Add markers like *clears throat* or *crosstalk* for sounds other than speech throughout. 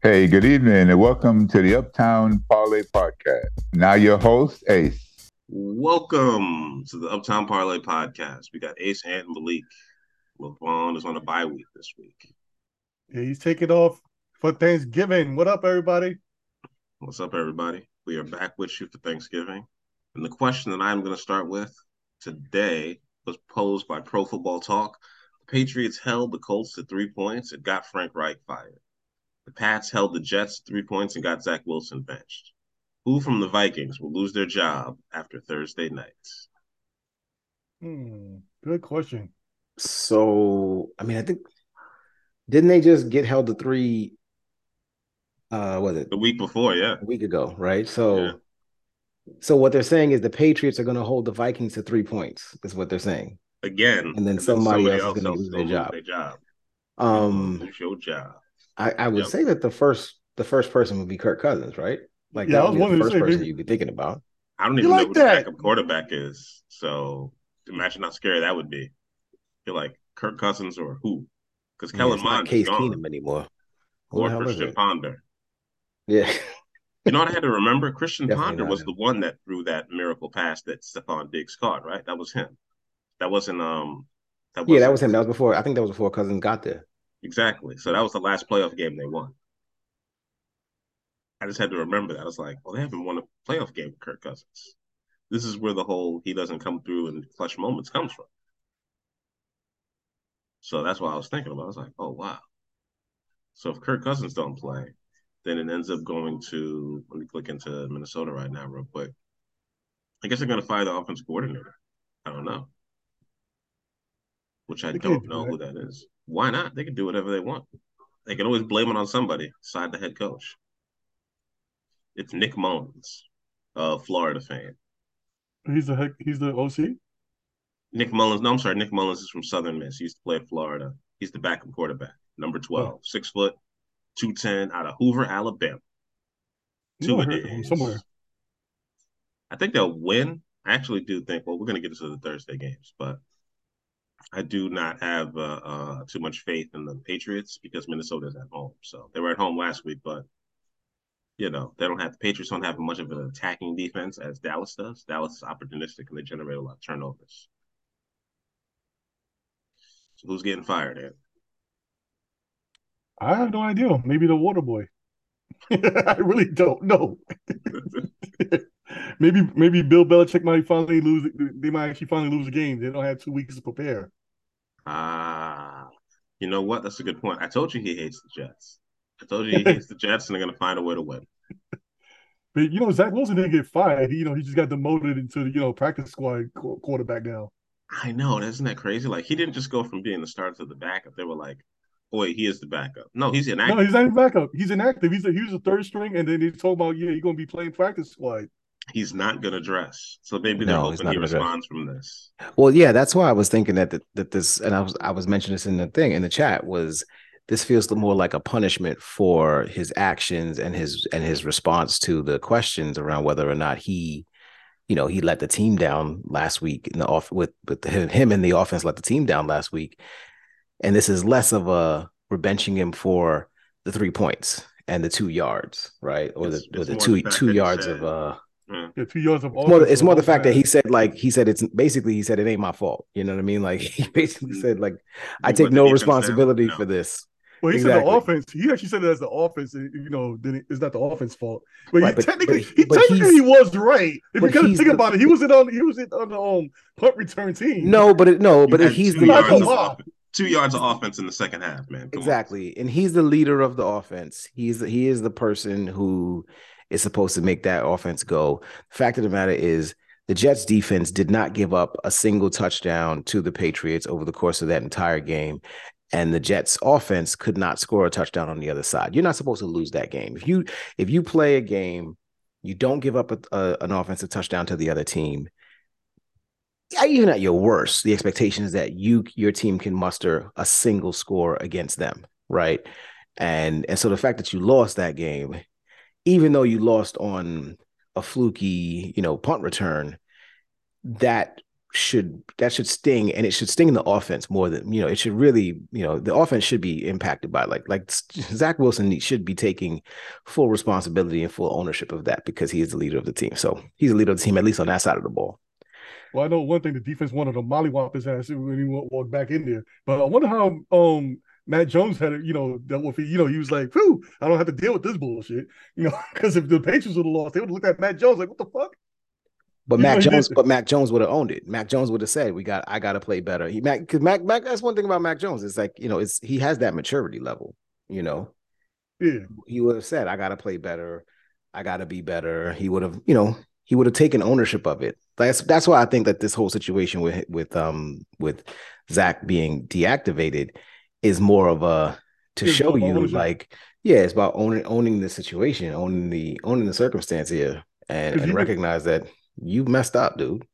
Hey, good evening, and welcome to the Uptown Parlay Podcast. Now, your host, Ace. Welcome to the Uptown Parlay Podcast. We got Ace and Malik. LeBron is on a bye week this week. Yeah, he's taking off for Thanksgiving. What up, everybody? What's up, everybody? We are back with you for Thanksgiving. And the question that I'm going to start with today was posed by Pro Football Talk. The Patriots held the Colts to three points and got Frank Reich fired. The Pats held the Jets three points and got Zach Wilson benched. Who from the Vikings will lose their job after Thursday night? Hmm, good question. So, I mean, I think didn't they just get held to three? Uh, was it The week before, yeah. a week ago? Right. So, Yeah. so what they're saying is the Patriots are going to hold the Vikings to three points. Is what they're saying. Again. And then somebody else is gonna lose their gonna job. Their job. Um, lose your job. I, I would Yep. say that the first the first person would be Kirk Cousins, right? Like Yeah, that was would be the first say, person maybe- you'd be thinking about. I don't You even know like who the that? backup quarterback is. So imagine how scary that would be. You're like Kirk Cousins or who? Because Yeah, Kellen it's Mond is Case gone. Keenum anymore. Who Or Christian? Ponder. Yeah, *laughs* You know what I had to remember? Christian Definitely Ponder was him. the one that threw that miracle pass that Stefon Diggs caught, right? That was him. That wasn't um that yeah, that was him. That was before. I think that was before Cousins got there. Exactly. So that was the last playoff game they won. I just had to remember that. I was like, well, they haven't won a playoff game with Kirk Cousins. This is where the whole he doesn't come through in clutch moments comes from. So that's what I was thinking about. I was like, oh wow. So if Kirk Cousins don't play, then it ends up going to let me click into Minnesota right now real quick. I guess they're gonna fire the offense coordinator. I don't know. Which I They don't can't do know who that is. Why not? They can do whatever they want. They can always blame it on somebody, side the head coach. It's Nick Mullens, of Florida fan. He's the heck. He's the OC. Nick Mullens, no, I'm sorry, Nick Mullens is from Southern Miss. He used to play at Florida. He's the backup quarterback, number 12, six foot, 210, out of Hoover, Alabama. Two of somewhere. I think they'll win. I actually do think, well, we're going to get into the Thursday games, but I do not have uh, uh, too much faith in the Patriots because Minnesota's at home. So they were at home last week, but you know they don't have the Patriots don't have much of an attacking defense as Dallas does. Dallas is opportunistic and they generate a lot of turnovers. So who's getting fired? Ed? I have no idea. Maybe the water boy. *laughs* I really don't know. *laughs* maybe maybe Bill Belichick might finally lose. They might actually finally lose a game. They don't have two weeks to prepare. Ah, you know what? That's a good point. I told you he hates the Jets. I told you he *laughs* hates the Jets and they're going to find a way to win. *laughs* But you know, Zach Wilson didn't get fired. He, you know, he just got demoted into the you know practice squad quarterback now. I know, isn't that crazy? Like he didn't just go from being the starter to the backup. They were like, "Boy, he is the backup." No, he's inactive. No, he's not backup. He's inactive. He's a, he was a third string, and then they talk about yeah, you're gonna be playing practice squad. He's not going to dress. So maybe they're No, he's hoping not he gonna dress. responds from this. Well, yeah, that's why I was thinking that that, that this, and I was I was mentioning this in the thing in the chat was this feels more like a punishment for his actions and his and his response to the questions around whether or not he, you know, he let the team down last week in the off with with him, him and the offense let the team down last week, and this is less of a we're benching him for the three points and the two yards, right, or It's- the or the two two yards said- of uh Yeah. Yeah, two yards of it's more, it's more the fact that he said like he said it's basically he said it ain't my fault. You know what I mean? Like *laughs* he basically said like I take no defense down? responsibility No. for this. Well, he said the offense. He actually said it as the offense. You know, then it- it's not the offense fault. But Right, he but- technically, but- he but technically he was right. If you kind of think the- about it, he was in on he was in on the um punt return team. No, but it, no, You but he's two the yards, he's- of two yards of offense in the second half, man. Come on. exactly, and he's the leader of the offense. He's he is the person who is supposed to make that offense go. Fact of the matter is. The Jets defense did not give up a single touchdown to the Patriots over the course of that entire game. And the Jets offense could not score a touchdown on the other side. You're not supposed to lose that game. If you if you play a game, you don't give up a, a, an offensive touchdown to the other team. Even at your worst, the expectation is that you your team can muster a single score against them, right? And and so the fact that you lost that game, even though you lost on a fluky, you know, punt return, that should that should sting and it should sting in the offense more than you know it should really you know the offense should be impacted by like like Zach Wilson should be taking full responsibility and full ownership of that because he is the leader of the team. So he's the leader of the team at least on that side of the ball. Well I know one thing the defense wanted to mollywop his ass when he walked back in there but I wonder how um Mac Jones had you know dealt with it you know he was like whew I don't have to deal with this bullshit you know *laughs* because if the Patriots would have lost they would have looked at Matt Jones like what the fuck but you Mac Jones, but Mac Jones would have owned it. Mac Jones would have said, "We got, I got to play better." He Mac, because Mac, Mac. That's one thing about Mac Jones. It's like you know, it's he has that maturity level. You know, yeah. He would have said, "I got to play better. I got to be better." He would have, you know, he would have taken ownership of it. That's that's why I think that this whole situation with with um with Zach being deactivated is more of a to it's show you ownership. like yeah, it's about owning owning the situation, owning the owning the circumstance here, and, and recognize that you messed up, dude.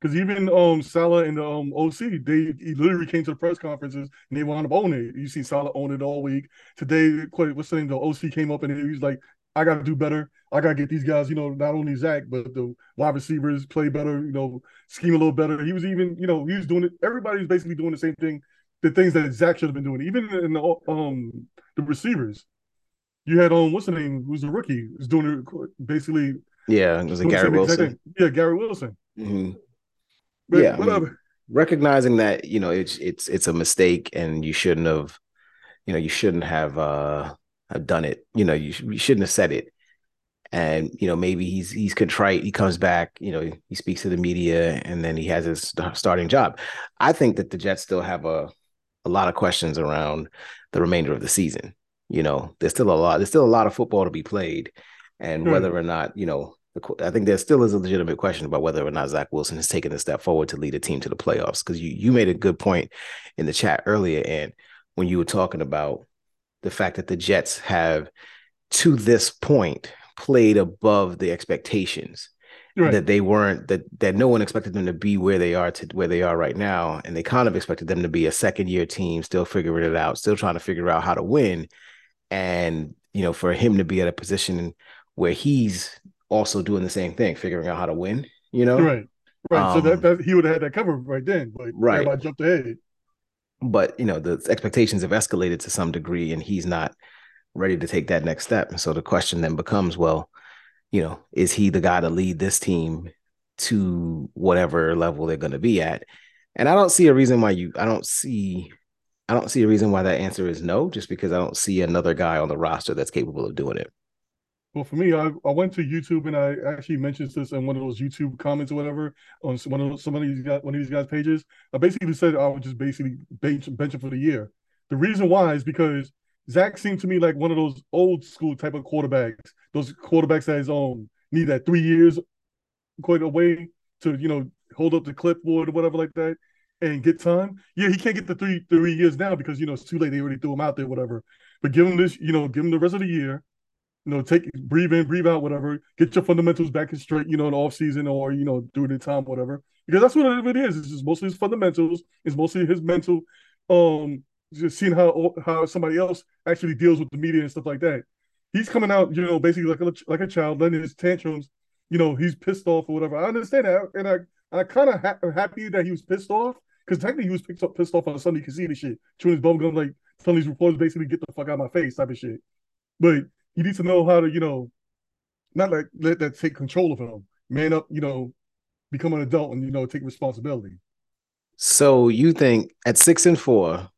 Because even um Saleh and the um OC, they he literally came to the press conferences and they wound up owning it. You see Saleh own it all week. Today, what's saying the OC came up and he was like, I gotta do better. I gotta get these guys, you know, not only Zach, but the wide receivers play better, you know, scheme a little better. He was even, you know, he was doing it. Everybody was basically doing the same thing, the things that Zach should have been doing. Even in the um the receivers, you had um what's the name? Who's the rookie? Was doing it basically yeah, it was it Garrett Wilson? Yeah, Garrett Wilson. Mm-hmm. yeah, whatever. I mean, recognizing that you know it's it's it's a mistake and you shouldn't have, you know, you shouldn't have uh have done it. You know, you, you shouldn't have said it. And you know, maybe he's he's contrite. He comes back. You know, he speaks to the media, and then he has his starting job. I think that the Jets still have a a lot of questions around the remainder of the season. You know, there's still a lot. There's still a lot of football to be played and hmm. whether or not you know I think there still is a legitimate question about whether or not Zach Wilson has taken a step forward to lead a team to the playoffs. Because you you made a good point in the chat earlier, and when you were talking about the fact that the Jets have, to this point, played above the expectations. Right. That they weren't that that no one expected them to be where they are to where they are right now, and they kind of expected them to be a second year team, still figuring it out, still trying to figure out how to win, and you know for him to be at a position where he's also doing the same thing, figuring out how to win. You know, right, right. Um, so that, um, that he would have had that covered right then, but right, everybody jumped ahead. But you know, the expectations have escalated to some degree, and he's not ready to take that next step. And so the question then becomes, well, you know, is he the guy to lead this team to whatever level they're going to be at? And I don't see a reason why you. I don't see. I don't see a reason why that answer is no, just because I don't see another guy on the roster that's capable of doing it. Well, for me, I, I went to YouTube and I actually mentioned this in one of those YouTube comments or whatever on one of those, some of these guys, one of these guys' pages. I basically said I would just basically bench bench him for the year. The reason why is because Zach seemed to me like one of those old school type of quarterbacks. Those quarterbacks that is um need that three years quite away to you know hold up the clipboard or whatever like that and get time. Yeah, he can't get the three three years now because you know it's too late. They already threw him out there, whatever. But give him this, you know, give him the rest of the year you know, take breathe in, breathe out, whatever. Get your fundamentals back in straight, you know, in the off season or you know during the time, whatever. Because that's what it is. It's just mostly his fundamentals. It's mostly his mental. Um, just seeing how how somebody else actually deals with the media and stuff like that. He's coming out, you know, basically like a like a child, letting his tantrums. You know, he's pissed off or whatever. I understand that, and I I kind of ha- happy that he was pissed off because technically he was pissed off, pissed off on Sunday. You the shit, chewing his bubblegum, like telling these reporters basically get the fuck out of my face type of shit. But he needs to know how to, you know, not like let that take control of him. Man up, you know, become an adult and you know take responsibility. So you think at six and four,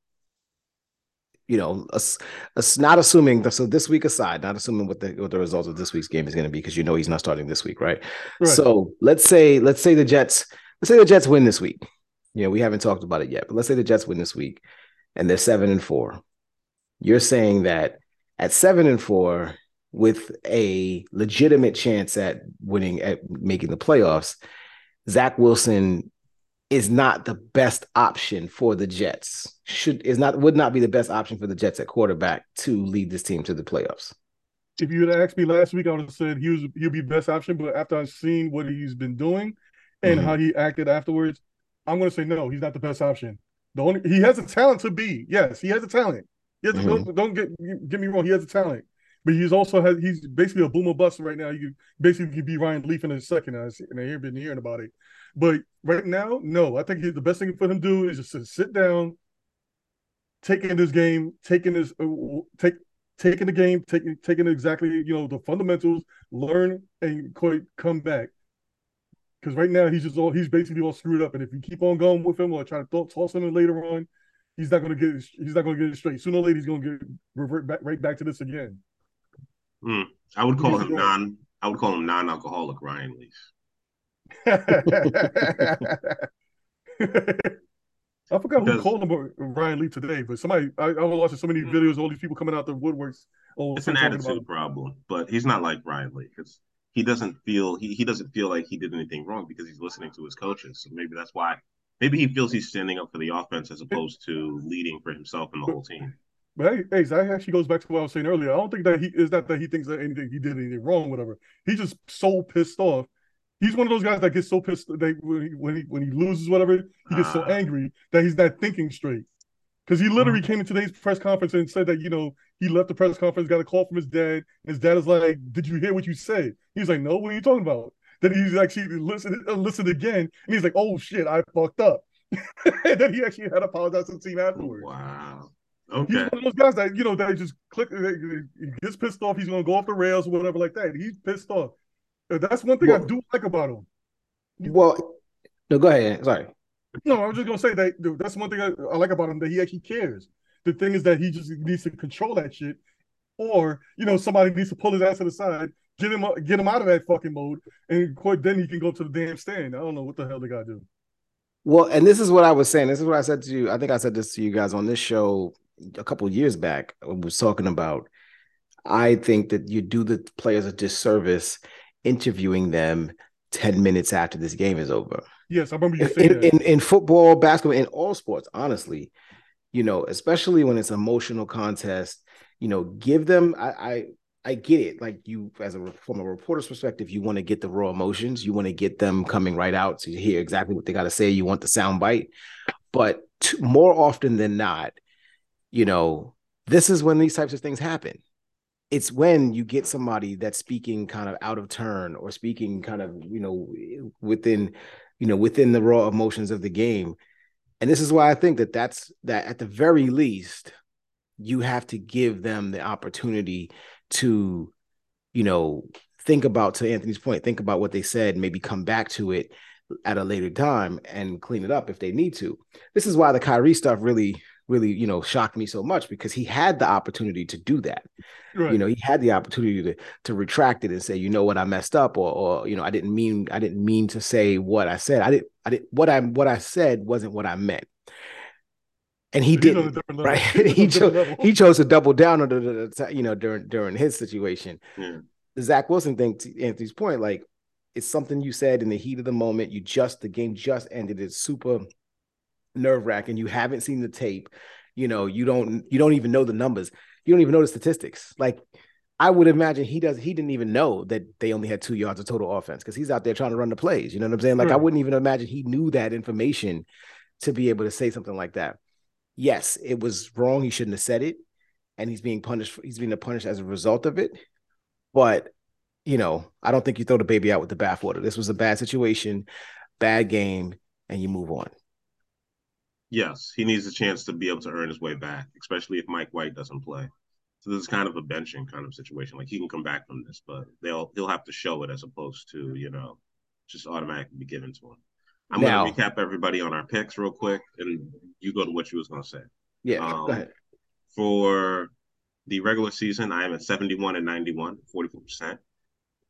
you know, us, us not assuming so this week aside, not assuming what the what the result of this week's game is going to be because you know he's not starting this week, right? right? So let's say let's say the Jets let's say the Jets win this week. You know, we haven't talked about it yet, but let's say the Jets win this week and they're seven and four. You're saying that at seven and four with a legitimate chance at winning at making the playoffs, Zach Wilson is not the best option for the Jets. Should is not would not be the best option for the Jets at quarterback to lead this team to the playoffs. If you had asked me last week, I would have said he was he'll be best option. But after I've seen what he's been doing and mm-hmm. how he acted afterwards, I'm going to say no. He's not the best option. The only he has a talent to be. Yes, he has a talent. He has, mm-hmm. don't, don't get get me wrong. He has a talent, but he's also has he's basically a boomer bust right now. You basically could be Ryan Leaf in a second, and I have been hearing about it. But right now, no. I think he, the best thing for him to do is just to sit down, taking this game, taking this, uh, take taking the game, taking taking exactly you know the fundamentals, learn and quite come back. Because right now he's just all he's basically all screwed up, and if you keep on going with him or try to th- toss him in later on, he's not going to get he's not going to get it straight. Sooner or later he's going to get revert back right back to this again. Mm, I would call him non. I would call him non-alcoholic Ryan Leaf. *laughs* *laughs* *laughs* I forgot who called him Ryan Leaf today, but somebody I, I was watching so many hmm. videos, all these people coming out the woodworks. Oh, it's an attitude problem, but he's not like Ryan Leaf because he doesn't feel he, he doesn't feel like he did anything wrong because he's listening to his coaches. So maybe that's why maybe he feels he's standing up for the offense as opposed to leading for himself and the whole team. But hey, hey, that actually goes back to what I was saying earlier. I don't think that he is not that he thinks that anything he did anything wrong, whatever. He's just so pissed off he's one of those guys that gets so pissed that when he when he, when he loses whatever, he gets so ah. angry that he's not thinking straight. Because he literally mm. came in today's press conference and said that you know he left the press conference, got a call from his dad, his dad is like, "Did you hear what you said?" He's like, "No, what are you talking about?" Then he's actually listened uh, listened again, and he's like, "Oh shit, I fucked up." *laughs* and then he actually had to apologize to the team afterwards. Wow. Okay. He's one of those guys that you know that just click, he gets pissed off. He's gonna go off the rails or whatever like that. He's pissed off. Uh, that's one thing well, I do like about him. Well, no, go ahead. Sorry. No, I was just gonna say that dude, that's one thing I, I, like about him that he actually cares. The thing is that he just needs to control that shit, or you know somebody needs to pull his ass to the side, get him get him out of that fucking mode, and then he can go to the damn stand. I don't know what the hell they gotta do. Well, and this is what I was saying. This is what I said to you. I think I said this to you guys on this show a couple years back. I was talking about. I think that you do the players a disservice interviewing them 10 minutes after this game is over. Yes, I remember you saying in, in, in, football, basketball, in all sports, honestly, you know, especially when it's emotional contest, you know, give them I I I get it. Like you, as a from a reporter's perspective, you want to get the raw emotions. You want to get them coming right out to hear exactly what they got to say. You want the sound bite, but t- more often than not, you know, this is when these types of things happen it's when you get somebody that's speaking kind of out of turn or speaking kind of you know within you know within the raw emotions of the game. And this is why i think that that's that at the very least you have to give them the opportunity to you know think about to anthony's point think about what they said maybe come back to it at a later time and clean it up if they need to. This is why the Kyrie stuff really really you know shocked me so much because he had the opportunity to do that. Right. you know he had the opportunity to to retract it and say you know what? I messed up or or you know i didn't mean i didn't mean to say what i said. I didn't i didn't what i what i said wasn't what i meant. And he didn't right? *laughs* He chose he chose to double down on the, you know during during his situation. Yeah. the zach wilson thing to anthony's point like it's something you said in the heat of the moment. You just the game just ended. It's super nerve wracking. You haven't seen the tape. You know, you don't you don't even know the numbers. You don't even know the statistics. Like I would imagine he does. He didn't even know that they only had two yards of total offense because he's out there trying to run the plays. You know what I'm saying? Like I wouldn't even imagine he knew that information to be able to say something like that. Yes, it was wrong. He shouldn't have said it, and he's being punished. He's being punished as a result of it. But you know, I don't think you throw the baby out with the bathwater. This was a bad situation, bad game, and you move on. Yes, he needs a chance to be able to earn his way back, especially if Mike White doesn't play. So this is kind of a benching kind of situation. Like he can come back from this, but they'll he'll have to show it as opposed to you know just automatically be given to him. I'm now, going to recap everybody on our picks real quick, and you go to what you was going to say. Yeah, um, go ahead. For the regular season, I am at 71 and 91, 44 percent.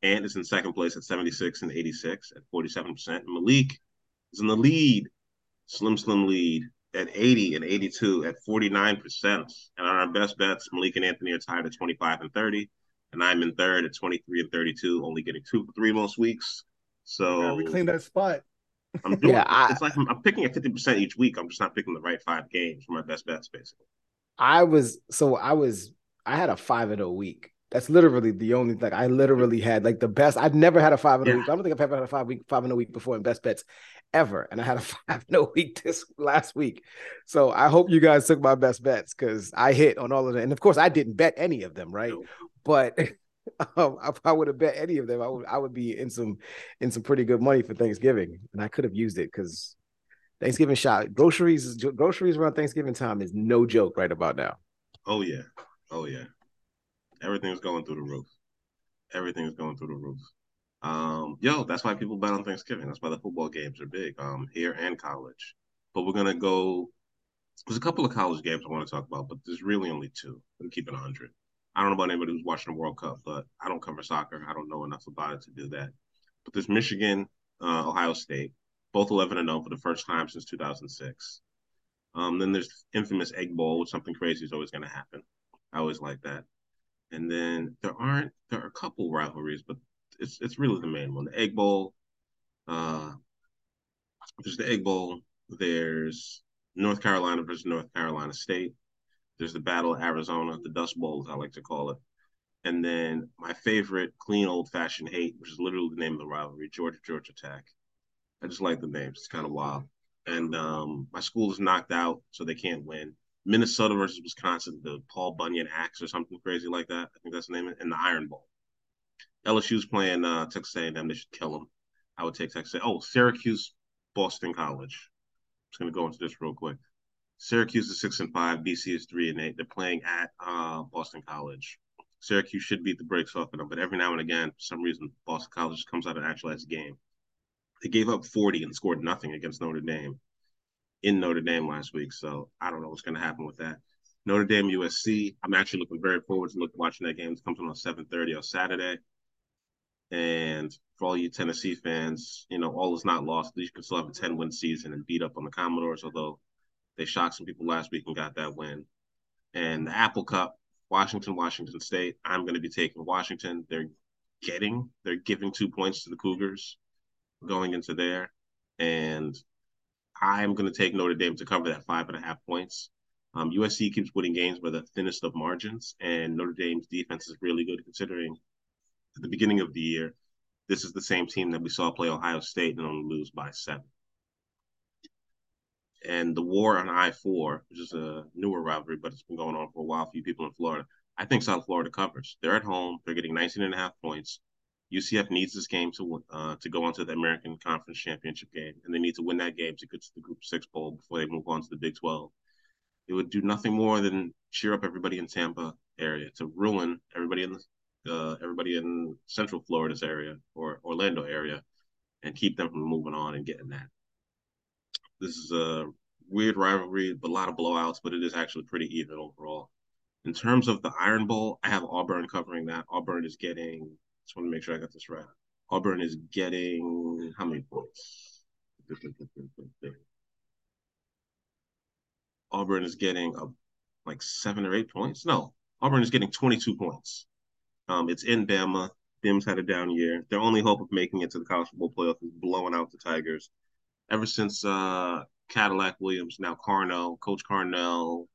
Ant is in second place at 76 and 86 at 47 percent. Malik is in the lead, slim slim lead at 80 and 82 at 49%. And on our best bets, Malik and Anthony are tied at 25 and 30. And I'm in third at 23 and 32, only getting two three most weeks. So yeah, reclaim that spot. I'm doing yeah, I, it's like I'm, I'm picking at 50% each week. I'm just not picking the right five games for my best bets, basically. I was so I was I had a five in a week. That's literally the only thing. I literally had like the best. I've never had a five in a week. I don't think I've ever had a five week five in a week before in best bets ever. And I had a *laughs* five no week this last week. So I hope you guys took my best bets because I hit on all of them. And of course, I didn't bet any of them, right? But *laughs* um, if I would have bet any of them, I would I would be in some in some pretty good money for Thanksgiving, and I could have used it because Thanksgiving shop groceries groceries around Thanksgiving time is no joke right about now. Oh yeah, oh yeah, everything's going through the roof. Everything's going through the roof. Um, yo, that's why people bet on Thanksgiving. That's why the football games are big, um, here and college. But we're gonna go. There's a couple of college games I want to talk about, but there's really only two. Let me keep it hundred. I don't know about anybody who's watching the World Cup, but I don't cover soccer. I don't know enough about it to do that. But there's Michigan, uh, Ohio State, both 11 and 0 for the first time since 2006. Um, then there's infamous Egg Bowl, which something crazy is always going to happen. I always like that. And then there aren't there are a couple rivalries, but it's it's really the main one. The Egg Bowl. Uh, there's the Egg Bowl. There's North Carolina versus North Carolina State. There's the Battle of Arizona, the Dust Bowl, as I like to call it. And then my favorite, clean old fashioned hate, which is literally the name of the rivalry, Georgia Georgia Tech. I just like the names. It's kind of wild. And um, my school is knocked out, so they can't win. Minnesota versus Wisconsin, the Paul Bunyan Axe or something crazy like that. I think that's the name. And the Iron Bowl. LSU's playing uh, Texas A&M. They should kill them. I would take Texas. Oh, Syracuse, Boston College. I'm just gonna go into this real quick. Syracuse is six and five. BC is three and eight. They're playing at uh, Boston College. Syracuse should beat the brakes off of them, but every now and again, for some reason, Boston College comes out and actualizes the game. They gave up 40 and scored nothing against Notre Dame in Notre Dame last week. So I don't know what's going to happen with that. Notre Dame USC. I'm actually looking very forward to look, watching that game. It comes on 7:30 on Saturday. And for all you Tennessee fans, you know all is not lost. You can still have a 10 win season and beat up on the Commodores, although they shocked some people last week and got that win. And the Apple Cup, Washington, Washington State. I'm going to be taking Washington. They're getting, they're giving two points to the Cougars going into there. And I'm going to take Notre Dame to cover that five and a half points. Um, USC keeps winning games by the thinnest of margins, and Notre Dame's defense is really good considering at the beginning of the year, this is the same team that we saw play Ohio State and only lose by seven and the war on I four, which is a newer rivalry, but it's been going on for a while for you people in Florida. I think South Florida covers. They're at home. They're getting 19 and a half points. UCF needs this game to uh, to go on to the American Conference Championship game, and they need to win that game to get to the Group Six bowl before they move on to the Big 12. It would do nothing more than cheer up everybody in Tampa area to ruin everybody in the, uh, everybody in Central Florida's area or Orlando area, and keep them from moving on and getting that. This is a weird rivalry, but a lot of blowouts, but it is actually pretty even overall. In terms of the Iron Bowl, I have Auburn covering that. Auburn is getting, just want to make sure I got this right. Auburn is getting how many points? Auburn is getting a, like seven or eight points. No, Auburn is getting 22 points. Um, it's in Bama. Bim's had a down year. Their only hope of making it to the college football playoff is blowing out the Tigers ever since uh, Cadillac Williams, now Carnell, Coach Carnell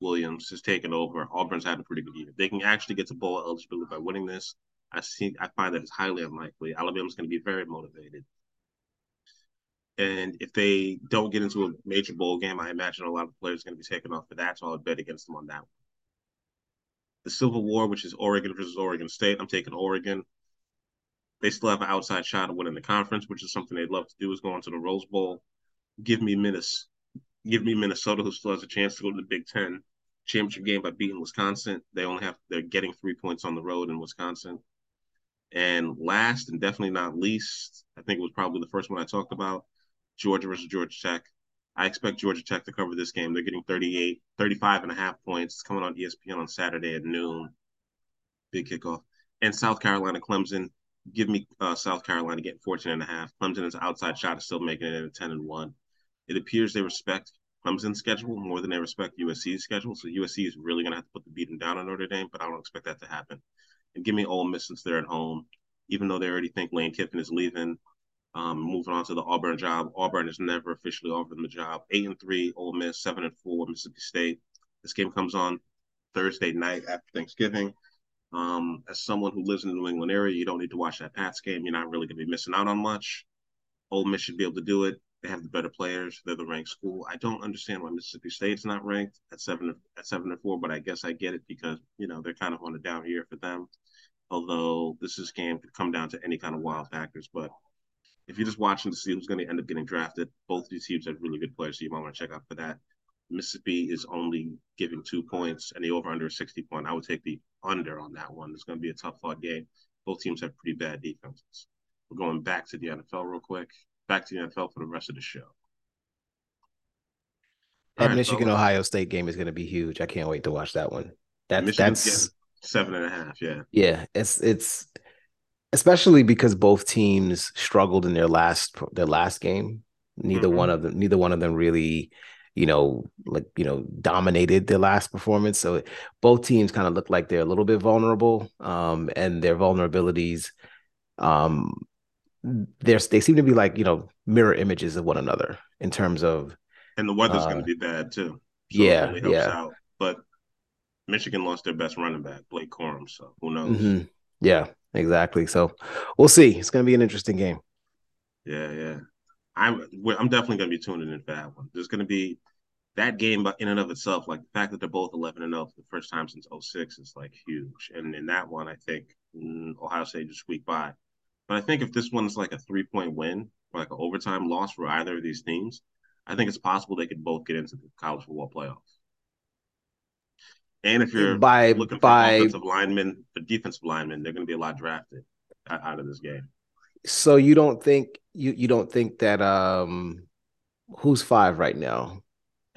Williams has taken over. Auburn's had a pretty good year. They can actually get to bowl eligibility by winning this. I see. I find that it's highly unlikely. Alabama's going to be very motivated, and if they don't get into a major bowl game, I imagine a lot of players are going to be taken off for that. So I'd bet against them on that one. The Civil War, which is Oregon versus Oregon State, I'm taking Oregon they still have an outside shot of winning the conference, which is something they'd love to do. Is go to the Rose Bowl. Give me Minnesota. Give me Minnesota, who still has a chance to go to the Big Ten championship game by beating Wisconsin. They only have they're getting three points on the road in Wisconsin. And last and definitely not least, I think it was probably the first one I talked about, Georgia versus Georgia Tech. I expect Georgia Tech to cover this game. They're getting 38, 35 and a half points. It's coming on ESPN on Saturday at noon. Big kickoff. And South Carolina Clemson give me uh, South Carolina getting 14 and a half. Clemson's outside shot is still making it at 10 and 1. It appears they respect Clemson's schedule more than they respect USC's schedule. So USC is really going to have to put the beating down on Notre Dame, but I don't expect that to happen. And give me Ole Miss since they're at home, even though they already think Lane Kiffin is leaving. Um, moving on to the Auburn job. Auburn has never officially offered them a job. Eight and three, Ole Miss, seven and four, Mississippi State. This game comes on Thursday night after Thanksgiving. Um, as someone who lives in the New England area, you don't need to watch that Pats game. You're not really going to be missing out on much. Ole Miss should be able to do it. They have the better players. They're the ranked school. I don't understand why Mississippi State's not ranked at seven at seven and four, but I guess I get it because you know they're kind of on a down year for them. Although this is game could come down to any kind of wild factors, but if you're just watching to see who's going to end up getting drafted, both these teams have really good players, so you might want to check out for that. Mississippi is only giving two points, and the over under 60 point. I would take the under on that one. It's going to be a tough fought game. Both teams have pretty bad defenses. We're going back to the NFL real quick. Back to the NFL for the rest of the show. That right, Michigan fellas. Ohio State game is going to be huge. I can't wait to watch that one. That, that's seven and a half. Yeah, yeah. It's it's especially because both teams struggled in their last their last game. Neither mm-hmm. one of them, neither one of them really, you know, like you know, dominated their last performance. So both teams kind of look like they're a little bit vulnerable, um, and their vulnerabilities, um, there's they seem to be like you know mirror images of one another in terms of. And the weather's uh, going to be bad too. So yeah, yeah. Out. But Michigan lost their best running back, Blake Corum. So who knows? Mm-hmm. Yeah, exactly. So we'll see. It's going to be an interesting game. Yeah, yeah. I'm I'm definitely going to be tuning in for that one. There's going to be that game in and of itself, like the fact that they're both 11 and 0 for the first time since 06 is like huge. And in that one, I think mm, Ohio State just squeaked by. But I think if this one's like a three point win or like an overtime loss for either of these teams, I think it's possible they could both get into the college football playoffs. And if you're by looking for by offensive linemen, the defensive linemen, they're going to be a lot drafted out of this game. So you don't think you you don't think that um who's five right now?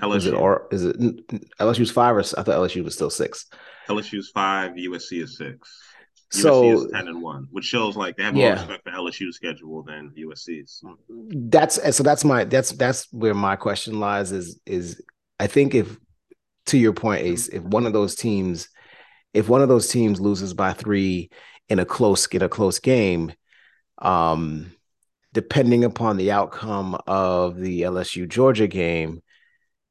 LSU is it or is it LSU's five or I thought LSU was still six. LSU's five, USC is six. So USC is ten and one, which shows like they have more yeah. respect for LSU's schedule than USC's. That's so that's my that's that's where my question lies is is I think if to your point, Ace, if one of those teams, if one of those teams loses by three in a close in a close game, um, depending upon the outcome of the LSU Georgia game,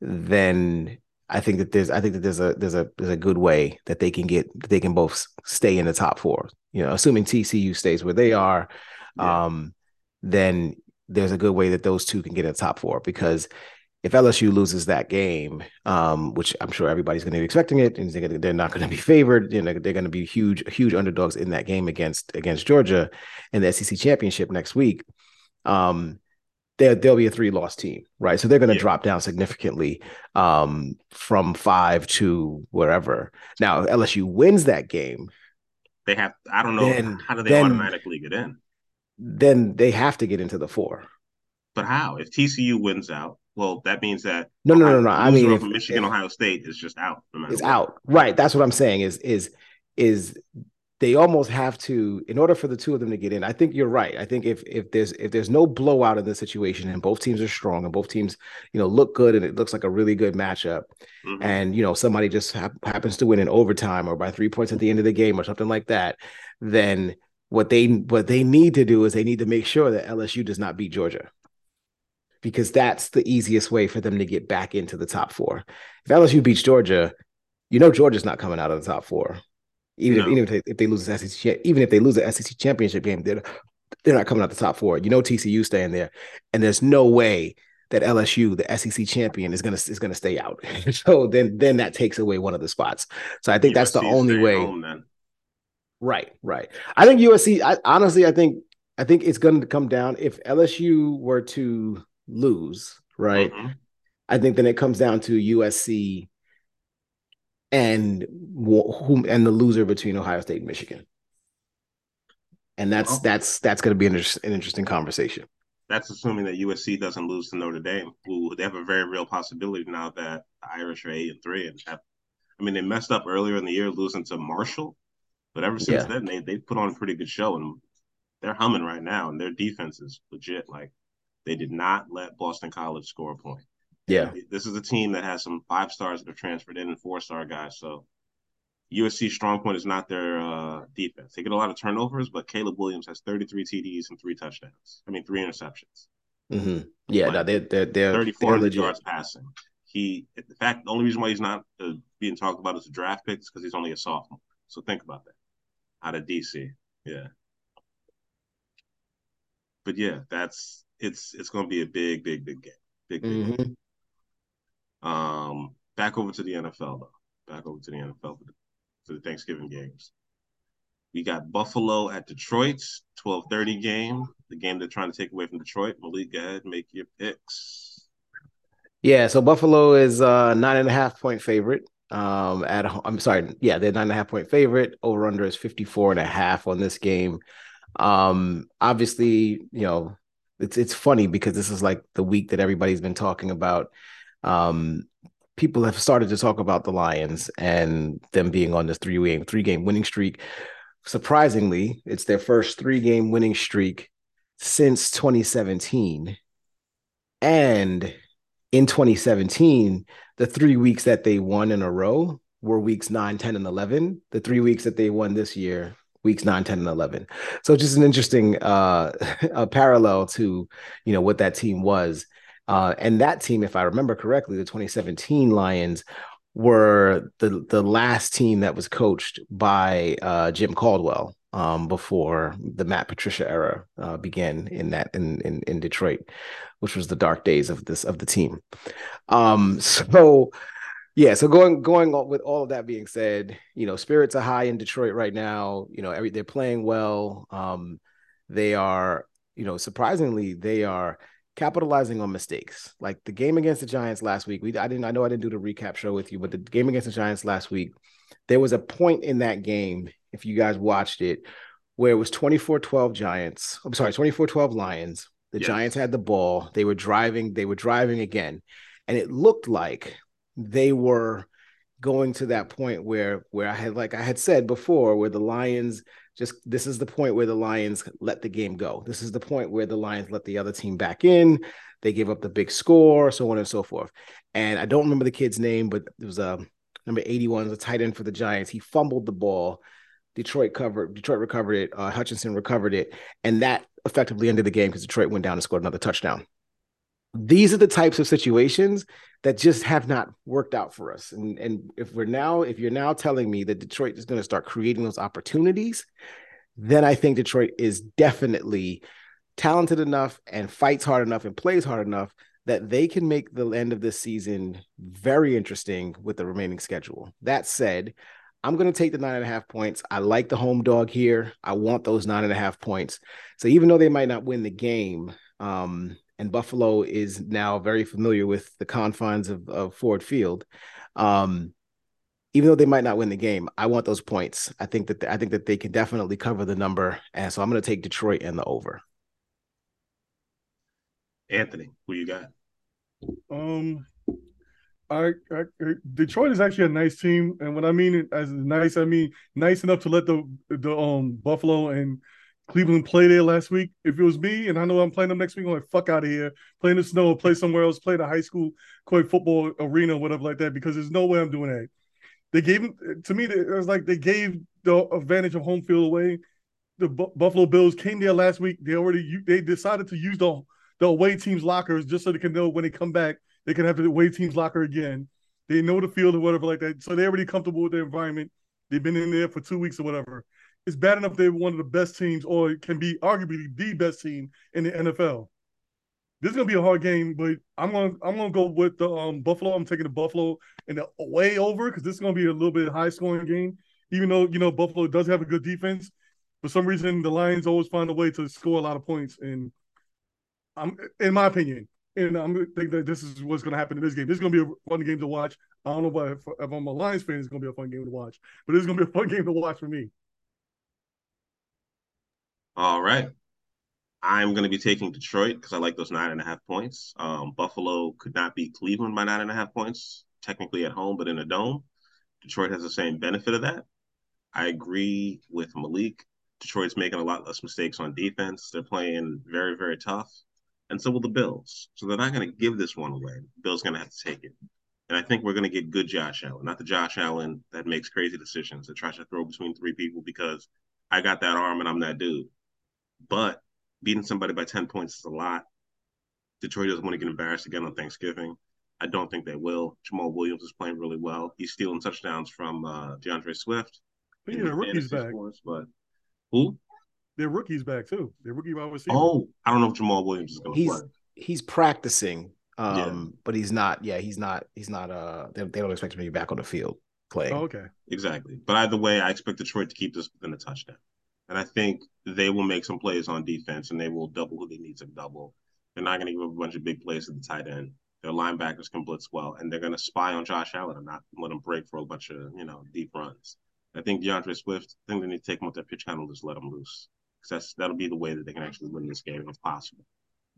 then I think that there's I think that there's a there's a there's a good way that they can get they can both stay in the top four. You know, assuming TCU stays where they are, yeah. um, then there's a good way that those two can get in the top four because if LSU loses that game, um, which I'm sure everybody's going to be expecting it, and they're not going to be favored, you know, they're going to be huge, huge underdogs in that game against against Georgia in the SEC championship next week. Um, there'll be a three loss team, right? So they're going to yeah. drop down significantly um, from five to wherever. Now, LSU wins that game. They have. I don't know then, how do they then, automatically get in. Then they have to get into the four. But how? If TCU wins out, well, that means that no, no, no, no. I mean, if, Michigan, if, Ohio State is just out. No it's what. out, right? That's what I'm saying. Is is is they almost have to in order for the two of them to get in. I think you're right. I think if if there's if there's no blowout in this situation and both teams are strong and both teams you know look good and it looks like a really good matchup, mm-hmm. and you know somebody just ha- happens to win in overtime or by three points at the end of the game or something like that, then what they what they need to do is they need to make sure that LSU does not beat Georgia because that's the easiest way for them to get back into the top four. If LSU beats Georgia, you know Georgia's not coming out of the top four. Even no. if even if they, if they lose the SEC, even if they lose the SEC championship game, they're they're not coming out of the top four. You know TCU staying there, and there's no way that LSU, the SEC champion, is gonna is gonna stay out. *laughs* so then then that takes away one of the spots. So I think USC that's the only way. Home, right, right. I think USC. I, honestly, I think I think it's going to come down if LSU were to lose, right? Mm-hmm. I think then it comes down to USC and whom and the loser between Ohio State and Michigan. And that's that's that's going to be an, an interesting conversation. That's assuming that USC doesn't lose to Notre Dame, who they have a very real possibility now that the Irish are eight and three and have. I mean, they messed up earlier in the year losing to Marshall, but ever since yeah. then they they put on a pretty good show and they're humming right now, and their defense is legit. Like they did not let Boston College score a point. Yeah. This is a team that has some five stars that have transferred in and four star guys. So USC strong point is not their uh, defense. They get a lot of turnovers, but Caleb Williams has 33 TDs and three touchdowns. I mean, three interceptions. Mm-hmm. Yeah, like, no, they're they're they're 3,400 yards passing. He, in fact, the only reason why he's not uh, being talked about as a draft pick is because he's only a sophomore. So think about that. Out of DC, yeah. But yeah, that's it's it's going to be a big, big, big game. Big, big. Mhm. Game. Um, back over to the NFL though. Back over to the NFL for the, for the Thanksgiving games. We got Buffalo at Detroit, twelve thirty game. The game they're trying to take away from Detroit. Malik, go ahead, make your picks. Yeah, so Buffalo is uh nine and a half point favorite. Um at I'm sorry, yeah, they're nine and a half point favorite. Over under is 54 and a half on this game. Um obviously, you know, it's it's funny because this is like the week that everybody's been talking about. Um people have started to talk about the Lions and them being on this three game three game winning streak. Surprisingly, it's their first three game winning streak since 2017. And in 2017, the three weeks that they won in a row were weeks 9, 10, and 11. The three weeks that they won this year, weeks 9, 10, and 11. So just an interesting uh, *laughs* a parallel to, you know, what that team was. Uh, and that team, if I remember correctly, the 2017 Lions were the the last team that was coached by uh, Jim Caldwell um, before the Matt Patricia era uh, began in that in, in in Detroit, which was the dark days of this of the team. Um, *laughs* so yeah, so going going on with all of that being said, you know, spirits are high in Detroit right now. You know, every they're playing well. Um, they are, you know, surprisingly, they are capitalizing on mistakes. Like the game against the Giants last week. We I didn't I know I didn't do the recap show with you, but the game against the Giants last week, there was a point in that game, if you guys watched it, where it was 24-12 Giants. I'm sorry, 24-12 Lions. The Yes. Giants had the ball. They were driving, they were driving again. And it looked like they were going to that point where where I had like I had said before where the Lions just this is the point where the Lions let the game go. This is the point where the Lions let the other team back in. They gave up the big score, so on and so forth. And I don't remember the kid's name, but it was a number 81, the tight end for the Giants. He fumbled the ball. Detroit covered, Detroit recovered it. Uh, Hutchinson recovered it, and that effectively ended the game because Detroit went down and scored another touchdown. These are the types of situations that just have not worked out for us. And and if we're now, if you're now telling me that Detroit is going to start creating those opportunities, then I think Detroit is definitely talented enough and fights hard enough and plays hard enough that they can make the end of this season very interesting with the remaining schedule. That said, I'm going to take the nine and a half points. I like the home dog here. I want those nine and a half points. So even though they might not win the game, um, and Buffalo is now very familiar with the confines of, of Ford Field, um, even though they might not win the game, I want those points. I think that I think that they can definitely cover the number, and so I'm going to take Detroit and the over. Anthony, who you got? Um, I, I Detroit is actually a nice team, and when I mean it as nice, I mean nice enough to let the the um Buffalo and Cleveland play there last week. If it was me, and I know I'm playing them next week, I'm like fuck out of here, play in the snow, play somewhere else, play the high school court football arena, whatever like that, because there's no way I'm doing that. They gave to me, it was like they gave the advantage of home field away. The Bu- Buffalo Bills came there last week. They already they decided to use the the away team's lockers just so they can know when they come back they can have the away team's locker again. They know the field or whatever like that, so they're already comfortable with their environment. They've been in there for two weeks or whatever. It's bad enough they're one of the best teams, or can be arguably the best team in the NFL. This is gonna be a hard game, but I'm gonna I'm gonna go with the um, Buffalo. I'm taking the Buffalo and the way over because this is gonna be a little bit high scoring game. Even though you know Buffalo does have a good defense, for some reason the Lions always find a way to score a lot of points. And I'm, in my opinion, and I'm think that this is what's going to happen in this game. This is going to be a fun game to watch. I don't know if, if I'm a Lions fan, it's going to be a fun game to watch, but it's going to be a fun *laughs* game to watch for me. All right. I'm going to be taking Detroit because I like those nine and a half points. Um, Buffalo could not beat Cleveland by nine and a half points, technically at home, but in a dome. Detroit has the same benefit of that. I agree with Malik. Detroit's making a lot less mistakes on defense. They're playing very, very tough. And so will the Bills. So they're not going to give this one away. Bill's going to have to take it. And I think we're going to get good Josh Allen, not the Josh Allen that makes crazy decisions, that tries to throw between three people because I got that arm and I'm that dude. But beating somebody by 10 points is a lot. Detroit doesn't want to get embarrassed again on Thanksgiving. I don't think they will. Jamaal Williams is playing really well. He's stealing touchdowns from uh, D'Andre Swift. But yeah, the rookie's back. Scores, but who? their rookie's back too. Their rookie wide receiver. Oh, I don't know if Jamaal Williams is going to He's play. he's practicing, um, Yeah. but he's not. Yeah, he's not. He's not. Uh, they, they don't expect him to be back on the field playing. Oh, okay. Exactly. But either way, I expect Detroit to keep this within a touchdown. And I think they will make some plays on defense and they will double who they need to double. They're not going to give up a bunch of big plays to the tight end. Their linebackers can blitz well, and they're going to spy on Josh Allen and not let him break for a bunch of you know deep runs. I think D'Andre Swift. I think they need to take him with their pitch count and just let him loose because that's that'll be the way that they can actually win this game if possible.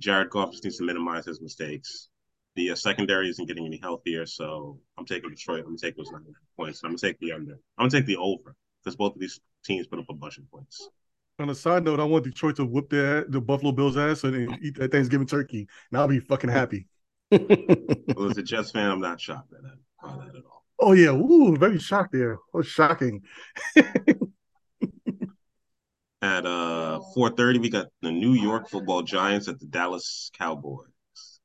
Jared Goff just needs to minimize his mistakes. The uh, secondary isn't getting any healthier, so I'm taking Detroit. I'm gonna take those nine points. I'm gonna take the under. I'm gonna take the over because both of these teams put up a bunch of points. On a side note, I want Detroit to whip their the Buffalo Bills ass and eat that Thanksgiving turkey, and I'll be fucking happy. Well, as a Jets fan, I'm not shocked by that, by that at all. Oh yeah, ooh, very shocked there. Oh, shocking. *laughs* At uh 4:30, we got the New York Football Giants at the Dallas Cowboys.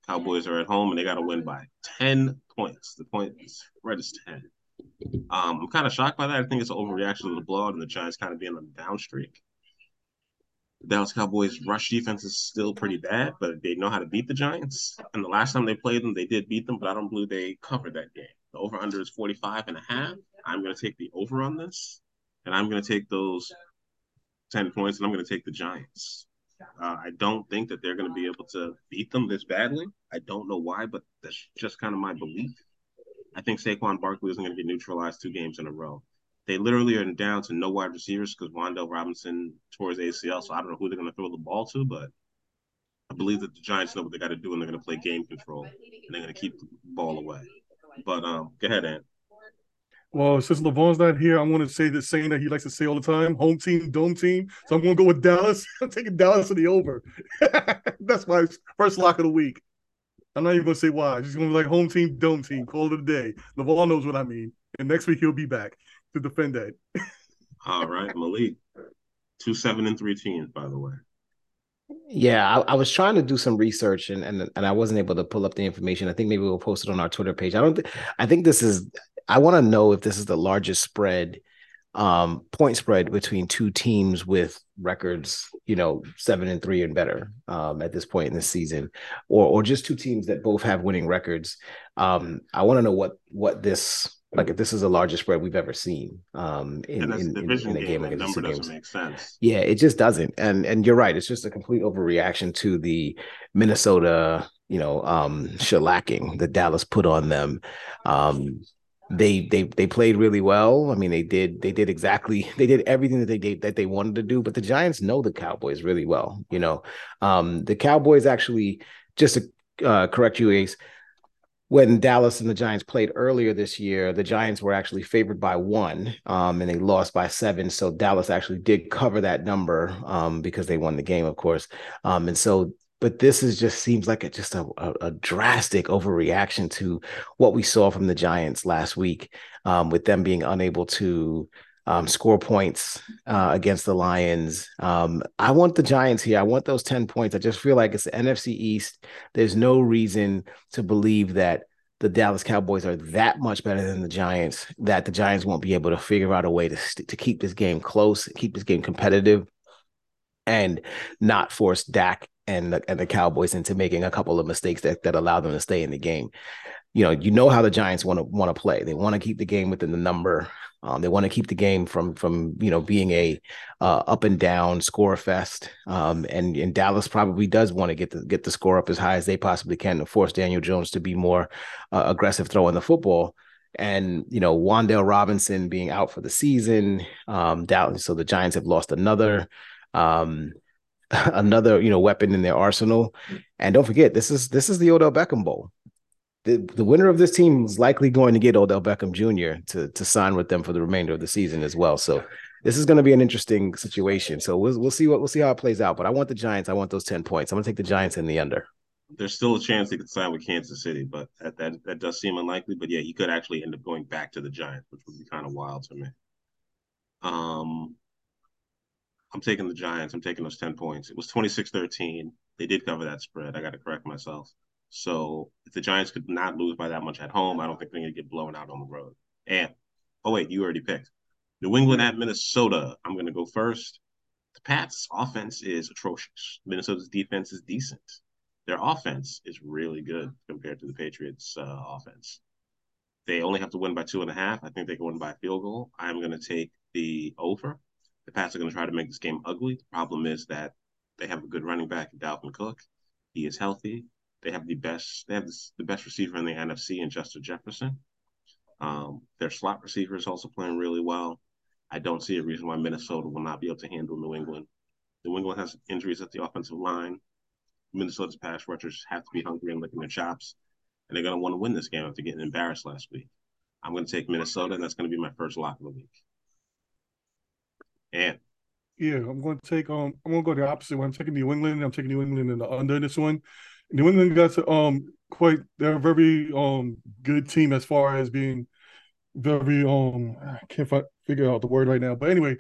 Cowboys are at home and they got to win by 10 points. The point spread is 10. Um, I'm kind of shocked by that. I think it's an overreaction to the blowout and the Giants kind of being on a down streak. The Dallas Cowboys rush defense is still pretty bad, but they know how to beat the Giants. And the last time they played them, they did beat them, but I don't believe they covered that game. The over under is 45 and a half. I'm going to take the over on this, and I'm going to take those 10 points, and I'm going to take the Giants. Uh, I don't think that they're going to be able to beat them this badly. I don't know why, but that's just kind of my belief. I think Saquon Barkley isn't going to get neutralized two games in a row. They literally are down to no wide receivers because Wan'Dale Robinson tore his ACL, so I don't know who they're going to throw the ball to, but I believe that the Giants know what they got to do, and they're going to play game control, and they're going to keep the ball away. But um, go ahead, Ant. Well, since LeVon's not here, I'm going to say the saying that he likes to say all the time: "Home team, dome team." So I'm going to go with Dallas. *laughs* I'm taking Dallas to the over. *laughs* That's my first lock of the week. I'm not even going to say why. She's going to be like home team, dome team. Call it a day. LeVon knows what I mean. And next week he'll be back to defend that. *laughs* All right, Malik. Two seven and three teams, by the way. Yeah, I, I, was trying to do some research and, and and I wasn't able to pull up the information. I think maybe we'll post it on our Twitter page. I don't. Th- I think this is. I want to know if this is the largest spread, um, point spread between two teams with records, you know, seven and three and better um, at this point in the season, or or just two teams that both have winning records. Um, I want to know what what this like if this is the largest spread we've ever seen um in, in, in, in, a game, game against the doesn't make sense. Yeah, it just doesn't. And and you're right, it's just a complete overreaction to the Minnesota, you know, um shellacking that Dallas put on them. Um they they they played really well. I mean, they did they did exactly *laughs* they did everything that they did that they wanted to do, but the Giants know the Cowboys really well, you know. Um the Cowboys actually just to uh, correct you Ace when Dallas and the Giants played earlier this year, the Giants were actually favored by one, um, and they lost by seven. So Dallas actually did cover that number um, because they won the game, of course. Um, and so, but this is just seems like a, just a, a, a, drastic overreaction to what we saw from the Giants last week, um, with them being unable to um, score points uh, against the Lions. Um, I want the Giants here. I want those 10 points. I just feel like it's the NFC East. There's no reason to believe that the Dallas Cowboys are that much better than the Giants, that the Giants won't be able to figure out a way to, to keep this game close, keep this game competitive, and not force Dak and the, and the Cowboys into making a couple of mistakes that, that allow them to stay in the game. You know, you know how the Giants want to want to play. They want to keep the game within the number. Um, they want to keep the game from from you know being a uh, up and down score fest. Um, and and Dallas probably does want to get the get the score up as high as they possibly can to force Daniel Jones to be more uh, aggressive throwing the football. And you know Wan'Dale Robinson being out for the season, um, Dallas. So the Giants have lost another um, *laughs* another you know weapon in their arsenal. And don't forget this is this is the Odell Beckham Bowl the, the winner of this team is likely going to get Odell Beckham Jr. to to sign with them for the remainder of the season as well. So this is going to be an interesting situation. So we'll we'll see what we'll see how it plays out. But I want the Giants. I want those ten points. I'm going to take the Giants in the under. There's still a chance he could sign with Kansas City, but that, that that does seem unlikely. But yeah, he could actually end up going back to the Giants, which would be kind of wild to me. Um, I'm taking the Giants. I'm taking those 10 points. It was 26-13. They did cover that spread. I got to correct myself. So if the Giants could not lose by that much at home, I don't think they're going to get blown out on the road. And oh wait, you already picked New England at Minnesota. I'm going to go first. The Pats' offense is atrocious. Minnesota's defense is decent. Their offense is really good compared to the Patriots' uh, offense. They only have to win by two and a half. I think they can win by a field goal. I'm going to take the over. The Pats are going to try to make this game ugly. The problem is that they have a good running back, Dalvin Cook. He is healthy. They have the best. They have the best receiver in the NFC, in Justin Jefferson. Um, their slot receiver is also playing really well. I don't see a reason why Minnesota will not be able to handle New England. New England has injuries at the offensive line. Minnesota's pass rushers have to be hungry and licking their chops, and they're going to want to win this game after getting embarrassed last week. I'm going to take Minnesota, and that's going to be my first lock of the week. And yeah, I'm going to take um I'm going to go the opposite one. I'm taking New England. I'm taking New England in the under this one. New England got to, um quite they're a very um good team as far as being very um I can't figure out the word right now. But anyway,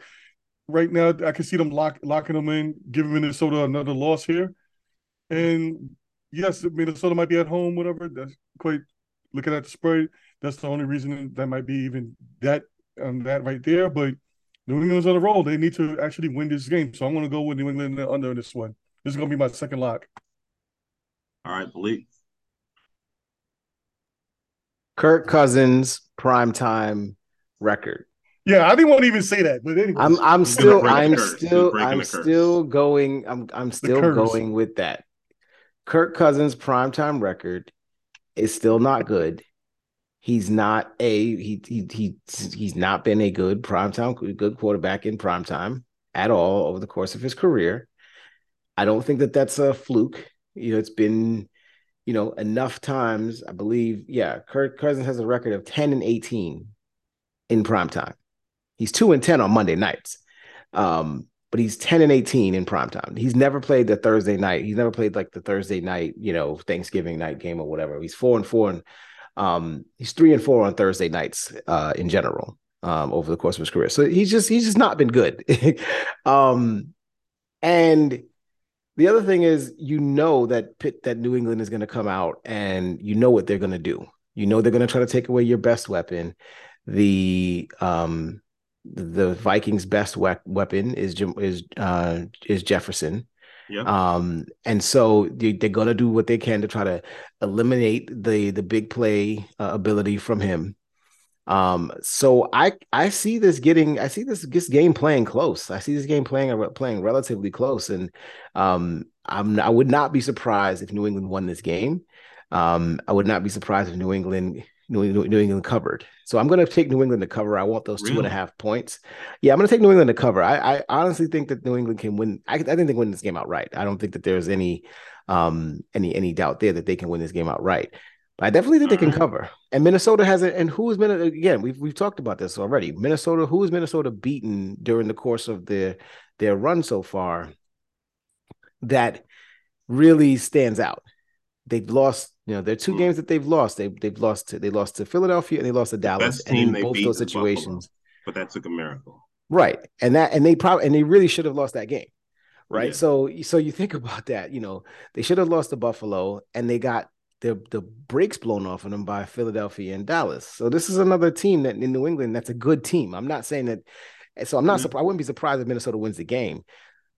right now I can see them lock locking them in, giving Minnesota another loss here. And yes, Minnesota might be at home, whatever. That's quite looking at the spread. That's the only reason that might be even that um, that right there. But New England's on the roll. They need to actually win this game. So I'm going to go with New England under this one. This is going to be my second lock. All right, Malik. Kirk Cousins primetime record. Yeah, I didn't want to even say that, but anyway. I'm I'm still I'm still I'm still going I'm I'm still going with that. Kirk Cousins primetime record is still not good. He's not a he he he he's not been a good primetime good quarterback in primetime at all over the course of his career. I don't think that that's a fluke. You know, it's been you know enough times. I believe, yeah, Kirk Cousins has a record of ten and eighteen in primetime. He's two and ten on Monday nights. Um, but he's 10 and 18 in prime time. He's never played the Thursday night. He's never played like the Thursday night, you know, Thanksgiving night game or whatever. He's four and four and um, he's three and four on Thursday nights uh, in general um, over the course of his career. So he's just he's just not been good. *laughs* um, and the other thing is, you know that Pitt, that New England is going to come out, and you know what they're going to do. You know they're going to try to take away your best weapon. The um, the Vikings' best we- weapon is is uh, is Jefferson. Yep. Um, and so they, are gonna do what they can to try to eliminate the the big play uh, ability from him. Um, so I I see this getting I see this this game playing close. I see this game playing playing relatively close, and um, I'm I would not be surprised if New England won this game. Um, I would not be surprised if New England New, New England covered. So I'm going to take New England to cover. I want those really? two and a half points. Yeah, I'm going to take New England to cover. I, I honestly think that New England can win. I, I think they win this game outright. I don't think that there's any um any any doubt there that they can win this game outright. But I definitely think they can cover. And Minnesota has it. And who has been again? We've we've talked about this already. Minnesota. Who has Minnesota beaten during the course of their their run so far? That really stands out. They've lost you know, there are two mm. games that they've lost. They they've lost to they lost to Philadelphia and they lost to Dallas. and in both those situations, Buffalo, but that took a miracle. Right. And that and they probably and they really should have lost that game. Right. Yeah. So so you think *laughs* about that, you know, they should have lost to Buffalo and they got the the brakes blown off of them by Philadelphia and Dallas. So this is another team that in New England that's a good team. I'm not saying that so I'm not mm-hmm. surprised. I wouldn't be surprised if Minnesota wins the game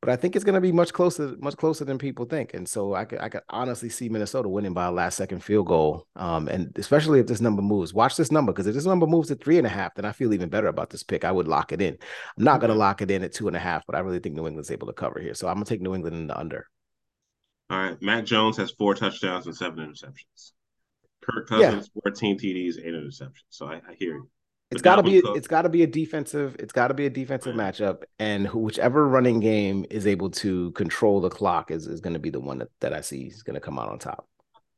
but I think it's going to be much closer, much closer than people think. And so I could, I could honestly see Minnesota winning by a last second field goal. Um, and especially if this number moves, watch this number because if this number moves to three and a half, then I feel even better about this pick. I would lock it in. I'm not going to lock it in at two and a half, but I really think New England's able to cover here. So I'm going to take New England in the under. All right, Mac Jones has four touchdowns and seven interceptions. Kirk Cousins, yeah. 14 TDs, eight interceptions. So I, I hear you. It's got to be it's got to be a defensive it's got to be a defensive right. matchup and whichever running game is able to control the clock is, is going to be the one that, that I see is going to come out on top.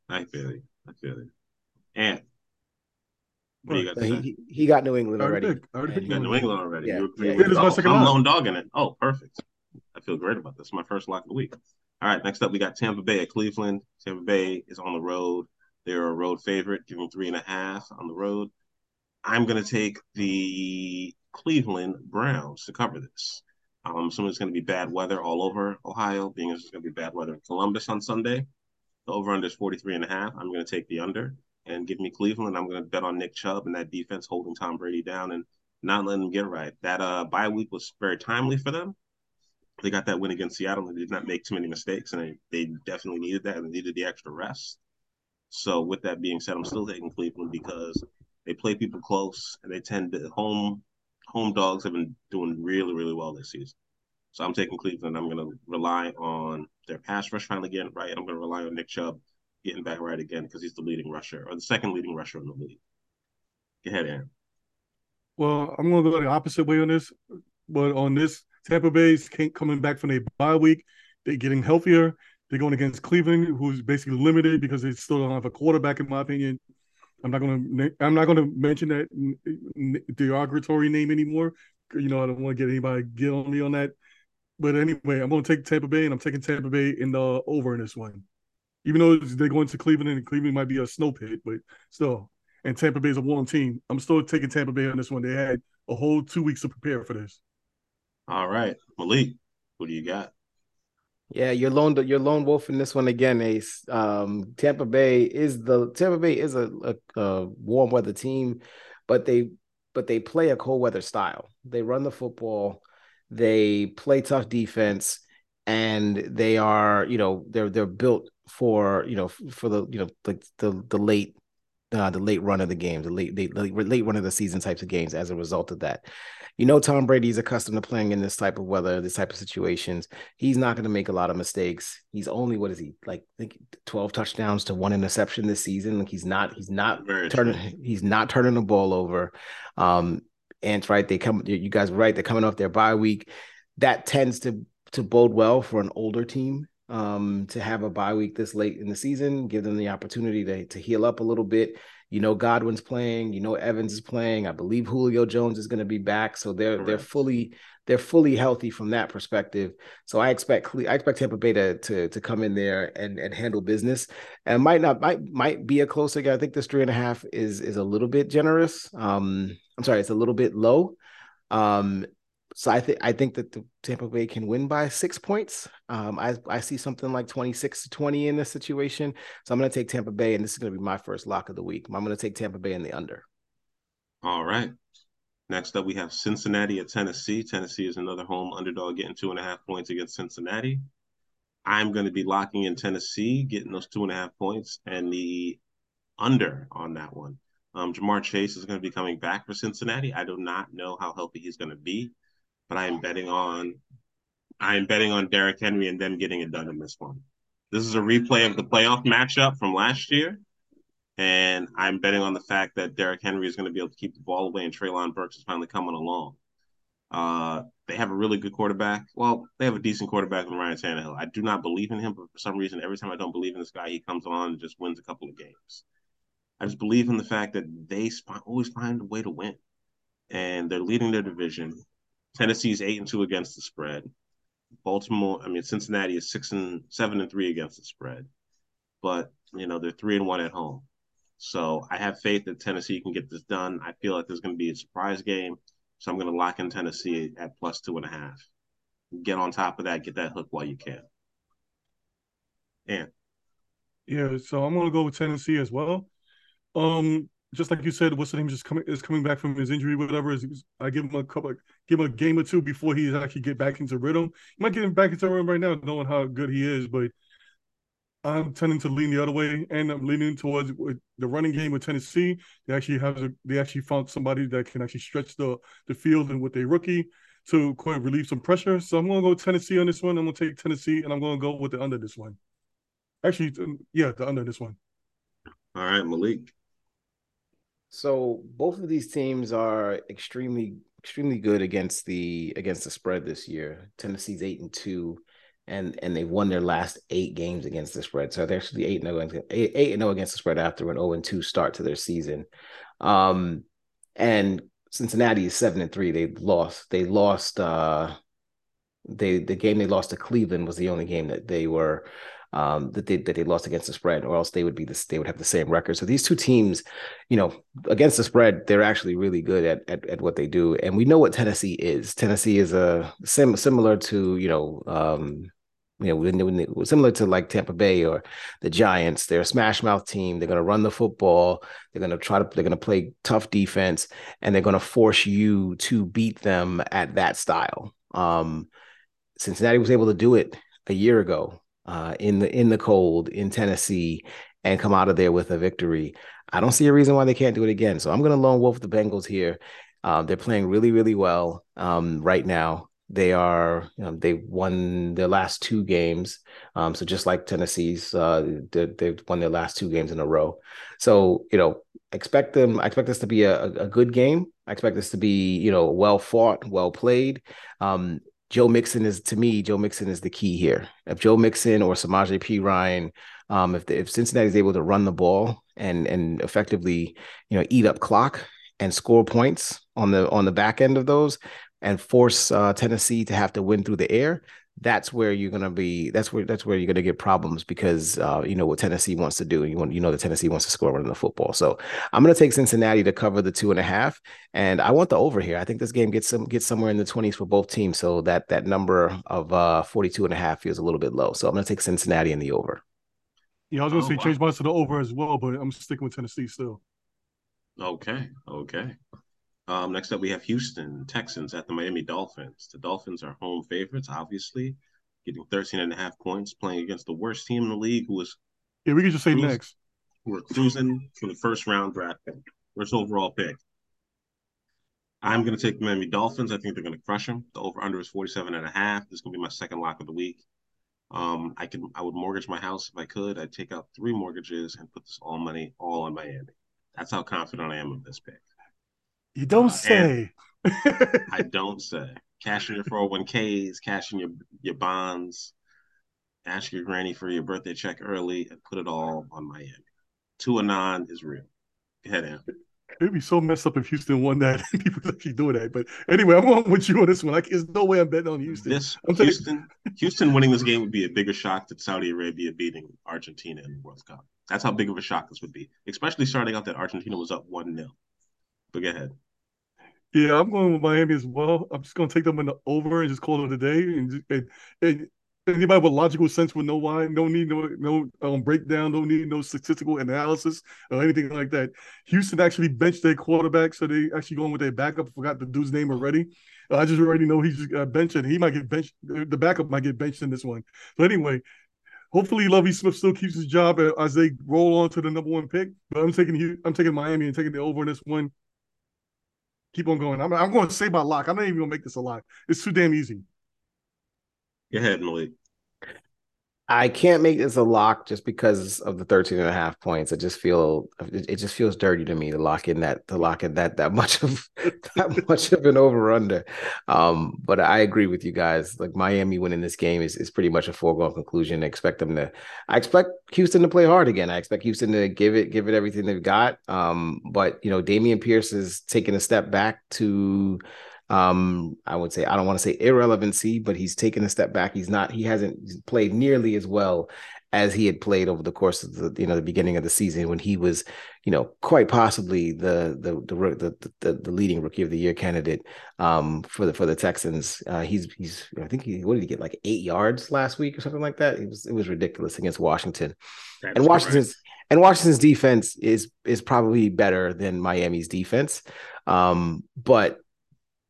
I feel it. I feel it. And got he, he, got New England already. already. got New England already. Yeah. Yeah. Oh, I'm lone dog in it. Oh, perfect. I feel great about this. My first lock of the week. All right, next up we got Tampa Bay at Cleveland. Tampa Bay is on the road. They're a road favorite, giving three and a half on the road. I'm going to take the Cleveland Browns to cover this. Um, so it's going to be bad weather all over Ohio, being it's going to be bad weather in Columbus on Sunday. The over under is 43 and a half. I'm going to take the under and give me Cleveland. I'm going to bet on Nick Chubb and that defense holding Tom Brady down and not letting him get right. That uh bye week was very timely for them. they got that win against Seattle. and They did not make too many mistakes, and they, they definitely needed that and needed the extra rest. So, with that being said, I'm still taking Cleveland because they play people close, and they tend to home home dogs have been doing really really well this season. So I'm taking Cleveland. I'm going to rely on their pass rush finally getting right. I'm going to rely on Nick Chubb getting back right again because he's the leading rusher or the second leading rusher in the league. Go ahead, Aaron. Well, I'm going to go the opposite way on this, but on this, Tampa Bay's coming back from a bye week. They're getting healthier. They're going against Cleveland, who's basically limited because they still don't have a quarterback, in my opinion. I'm not to. I'm not to mention that derogatory name anymore. You know, I don't want to get anybody get on me on that. But anyway, I'm to take Tampa Bay, and I'm taking Tampa Bay in the over in this one. Even though they're going to Cleveland, and Cleveland might be a snow pit, but still, and Tampa Bay is a warm team. I'm still taking Tampa Bay on this one. They had a whole two weeks to prepare for this. All right, Malik, what do you got? Yeah, you're lone you're lone wolf in this one again, Ace. Um, Tampa Bay is the Tampa Bay is a, a, a warm weather team, but they but they play a cold weather style. They run the football, they play tough defense, and they are you know they're they're built for you know for the you know like the, the the late uh, the late run of the game, the late, late late run of the season types of games as a result of that. You know, Tom Brady's accustomed to playing in this type of weather, this type of situations. He's not going to make a lot of mistakes. He's only what is he like? I think twelve touchdowns to one interception this season. Like he's not he's not Very turning true. he's not turning the ball over. Um, and right, they come. You guys right. They're coming off their bye week. That tends to to bode well for an older team um, to have a bye week this late in the season, give them the opportunity to, to heal up a little bit. You know, Godwin's playing, you know, Evans is playing. I believe Julio Jones is going to be back. So they're Correct. they're fully they're fully healthy from that perspective. So I expect I expect Tampa Bay to to, to come in there and, and handle business. And might not might might be a closer game. I think this three and a half is is a little bit generous. Um, I'm sorry, it's a little bit low. Um, so I think I think that the Tampa Bay can win by six points. Um, I I see something like twenty six to twenty in this situation. So I'm going to take Tampa Bay, and this is going to be my first lock of the week. I'm going to take Tampa Bay in the under. All right. Next up, we have Cincinnati at Tennessee. Tennessee is another home underdog, getting two and a half points against Cincinnati. I'm going to be locking in Tennessee, getting those two and a half points, and the under on that one. Um, Ja'Marr Chase is going to be coming back for Cincinnati. I do not know how healthy he's going to be but I am betting on I am betting on Derrick Henry and them getting it done in this one. This is a replay of the playoff matchup from last year. And I'm betting on the fact that Derrick Henry is going to be able to keep the ball away and Treylon Burks is finally coming along. Uh, they have a really good quarterback. Well, they have a decent quarterback in Ryan Tannehill. I do not believe in him, but for some reason, every time I don't believe in this guy, he comes on and just wins a couple of games. I just believe in the fact that they always find a way to win, and they're leading their division. Tennessee's eight and two against the spread. Baltimore, I mean Cincinnati is six and seven and three against the spread, but you know they're three and one at home. So I have faith that Tennessee can get this done. I feel like there's going to be a surprise game, so I'm going to lock in Tennessee at plus two and a half. Get on top of that, get that hook while you can. And yeah, so I'm going to go with Tennessee as well. Um, just like you said, what's the name just coming is coming back from his injury, whatever. Is I give him a couple, give him a game or two before he actually get back into rhythm. He might get him back into rhythm right now, knowing how good he is, but I'm tending to lean the other way, and I'm leaning towards the running game with Tennessee. They actually have a, they actually found somebody that can actually stretch the the field and with a rookie to quite relieve some pressure. So I'm to go Tennessee on this one. I'm to take Tennessee, and I'm to go with the under this one. Actually, yeah, the under this one. All right, Malik. So both of these teams are extremely extremely good against the against the spread this year. Tennessee's eight and two, and and they've won their last eight games against the spread. So they're actually eight and zero eight and zero against the spread after an zero and two start to their season. Um, and Cincinnati is seven and three. They lost. They lost. Uh, they the game they lost to Cleveland was the only game that they were um, that they that they lost against the spread, or else they would be this they would have the same record. So these two teams, you know, against the spread, they're actually really good at at, at what they do, and we know what Tennessee is. Tennessee is a sim, similar to you know. Um, you know, when, when similar to like Tampa Bay or the Giants, they're a smash mouth team. They're going to run the football. They're going to try to. They're going to play tough defense, and they're going to force you to beat them at that style. Um, Cincinnati was able to do it a year ago uh, in the in the cold in Tennessee and come out of there with a victory. I don't see a reason why they can't do it again. So I'm going to lone wolf the Bengals here. Um, they're playing really, really well um, right now. They are, you know, they won their last two games. Um, so just like Tennessee's, uh, they, they've won their last two games in a row. So you know, expect them. I expect this to be a, a good game. I expect this to be, you know, well fought, well played. Um, Joe Mixon is to me, Joe Mixon is the key here. If Joe Mixon or Samaje Perine, um, if the, if Cincinnati is able to run the ball and and effectively, you know, eat up clock and score points on the on the back end of those, and force uh, Tennessee to have to win through the air, that's where you're gonna be. That's where that's where you're gonna get problems because uh, you know what Tennessee wants to do. You want you know that Tennessee wants to score running the football. So I'm gonna take Cincinnati to cover the two and a half, and I want the over here. I think this game gets some gets somewhere in the 20s for both teams. So that that number of uh 42 and a half feels a little bit low. So I'm gonna take Cincinnati in the over. Yeah, I was gonna Oh, say wow. change mine to the over as well, but I'm sticking with Tennessee still. Okay, okay. Um, next up, we have Houston Texans at the Miami Dolphins. The Dolphins are home favorites, obviously, getting 13 and a half points, playing against the worst team in the league, who was Yeah, we can just say Who's- next. were cruising for the first round draft pick, first overall pick. I'm going to take the Miami Dolphins. I think they're going to crush them. The over under is 47 and a half. This is going to be my second lock of the week. Um, I can I would mortgage my house if I could. I'd take out three mortgages and put this all money all on Miami. That's how confident I am of this pick. You don't Uh, say. I don't say. Cash in your 401ks, cash in your, your bonds, ask your granny for your birthday check early, and put it all on Miami. Two and nine is real. Go ahead, Am. It'd be so messed up if Houston won that. *laughs* People actually doing that. But anyway, I'm going with you on this one. Like, there's no way I'm betting on Houston. This Houston, Houston winning this game would be a bigger shock than Saudi Arabia beating Argentina in the World Cup. That's how big of a shock this would be, especially starting out that Argentina was up one 0 But go ahead. Yeah, I'm going with Miami as well. I'm just going to take them in the over and just call it a day. And, just, and, and anybody with logical sense would know why. No need no no um, breakdown. No need no statistical analysis or anything like that. Houston actually benched their quarterback, so they actually going with their backup. Forgot the dude's name already. Uh, I just already know he's got benched, he might get benched. The backup might get benched in this one. So anyway, hopefully Lovie Smith still keeps his job as they roll on to the number one pick. But I'm taking I'm taking Miami and taking the over in this one. Keep on going. I'm, I'm going to say my lock. I'm not even going to make this a lock. It's too damn easy. Go ahead, Malik. I can't make this a lock just because of the 13 and a half points. I just feel it, just feels dirty to me to lock in that to lock in that that much of *laughs* that much of an over under. Um, but I agree with you guys. Like Miami winning this game is, is pretty much a foregone conclusion. I expect them to I expect Houston to play hard again. I expect Houston to give it give it everything they've got. Um, but you know, Dameon Pierce is taking a step back to um i would say i don't want to say irrelevancy but he's taken a step back. He's not he hasn't played nearly as well as he had played over the course of the you know the beginning of the season when he was you know quite possibly the the the the, the, the leading rookie of the year candidate um for the for the texans. Uh he's he's i think he what did he get like eight yards last week or something like that? It was it was ridiculous against washington. That's and washington's correct. and washington's defense is is probably better than miami's defense. Um but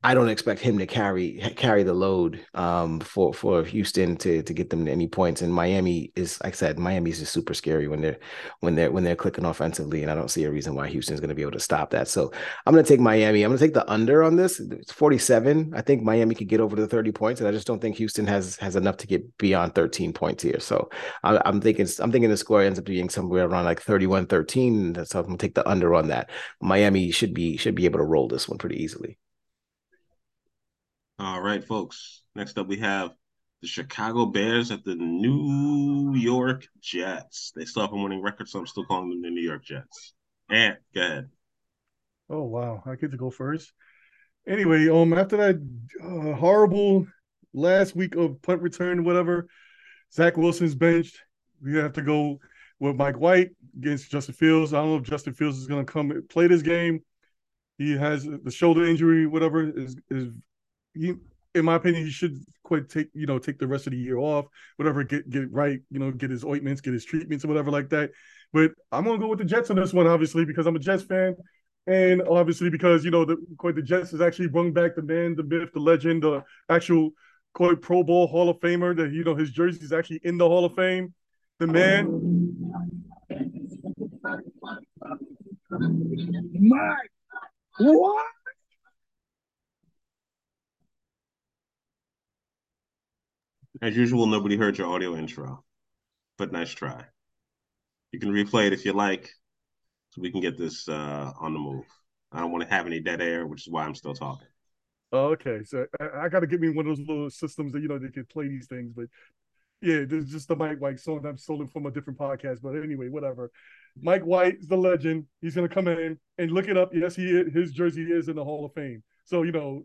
I don't expect him to carry carry the load um, for for Houston to to get them to any points. And Miami is, like I said, Miami is just super scary when they're when they're when they're clicking offensively, and I don't see a reason why Houston's going to be able to stop that. So I'm going to take Miami. I'm going to take the under on this. It's 47. I think Miami could get over the 30 points, and I just don't think Houston has has enough to get beyond 13 points here. So I, I'm thinking I'm thinking the score ends up being somewhere around like 31 13. So I'm going to take the under on that. Miami should be should be able to roll this one pretty easily. All right, folks. Next up, we have the Chicago Bears at the New York Jets. They still have a winning record, so I'm still calling them the New York Jets. And go ahead. Oh wow, I get to go first. Anyway, um, after that uh, horrible last week of punt return, whatever, Zach Wilson's benched. We have to go with Mike White against Justin Fields. I don't know if Justin Fields is going to come play this game. He has the shoulder injury, whatever. Is is he? In my opinion, he should quite take you know take the rest of the year off, whatever. Get get right, you know, get his ointments, get his treatments, or whatever like that. But I'm gonna go with the Jets on this one, obviously, because I'm a Jets fan. And obviously, because you know, the quite the Jets has actually brought back the man, the myth, the legend, the actual quote Pro Bowl Hall of Famer that you know his jersey is actually in the Hall of Fame. The man. Mike, what? As usual, nobody heard your audio intro, but nice try. You can replay it if you like, so we can get this uh, on the move. I don't want to have any dead air, which is why I'm still talking. Oh, okay, so I, I got to get me one of those little systems that you know they can play these things. But yeah, there's just the Mike White song I'm stolen from a different podcast. But anyway, whatever. Mike White is the legend. He's gonna come in and look it up. Yes, he is, his jersey is in the Hall of Fame. So you know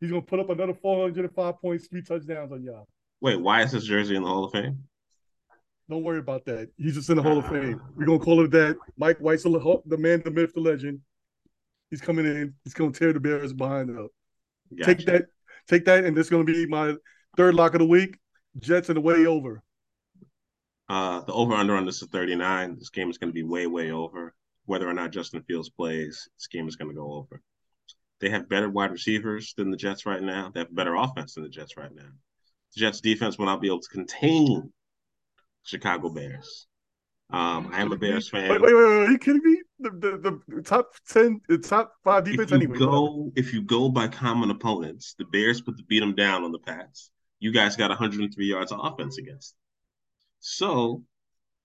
he's gonna put up another 405 points, three touchdowns on y'all. Wait, why is his jersey in the Hall of Fame? Don't worry about that. He's just in the Hall of Fame. We're gonna call it that. Mike White's the, man, the myth, the legend. He's coming in. He's gonna tear the Bears behind up. Gotcha. Take that, take that, and this is gonna be my third lock of the week. Jets and the way over. Uh, the over under on this is 39. This game is going to be way, way over. Whether or not Justin Fields plays, this game is going to go over. They have better wide receivers than the Jets right now. They have better offense than the Jets right now. The Jets defense will not be able to contain Chicago Bears. Um, I am a Bears fan. Wait, wait, wait, wait. Are you kidding me? The, the, the top 10, the top five defense if you anyway. Go, if you go by common opponents, the Bears put the beat them down on the Pats. You guys got 103 yards of offense against. So,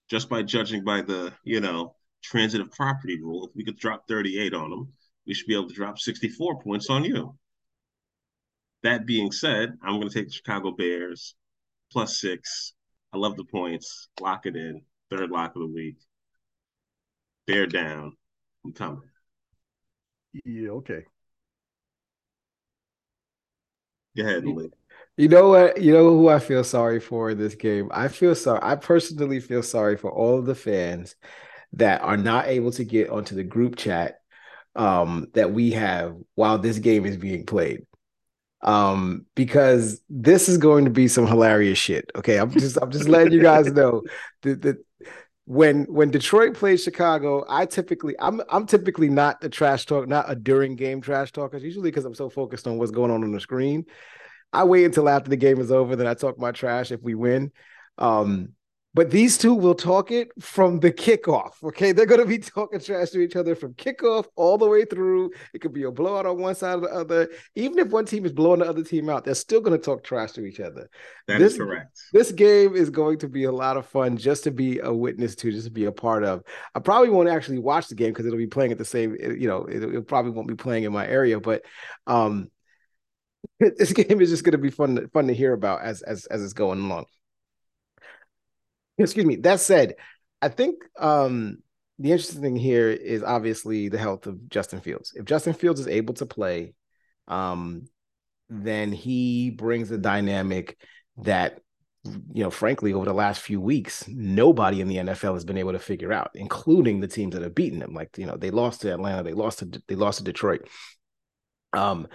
just by judging by the, you know, transitive property rule, if we could drop 38 on them, we should be able to drop 64 points on you. That being said, I'm going to take the Chicago Bears plus six. I love the points. Lock it in. Third lock of the week. Bear down. I'm coming. Yeah, okay. Go ahead, Lee. You know what? You know who I feel sorry for in this game? I feel sorry. I personally feel sorry for all of the fans that are not able to get onto the group chat um, that we have while this game is being played. Um, because this is going to be some hilarious shit. Okay, I'm just I'm just letting you guys know *laughs* that, that when when Detroit plays Chicago, I typically I'm I'm typically not the trash talk, not a during game trash talker. Usually because I'm so focused on what's going on on the screen. I wait until after the game is over, then I talk my trash if we win. Um, but these two will talk it from the kickoff. Okay, they're going to be *laughs* talking trash to each other from kickoff all the way through. It could be a blowout on one side or the other. Even if one team is blowing the other team out, they're still going to talk trash to each other. That this, is correct. This game is going to be a lot of fun just to be a witness to, just to be a part of. I probably won't actually watch the game because it'll be playing at the same. You know, it, it probably won't be playing in my area, but um, *laughs* this game is just going to be fun fun to hear about as as as it's going along. Excuse me. That said, I think um, the interesting thing here is obviously the health of Justin Fields. If Justin Fields is able to play, um, then he brings a dynamic that you know, frankly, over the last few weeks, nobody in the NFL has been able to figure out, including the teams that have beaten them. Like, you know, they lost to Atlanta, they lost to they lost to Detroit. Um,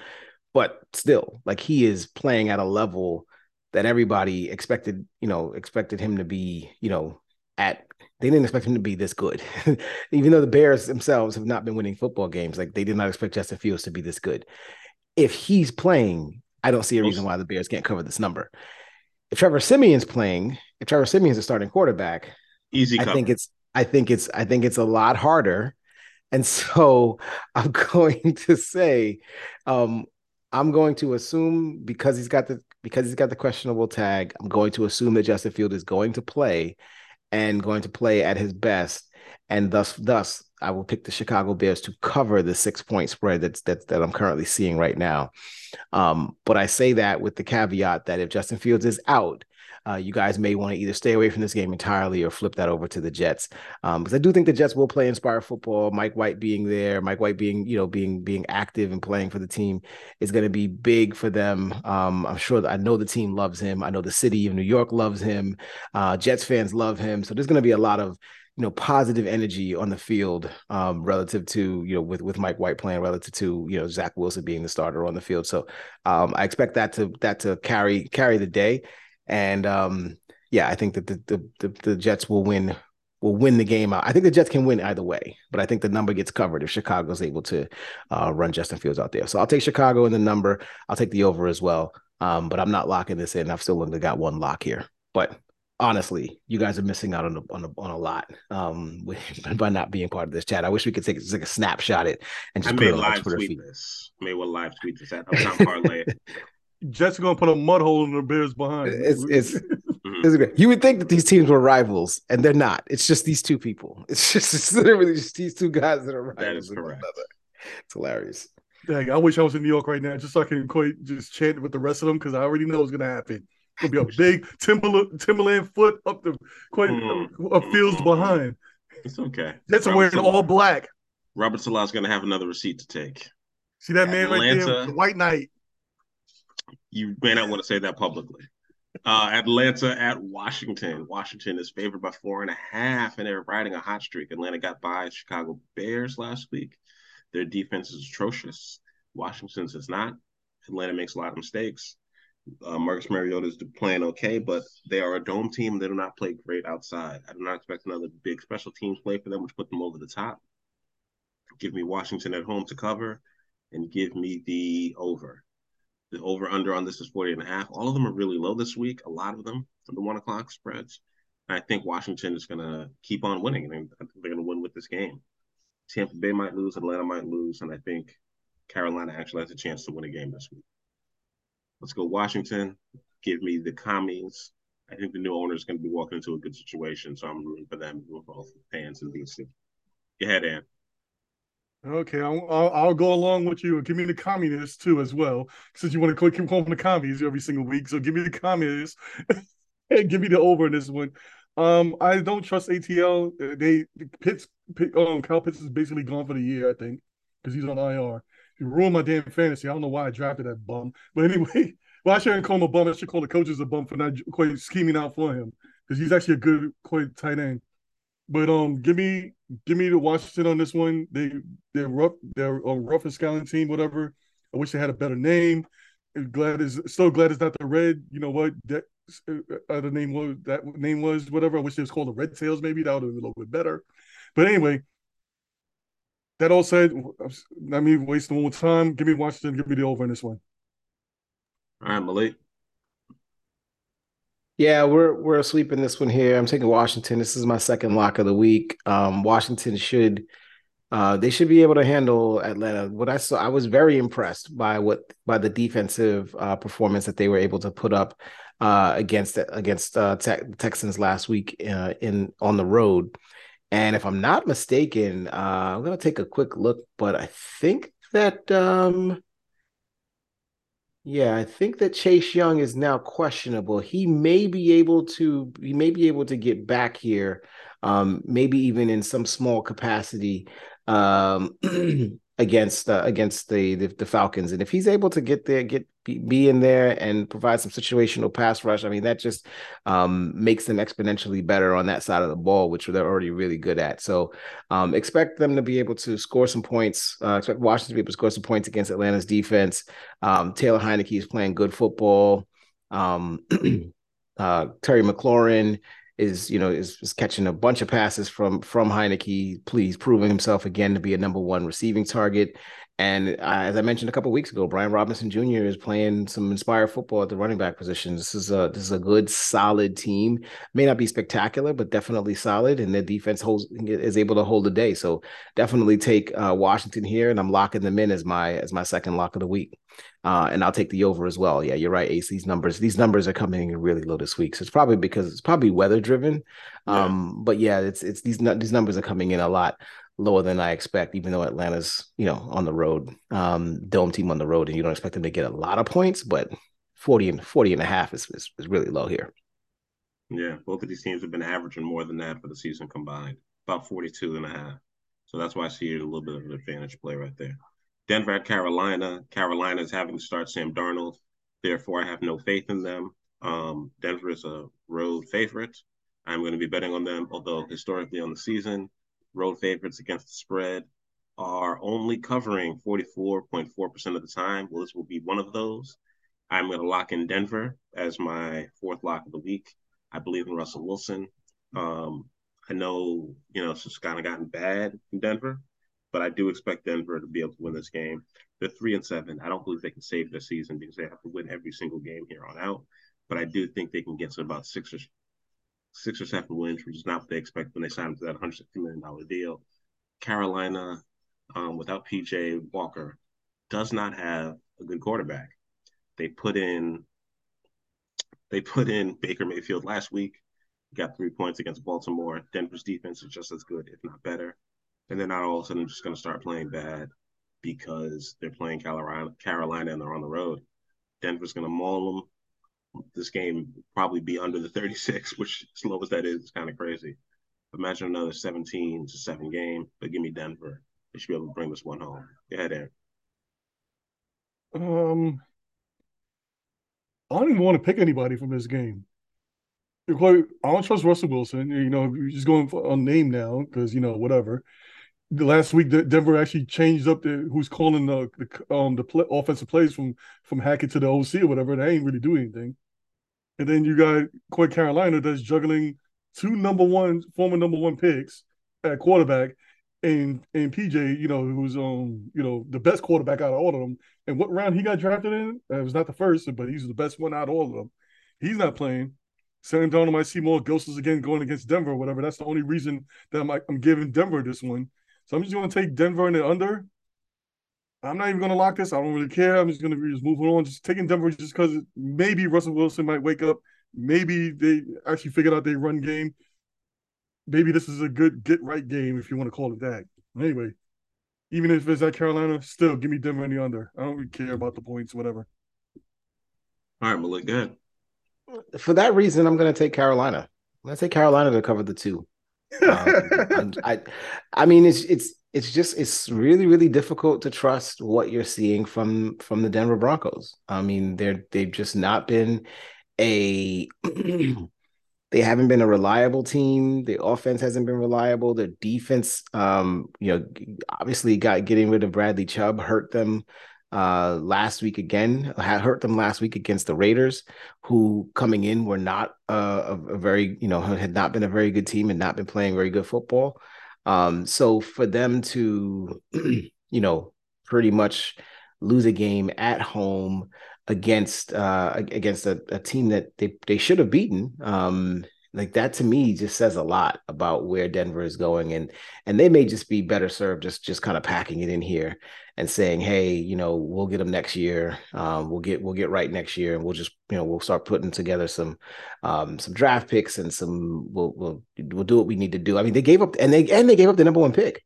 but still, like he is playing at a level that everybody expected, you know, expected him to be, you know, at they didn't expect him to be this good. *laughs* Even though the Bears themselves have not been winning football games, like they did not expect Justin Fields to be this good. If he's playing, I don't see a reason why the Bears can't cover this number. If Trevor Siemian's playing, if Trevor Siemian's a starting quarterback, easy. Cover. I think it's I think it's I think it's a lot harder. And *laughs* so I'm *laughs* going to say um, I'm going to assume because he's got the because he's got the questionable tag, I'm going to assume that Justin Field is going to play and going to play at his best. And thus thus I will pick the Chicago Bears to cover the six point spread that's that that I'm currently seeing right now. Um, but I say that with the caveat that if Justin Fields is out, uh, you guys may want to either stay away from this game entirely or flip that over to the Jets. Um, because I do think the Jets will play inspired football. Mike White being there, Mike White being, you know, being being active and playing for the team is going to be big for them. Um, I'm sure that I know the team loves him. I know the city of New York loves him. Uh, Jets fans love him. So there's going to be a lot of you know positive energy on the field um, relative to you know with with Mike White playing relative to you know Zach Wilson being the starter on the field. So um, I expect that to that to carry carry the day. And um, yeah, I think that the, the, the the Jets will win will win the game out. I think the Jets can win either way, but I think the number gets covered if Chicago's able to uh, run Justin Fields out there. So I'll take Chicago in the number. I'll take the over as well. Um, but I'm not locking this in. I've still only got one lock here. But honestly, you guys are missing out on a, on a, on a lot um, *laughs* by not being part of this chat. I wish we could take, take a snapshot it and just I put it on Twitter tweet feed. this. May well live tweet this at Uptown Parlay. *laughs* Jets are gonna put a mud hole in the Bears behind. It's it's *laughs* Mhm. It's okay. You would think that these teams were rivals, and they're not. It's just these two people. *laughs* It's just it's literally just these two guys that are rivals. That is correct. another. It's hilarious. Dang, I wish I was in New York right now, just so I can quite just chant with the rest of them because I already know what's gonna happen. It's gonna be a *laughs* big Timberland Timberland foot up the quite Mhm. uh, fields behind. It's okay. Jets are Robert wearing Saleh- all black. Robert Saleh's going to have another receipt to take. See that man right there, the White Knight. You may not want to say that publicly. Uh, Atlanta at Washington. Washington is favored by four and a half, and they're riding a hot streak. Atlanta got by Chicago Bears last week. Their defense is atrocious. Washington's is not. Atlanta makes a lot of mistakes. Uh, Marcus Mariota is playing okay, but they are a dome team. They do not play great outside. I do not expect another big special teams play for them, which put them over the top. Give me Washington at home to cover, and give me the over. The over under on this is 40 and a half. All of them are really low this week, a lot of them the one o'clock spreads. I think Washington is going to keep on winning. I think they're going to win with this game. Tampa Bay might lose, Atlanta might lose, and I think Carolina actually has a chance to win a game this week. Let's go Washington. Give me the commies. I think the new owner is going to be walking into a good situation, so I'm rooting for them, for both fans and DC. Go ahead, Ann. Okay, I'll, I'll, I'll go along with you. Give me the communists too, as well, since you want to keep calling the commies every single week. So give me the communists and *laughs* give me the over in this one. Um, I don't trust ATL. They Pitts, Pitt, um, Kyle Pitts is basically gone for the year, I think, because he's on IR. He ruined my damn fantasy. I don't know why I drafted that bum, *laughs* but anyway, well, I shouldn't call him a bum. I should call the coaches a bum for not quite scheming out for him because he's actually a good, quite tight end. But um, give me give me the Washington on this one. They they're rough. They're a rough and scaling team. Whatever. I wish they had a better name. Glad is so glad it's not the red. You know what? That uh, the name was that name was whatever. I wish it was called the Red Tails. Maybe that would have been a little bit better. But anyway, that all said, I mean, wasting more time. Give me Washington. Give me the over in this one. All right, Malik. Yeah, we're we're asleep in this one here. I'm taking Washington. This is my second lock of the week. Um, Washington should uh, they should be able to handle Atlanta. What I saw, I was very impressed by what by the defensive uh, performance that they were able to put up uh, against against uh, Te- Texans last week uh, in on the road. And if I'm not mistaken, uh, I'm gonna take a quick look, but I think that um, yeah, I think that Chase Young is now questionable. He may be able to he may be able to get back here, um, maybe even in some small capacity um, *clears throat* against uh, against the, the the Falcons. And if he's able to get there, get be, in there and provide some situational pass rush, I mean that just um, makes them exponentially better on that side of the ball, which they're already really good at. So um, expect them to be able to score some points. Uh, expect Washington to be able to score some points against Atlanta's defense. Um, Taylor Heinicke is playing good football. Um, *clears throat* uh, Terry McLaurin is, you know, is, is, catching a bunch of passes from from Heinicke. Please proving himself again to be a number one receiving target. And uh, as I mentioned a couple weeks ago, Brian Robinson Jr. is playing some inspired football at the running back position. This is a this is a good, solid team. May not be spectacular, but definitely solid. And their defense holds is able to hold the day. So definitely take uh, Washington here, and I'm locking them in as my as my second lock of the week. Uh, and I'll take the over as well. Yeah, you're right, Ace. These numbers, these numbers are coming in really low this week. So it's probably because it's probably weather driven. Yeah. Um, but yeah, it's it's these these numbers are coming in a lot lower than I expect, even though Atlanta's, you know, on the road, um, dome team on the road, and you don't expect them to get a lot of points, but 40 and 40 and a half is, is, is really low here. Yeah, both of these teams have been averaging more than that for the season combined, about 42 and a half. So that's why I see a little bit of an advantage play right there. Denver at Carolina. Carolina is having to start Sam Darnold. Therefore, I have no faith in them. Um, Denver is a road favorite. I'm going to be betting on them, although historically on the season, road favorites against the spread are only covering 44.4% of the time. Well, this will be one of those. I'm going to lock in Denver as my fourth lock of the week. I believe in Russell Wilson. Um, I know, you know, it's just kind of gotten bad in Denver, but I do expect Denver to be able to win this game. They're three and seven. I don't believe they can save their season because they have to win every single game here on out. But I do think they can get to about six or six or seven wins, which is not what they expect when they signed to that $160 million deal. Carolina, um, without PJ Walker, does not have a good quarterback. They put in they put in Baker Mayfield last week, got three points against Baltimore. Denver's defense is just as good, if not better. And they're not all of a sudden just going to start playing bad because they're playing Carolina, Carolina and they're on the road. Denver's going to maul them. This game probably be under the 36, *laughs* which as low as that is, is kind of crazy. Imagine another 17 to 7 game, but give me Denver. They should be able to bring this one home. Go ahead, Aaron. Um, I don't even want to pick anybody from this game. Quite, I don't trust Russell Wilson. You know, you're just going for a name now because you know whatever. The last week, Denver actually changed up the who's calling the, the um the play, offensive plays from from Hackett to the OC or whatever. They ain't really doing anything. And then you got quite Carolina that's juggling two number one former number one picks at quarterback and and PJ, you know, who's um, you know, the best quarterback out of all of them. And what round he got drafted in? It was not the first, but he's the best one out of all of them. He's not playing. Sam Darnold might see more ghosts again going against Denver or whatever. That's the only reason that I'm, I'm giving Denver this one. So I'm just going to take Denver in the under. I'm not even going to lock this. I don't really care. I'm just going to be just moving on. Just taking Denver just because maybe Russell Wilson might wake up. Maybe they actually figured out their run game maybe this is a good get right game if you want to call it that. Anyway, even if it's at Carolina, still give me Denver any under. I don't really care about the points, whatever. All right, Malik, go ahead. For that reason, I'm going to take Carolina. I'm going to take Carolina to cover the two. *laughs* um, I, I mean, it's it's it's just it's really really difficult to trust what you're seeing from from the Denver Broncos. I mean, they're they've just not been a *clears throat* they haven't been a reliable team. The offense hasn't been reliable. The defense, um, you know, obviously got getting rid of Bradley Chubb hurt them uh, last week again. Had hurt them last week against the Raiders, who coming in were not uh, a, a, very, you know, had not been a very good team and not been playing very good football. Um, so for them to, *clears throat* you know, pretty much lose a game at home against uh against a, a team that they they should have beaten um like that to me just says a lot about where Denver is going and and they may just be better served just just kind of packing it in here and saying hey you know we'll get them next year um, we'll get we'll get right next year and we'll just you know we'll start putting together some um, some draft picks and some we'll we'll we'll do what we need to do I mean they gave up and they and they gave up the number one pick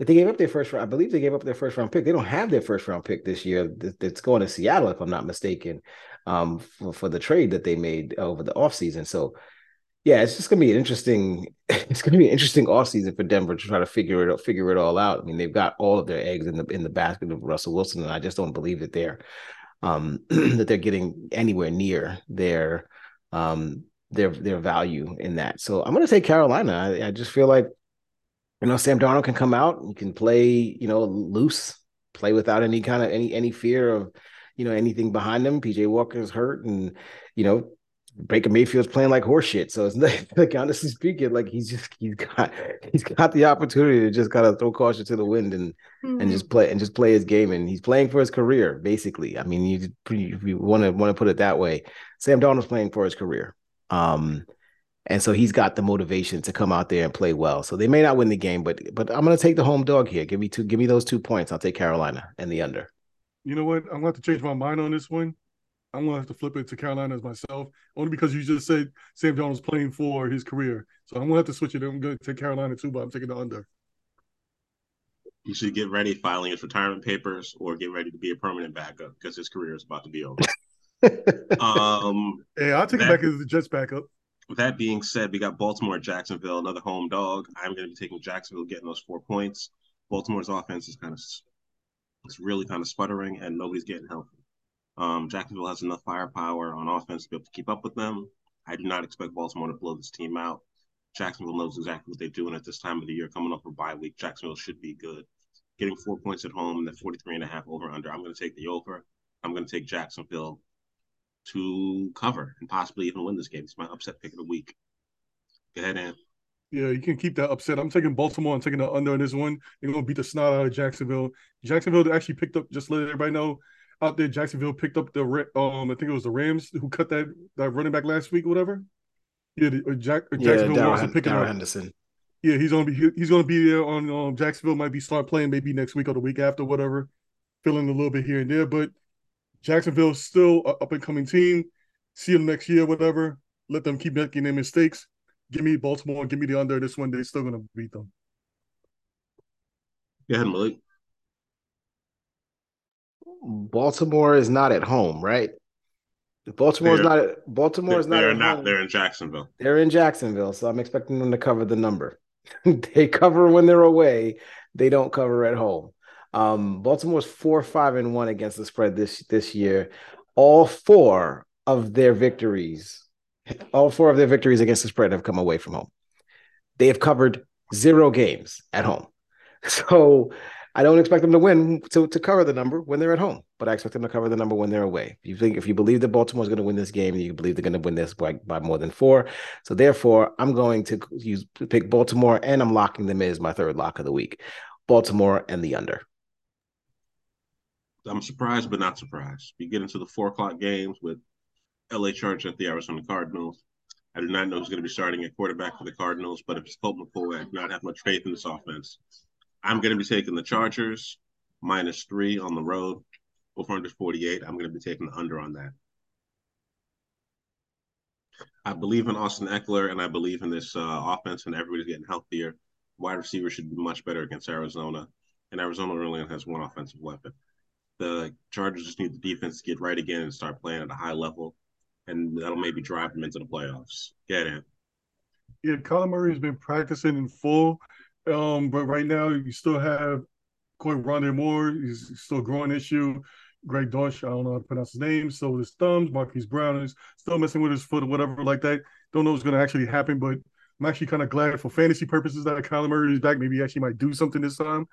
if they gave up their first round, I believe they gave up their first round pick. They don't have their first round pick this year. That's going to Seattle, if I'm not mistaken, um, for, for the trade that they made over the offseason. So, yeah, it's just gonna be an interesting. *laughs* It's gonna be an interesting offseason for Denver to try to figure it figure it all out. I mean, they've got all of their eggs in the in the basket of Russell Wilson, and I just don't believe that they're um, *clears throat* that they're getting anywhere near their um, their their value in that. So I'm gonna say Carolina. I, I just feel like you know, Sam Darnold can come out, you can play, you know, loose, play without any kind of any any fear of, you know, anything behind him. PJ Walker's hurt, and you know, Baker Mayfield's playing like horseshit. So it's *laughs* like honestly speaking, like he's just he's got *laughs* he's got the opportunity to just kind of throw caution to the wind and mm-hmm. and just play and just play his game. And he's playing for his career, basically. I mean, you if you want to want to put it that way, Sam Darnold's playing for his career. Um, and so he's got the motivation to come out there and play well. So they may not win the game, but but I'm going to take the home dog here. Give me two. Give me those two points. I'll take Carolina and the under. You know what? I'm going to have to change my mind on this one. I'm going to have to flip it to Carolina as myself, only because you just said Sam Darnold's playing for his career. So I'm going to have to switch it. I'm going to take Carolina too, but I'm taking the under. You should get ready filing his retirement papers or get ready to be a permanent backup because his career is about to be over. *laughs* um, hey, I'll take that, it back as the Jets backup that being said, we got Baltimore, Jacksonville, another home dog. I'm going to be taking Jacksonville, getting those four points. Baltimore's offense is kind of it's really kind of sputtering, and nobody's getting healthy. Um, Jacksonville has enough firepower on offense to be able to keep up with them. I do not expect Baltimore to blow this team out. Jacksonville knows exactly what they're doing at this time of the year. Coming up a bye week, Jacksonville should be good. Getting four points at home and the 43 and a half over under. I'm going to take the over. I'm going to take Jacksonville to cover and possibly even win this game. It's my upset pick of the week. Go ahead, Ann. Yeah, you can keep that upset. I'm taking Baltimore. I'm taking the under in this one. They're gonna beat the snot out of Jacksonville. Jacksonville actually picked up. Just let everybody know out there. Jacksonville picked up the um. I think it was the Rams who cut that that running back last week, whatever. Yeah, the, uh, Jack, uh, Jacksonville yeah, also picking up Henderson. Yeah, he's gonna be he's gonna be there on um, Jacksonville. Might be start playing maybe next week or the week after, whatever. Filling a little bit here and there, but Jacksonville's still a up and coming team. See them next year, whatever. Let them keep making their mistakes. Give me Baltimore. Give me the under. This one, they're still gonna beat them. Go ahead, Malik. Baltimore is not at home, right? Baltimore is not. At, Baltimore is not. They're not. Home. They're in Jacksonville. They're in Jacksonville, so I'm expecting them to cover the number. *laughs* they cover when they're away. They don't cover at home. Um, Baltimore's four, five, and one against the spread this this year. All four of their victories, all four of their victories against the spread have come away from home. They have covered zero games at home. *laughs* So I don't expect them to win to, to cover the number when they're at home, but I expect them to cover the number when they're away. If you think if you believe that Baltimore is going to win this game, you believe they're going to win this by, by more than four. So therefore, I'm going to use pick Baltimore, and I'm locking them in as my third lock of the week. Baltimore and the under. I'm surprised, but not surprised. We get into the four o'clock games with LA Chargers at the Arizona Cardinals. I do not know who's going to be starting at quarterback for the Cardinals, but if it's Colt McCoy, I do not have much faith in this offense. I'm going to be taking the Chargers minus three on the road, over under 48. I'm going to be taking the under on that. I believe in Austin Ekeler and I believe in this uh, offense and everybody's getting healthier. Wide receiver should be much better against Arizona, and Arizona only has one offensive weapon. The Chargers just need the defense to get right again and start playing at a high level, and that'll maybe drive them into the playoffs. Get in. Yeah, Kyler Murray has been practicing in full um, but right now you still have Corey Rondale Moore. He's still growing issue. Greg Dortch, I don't know how to pronounce his name. So his thumbs. Marquise Brown is still messing with his foot or whatever like that. Don't know what's going to actually happen, but I'm actually kind of glad for fantasy purposes that Kyler Murray is back. Maybe he actually might do something this time.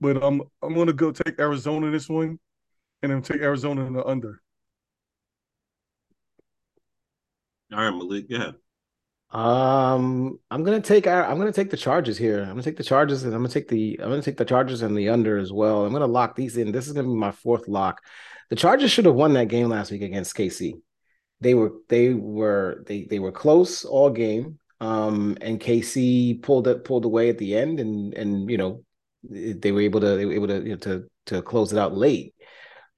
But um, I'm to go take Arizona this one, and then take Arizona in the under. All right, Malik, go ahead. Um, I'm gonna take I'm gonna take the charges here. I'm gonna take the charges, and I'm gonna take the I'm gonna take the charges and the under as well. I'm gonna lock these in. This is gonna be my fourth lock. The Chargers should have won that game last week against KC. They were they were they they were close all game. Um, and KC pulled it pulled away at the end, and and you know they were able to they were able to you know, to to close it out late.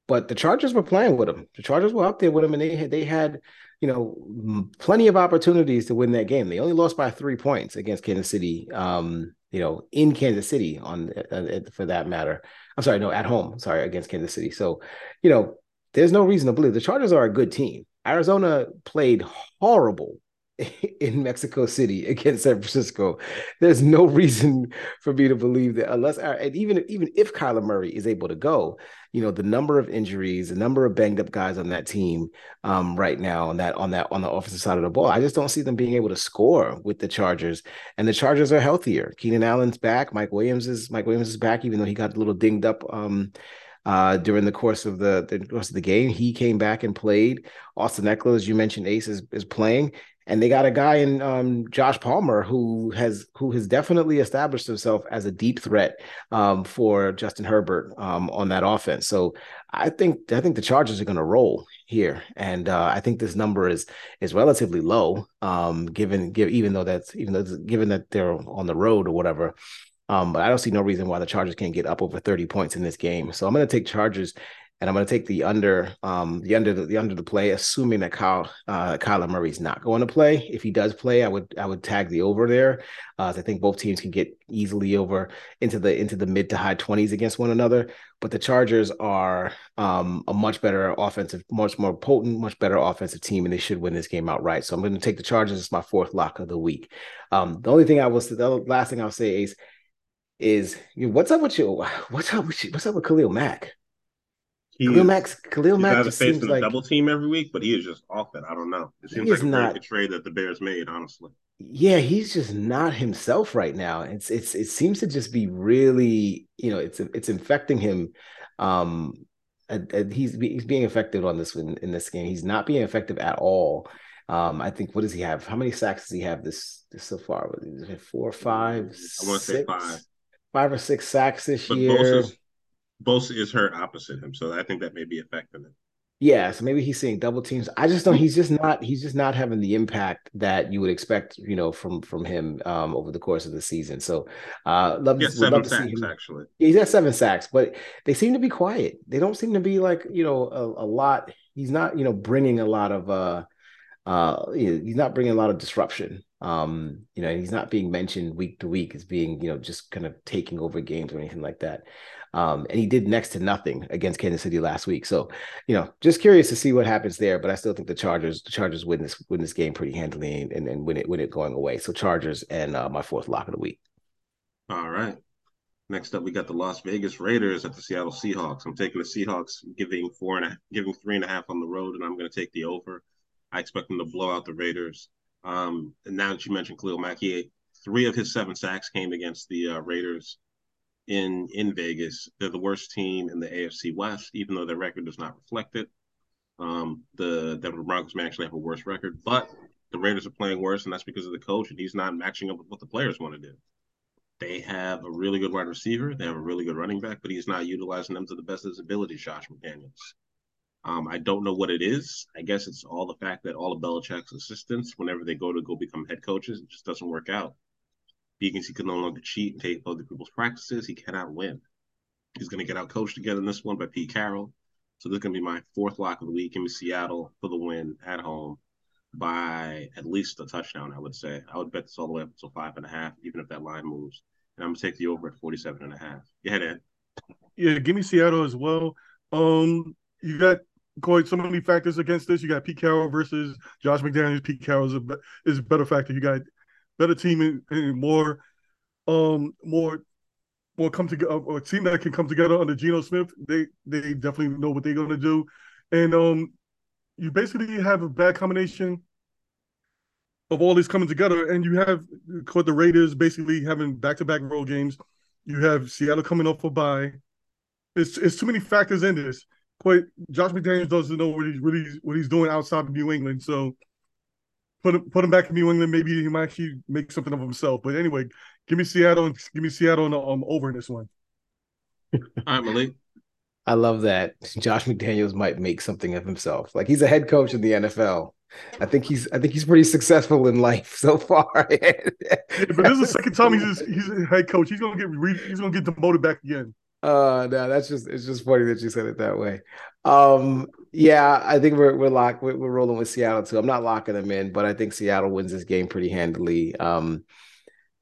But the Chargers were playing with them. The Chargers were up there with them, and they had they had you know, plenty of opportunities to win that game. They only lost by three points against Kansas City. Um, you know, in Kansas City on uh, for that matter. I'm sorry, no, at home. Sorry, against Kansas City. So, you know, there's no reason to believe the Chargers are a good team. Arizona played horrible *laughs* in Mexico City against San Francisco. There's no reason for me to believe that unless and even even if Kyler Murray is able to go, you know, the number of injuries, the number of banged up guys on that team um, right now on that on that on the offensive side of the ball, I just don't see them being able to score with the Chargers. And the Chargers are healthier. Keenan Allen's back. Mike Williams is Mike Williams is back, even though he got a little dinged up um, uh, during the course of the, the course of the game. He came back and played. Austin Ekeler, as you mentioned, Ace is, is playing and they got a guy in um, Josh Palmer who has who has definitely established himself as a deep threat um, for Justin Herbert um, on that offense. So I think I think the Chargers are going to roll here, and uh, I think this number is is relatively low, um, given give, even though that's even though given that they're on the road or whatever. Um, but I don't see no reason why the Chargers can't get up over 30 points in this game. So I'm going to take Chargers and I'm going to take the under, um, the under, the, the under the play, assuming that Kyle, uh, Kyler Murray's not going to play. If he does play, I would, I would tag the over there. Uh, I think both teams can get easily over into the into the mid to high 20s against one another. But the Chargers are um, a much better offensive, much more potent, much better offensive team, and they should win this game outright. So I'm going to take the Chargers as my fourth lock of the week. Um, the only thing I will, the last thing I'll say is, is you know, what's up with you? What's up with you? What's up with Khalil Mack? He Khalil Mack, Khalil Mack just seems like double team every week, but he is just off it. I don't know. It seems like a not, trade that the Bears made, honestly. Yeah, he's just not himself right now. It's it's it seems to just be really, you know, it's it's infecting him. Um, and, and he's he's being effective on this in, in this game. He's not being effective at all. Um, I think what does he have? How many sacks does he have this, this so far? Four or five? I want to say five. Five or six sacks this but year. Bosa is, Bosa is hurt opposite him, so I think that may be affecting it. Yeah, so maybe he's seeing double teams. I just don't. He's just not. He's just not having the impact that you would expect, you know, from from him um, over the course of the season. So, uh, love, yeah, seven love sacks actually. Yeah, he's at seven sacks, but they seem to be quiet. They don't seem to be like you know a, a lot. He's not you know bringing a lot of uh, uh, he's not bringing a lot of disruption. Um, you know, he's not being mentioned week to week as being you know just kind of taking over games or anything like that. Um, and he did next to nothing against Kansas City last week. So, you know, just curious to see what happens there. But I still think the Chargers, the Chargers win this win this game pretty handily and, and win it win it going away. So Chargers and uh, my fourth lock of the week. All right. Next up, we got the Las Vegas Raiders at the Seattle Seahawks. I'm taking the Seahawks, giving four and a, giving three and a half on the road, and I'm going to take the over. I expect them to blow out the Raiders. Um, and now that you mentioned Khalil Mack, three of his seven sacks came against the uh, Raiders in in Vegas. They're the worst team in the AFC West, even though their record does not reflect it. Um, the Denver Broncos may actually have a worse record, but the Raiders are playing worse, and that's because of the coach, and he's not matching up with what the players want to do. They have a really good wide receiver, they have a really good running back, but he's not utilizing them to the best of his ability, Josh McDaniels. Um, I don't know what it is. I guess it's all the fact that all of Belichick's assistants, whenever they go to go become head coaches, it just doesn't work out. Because he can no longer cheat and take other people's practices. He cannot win. He's going to get out coached again in this one by Pete Carroll. So this is going to be my fourth lock of the week. Give me Seattle for the win at home by at least a touchdown, I would say. I would bet this all the way up to five and a half, even if that line moves. And I'm going to take the over at 47 and a half. Go ahead, Ed. Yeah, give me Seattle as well. Um, you got quite so many factors against this. You got Pete Carroll versus Josh McDaniels. Pete Carroll is a, is a better factor. You got better team and, and more, um, more, more come together. A team that can come together under Geno Smith. They they definitely know what they're going to do, and um, you basically have a bad combination of all these coming together, and you have the Raiders basically having back to back road games. You have Seattle coming off a bye. It's it's too many factors in this. Quite Josh McDaniels doesn't know what he's really what he's doing outside of New England, so put him put him back in New England. Maybe he might actually make something of himself. But anyway, give me Seattle and give me Seattle um, over in this one. All right, Malik. I love that Josh McDaniels might make something of himself. Like he's a head coach in the NFL. I think he's I think he's pretty successful in life so far. *laughs* yeah, but this is the second time he's he's a head coach. He's gonna get re, he's gonna get demoted back again. Uh no, that's just it's just funny that you said it that way. Um yeah, I think we're we're locked we're, we're rolling with Seattle too. I'm not locking them in, but I think Seattle wins this game pretty handily. Um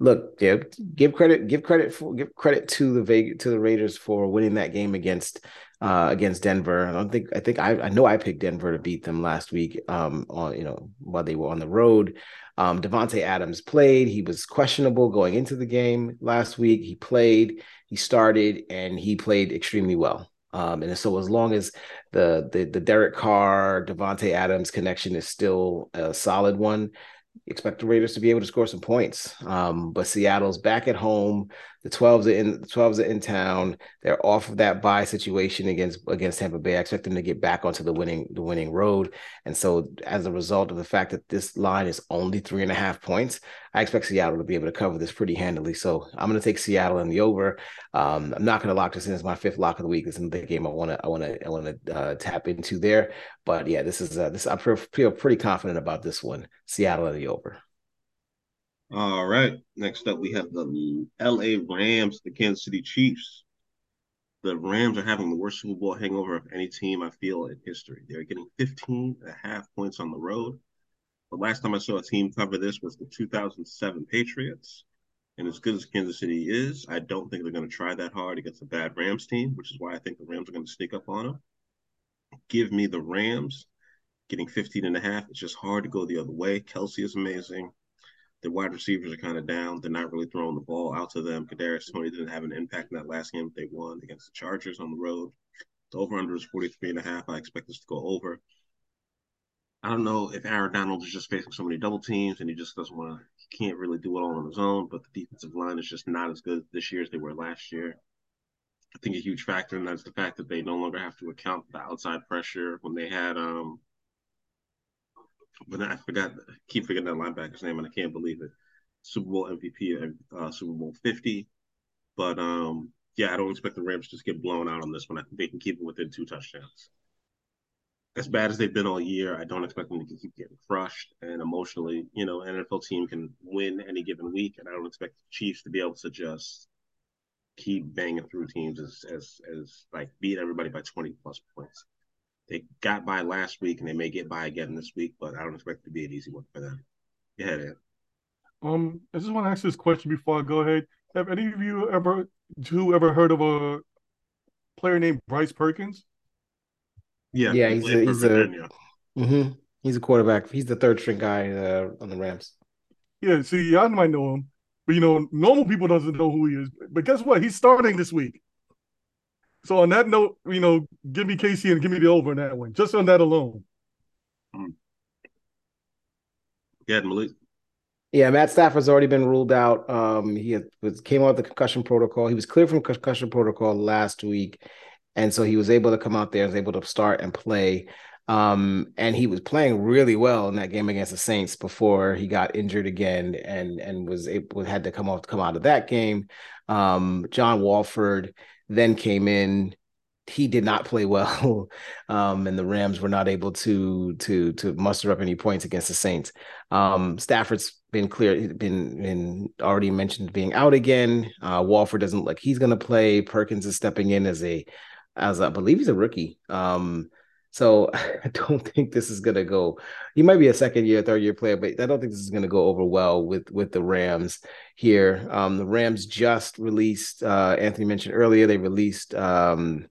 look, give credit give credit for give credit to the Vegas to the Raiders for winning that game against uh against Denver. I don't think I think I I know I picked Denver to beat them last week um on you know while they were on the road. Um Davante Adams played. He was questionable going into the game last week. He played, he started and he played extremely well. Um, and so as long as the the the Derek Carr Davante Adams connection is still a solid one, expect the Raiders to be able to score some points. Um, but Seattle's back at home. The 12s are in the 12s are in town. They're off of that bye situation against against Tampa Bay. I expect them to get back onto the winning the winning road. And so as a result of the fact that this line is only three and a half points, I expect Seattle to be able to cover this pretty handily. So I'm going to take Seattle in the over. Um, I'm not going to lock this in as my fifth lock of the week. This is the game I want to I want to I want to uh, tap into there. But yeah, this is uh, this I feel pretty confident about this one. Seattle in the over. All right. Next up, we have the LA Rams, the Kansas City Chiefs. The Rams are having the worst Super Bowl hangover of any team I feel in history. They're getting 15 and a half points on the road. The last time I saw a team cover this was the 2007 Patriots. And as good as Kansas City is, I don't think they're going to try that hard against a bad Rams team, which is why I think the Rams are going to sneak up on them. Give me the Rams getting 15 and a half. It's just hard to go the other way. Kelce is amazing. The wide receivers are kind of down. They're not really throwing the ball out to them. Kadarius Toney didn't have an impact in that last game they won against the Chargers on the road. The over under is 43 and a half. I expect this to go over. I don't know if Aaron Donald is just facing so many double teams and he just doesn't want to, he can't really do it all on his own, but the defensive line is just not as good this year as they were last year. I think a huge factor, and that's the fact that they no longer have to account for the outside pressure when they had um but I forgot, keep forgetting that linebacker's name, and I can't believe it. Super Bowl MVP, uh, Super Bowl 50. But um, yeah, I don't expect the Rams to just get blown out on this one. I think they can keep it within two touchdowns. As bad as they've been all year, I don't expect them to keep getting crushed. And emotionally, you know, an NFL team can win any given week, and I don't expect the Chiefs to be able to just keep banging through teams as as as like beat everybody by 20 plus points. They got by last week and they may get by again this week, but I don't expect it to be an easy one for them. Yeah. Um, I just want to ask this question before I go ahead. Have any of you ever who ever heard of a player named Bryce Perkins? Yeah, Yeah, he he's a- for he's a- Virginia. hmm He's a quarterback. He's the third string guy uh, on the Rams. Yeah, see, y'all might know him, but you know, normal people doesn't know who he is. But guess what? He's starting this week. So on that note, you know, give me Casey and give me the over in that one, just on that alone. Yeah, Malik. Yeah, Matt Stafford's already been ruled out. Um, he had, was came out of the concussion protocol. He was cleared from concussion protocol last week, and so he was able to come out there, was able to start and play. Um, and he was playing really well in that game against the Saints before he got injured again, and and was able had to come off come out of that game. Um, John Wolford then came in. He did not play well, *laughs* um, and the Rams were not able to to to muster up any points against the Saints. Um, Stafford's been clear, been been already mentioned being out again. Uh, Wolford doesn't look like he's going to play. Perkins is stepping in as a, as I believe he's a rookie. Um, so *laughs* I don't think this is to go. He might be a second year, third year player, but I don't think this is to go over well with with the Rams here. Um, the Rams just released. Uh, Anthony mentioned earlier they released um,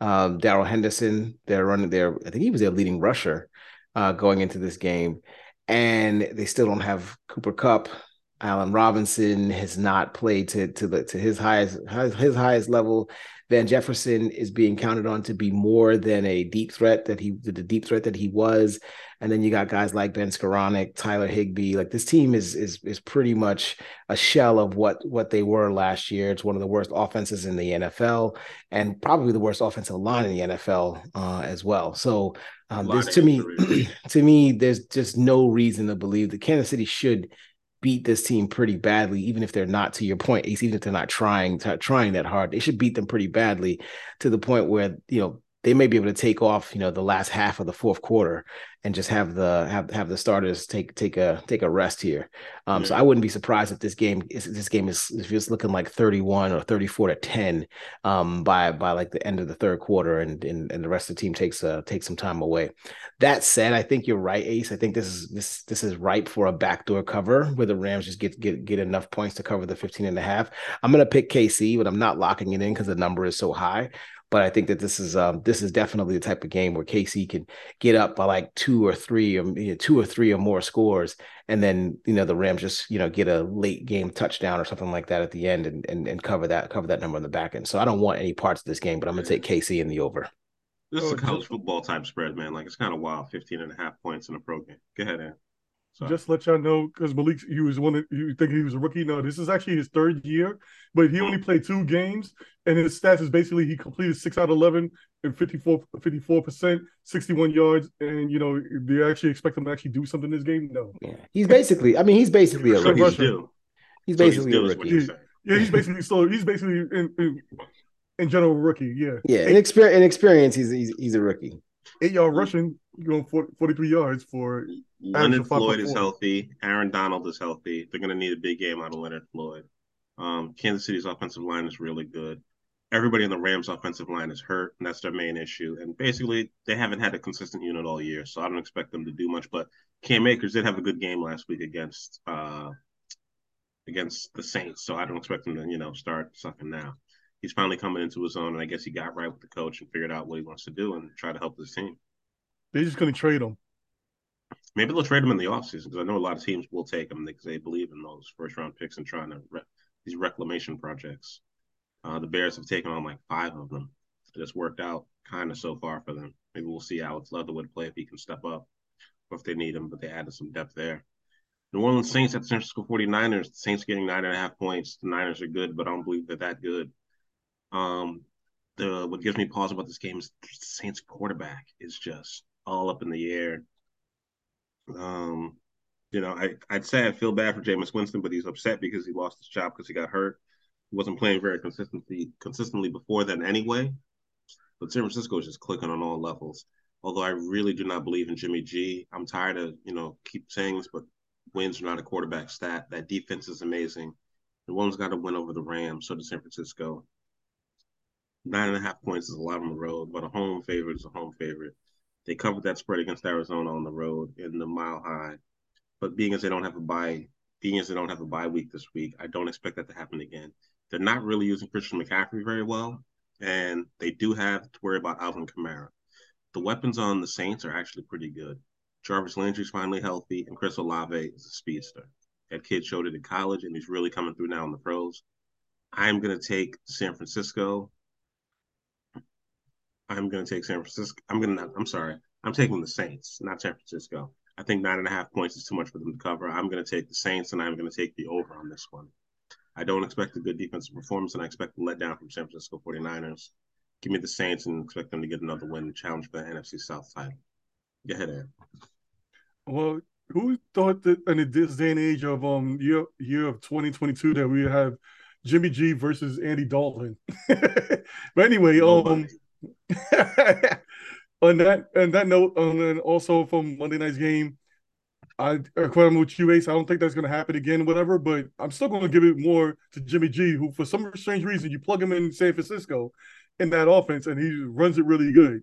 um, Darrell Henderson. They're running their. I think he was their leading rusher uh, going into this game and they still don't have Cooper Kupp. Allen Robinson has not played to to the to his highest his highest level. Van Jefferson is being counted on to be more than a deep threat that he the deep threat that he was. And then you got guys like Ben Skowronek, Tyler Higbee. Like this team is is is pretty much a shell of what what they were last year. It's one of the worst offenses in the NFL, and probably the worst offensive line in the NFL uh, as well. So um, there's to me *clears throat* to me there's just no reason to believe that Kansas City should beat this team pretty badly, even if they're not to your point, Ace, even if they're not trying trying that hard, they should beat them pretty badly to the point where you know they may be able to take off, you know, the last half of the fourth quarter and just have the have have the starters take take a take a rest here. Um, So I wouldn't be surprised if this game is this game is if it's looking like 31 or 34 to 10 um by by like the end of the third quarter and and, and the rest of the team takes uh takes some time away. That said, I think you're right, Ace. I think this is this this is ripe for a backdoor cover where the Rams just get get get enough points to cover the 15 and a half. I'm gonna pick KC, but I'm not locking it in because the number is so high. But I think that this is um this is definitely the type of game where KC can get up by like two or three or you know, two or three or more scores, and then you know the Rams just you know get a late game touchdown or something like that at the end and and, and cover that cover that number on the back end. So I don't want any parts of this game, but I'm gonna take KC in the over. This is Oh, a college football type spread, man. Like it's kind of wild. 15 and a half points in a pro game. Go ahead, Ed. Sorry. Just let y'all know, because Malik, he was one. Of, you think he was a rookie? No, this is actually his third year, but he only played two games, and his stats is basically he completed six out of eleven and 54 percent, sixty one yards, and you know do you actually expect him to actually do something this game. No, Yeah, he's basically. I mean, he's basically a rookie. he's due. He's So he's basically a due is what rookie. you're Yeah. yeah, he's basically so he's basically in, in, in general rookie. Yeah, Yeah, in experience, in experience, he's he's he's a rookie. eight yard rushing, you know, 40, 43 yards for Leonard Floyd is 5.4. healthy. Aaron Donald is healthy. They're going to need a big game out of Leonard Floyd. Um, Kansas City's offensive line is really good. Everybody in the Rams' offensive line is hurt, and that's their main issue. And basically, they haven't had a consistent unit all year, so I don't expect them to do much. But Cam Akers did have a good game last week against uh, against the Saints, so I don't expect him to, you know, start sucking now. He's finally coming into his own, and I guess he got right with the coach and figured out what he wants to do and try to help his team. they're just going to trade him. Maybe they'll trade him in the offseason because I know a lot of teams will take him because they believe in those first round picks and trying to re- these reclamation projects. Uh, the Bears have taken on like five of them. It's worked out kind of so far for them. Maybe we'll see Alex Leatherwood play if he can step up or if they need him, but they added some depth there. New Orleans Saints at San Francisco 49ers. The Saints getting nine and a half points. The Niners are good, but I don't believe they're that good. Um, the what gives me pause about this game is Saints quarterback is just all up in the air Um, you know, I, I'd say I feel bad for Jameis Winston, but he's upset because he lost his job because he got hurt. He wasn't playing very consistently consistently before then anyway. But San Francisco is just clicking on all levels. Although I really do not believe in Jimmy G. I'm tired of, you know, keep saying this, but wins are not a quarterback stat. That defense is amazing. The one's got to win over the Rams, so does San Francisco. Nine and a half points is a lot on the road, but a home favorite is a home favorite. They covered that spread against Arizona on the road in the mile high. But being as they don't have a bye, being as they don't have a bye week this week, I don't expect that to happen again. They're not really using Christian McCaffrey very well, and they do have to worry about Alvin Kamara. The weapons on the Saints are actually pretty good. Jarvis Landry's finally healthy, and Chris Olave is a speedster. That kid showed it in college, and he's really coming through now in the pros. I'm going to take San Francisco. I'm going to take San Francisco. I'm going to. I'm sorry. I'm taking the Saints, not San Francisco. I think nine and a half points is too much for them to cover. I'm going to take the Saints, and I'm going to take the over on this one. I don't expect a good defensive performance, and I expect a letdown from San Francisco 49ers. Give me the Saints and expect them to get another win and challenge for the NFC South title. Go ahead, Aaron. Well, who thought that in this day and age of um year year of 2022 that we have Jimmy G versus Andy Dalton? *laughs* but anyway, um *laughs* on that and that note, and then also from Monday night's game, I uh, with you, Ace, I don't think that's going to happen again, whatever. But I'm still going to give it more to Jimmy G, who for some strange reason you plug him in San Francisco in that offense, and he runs it really good.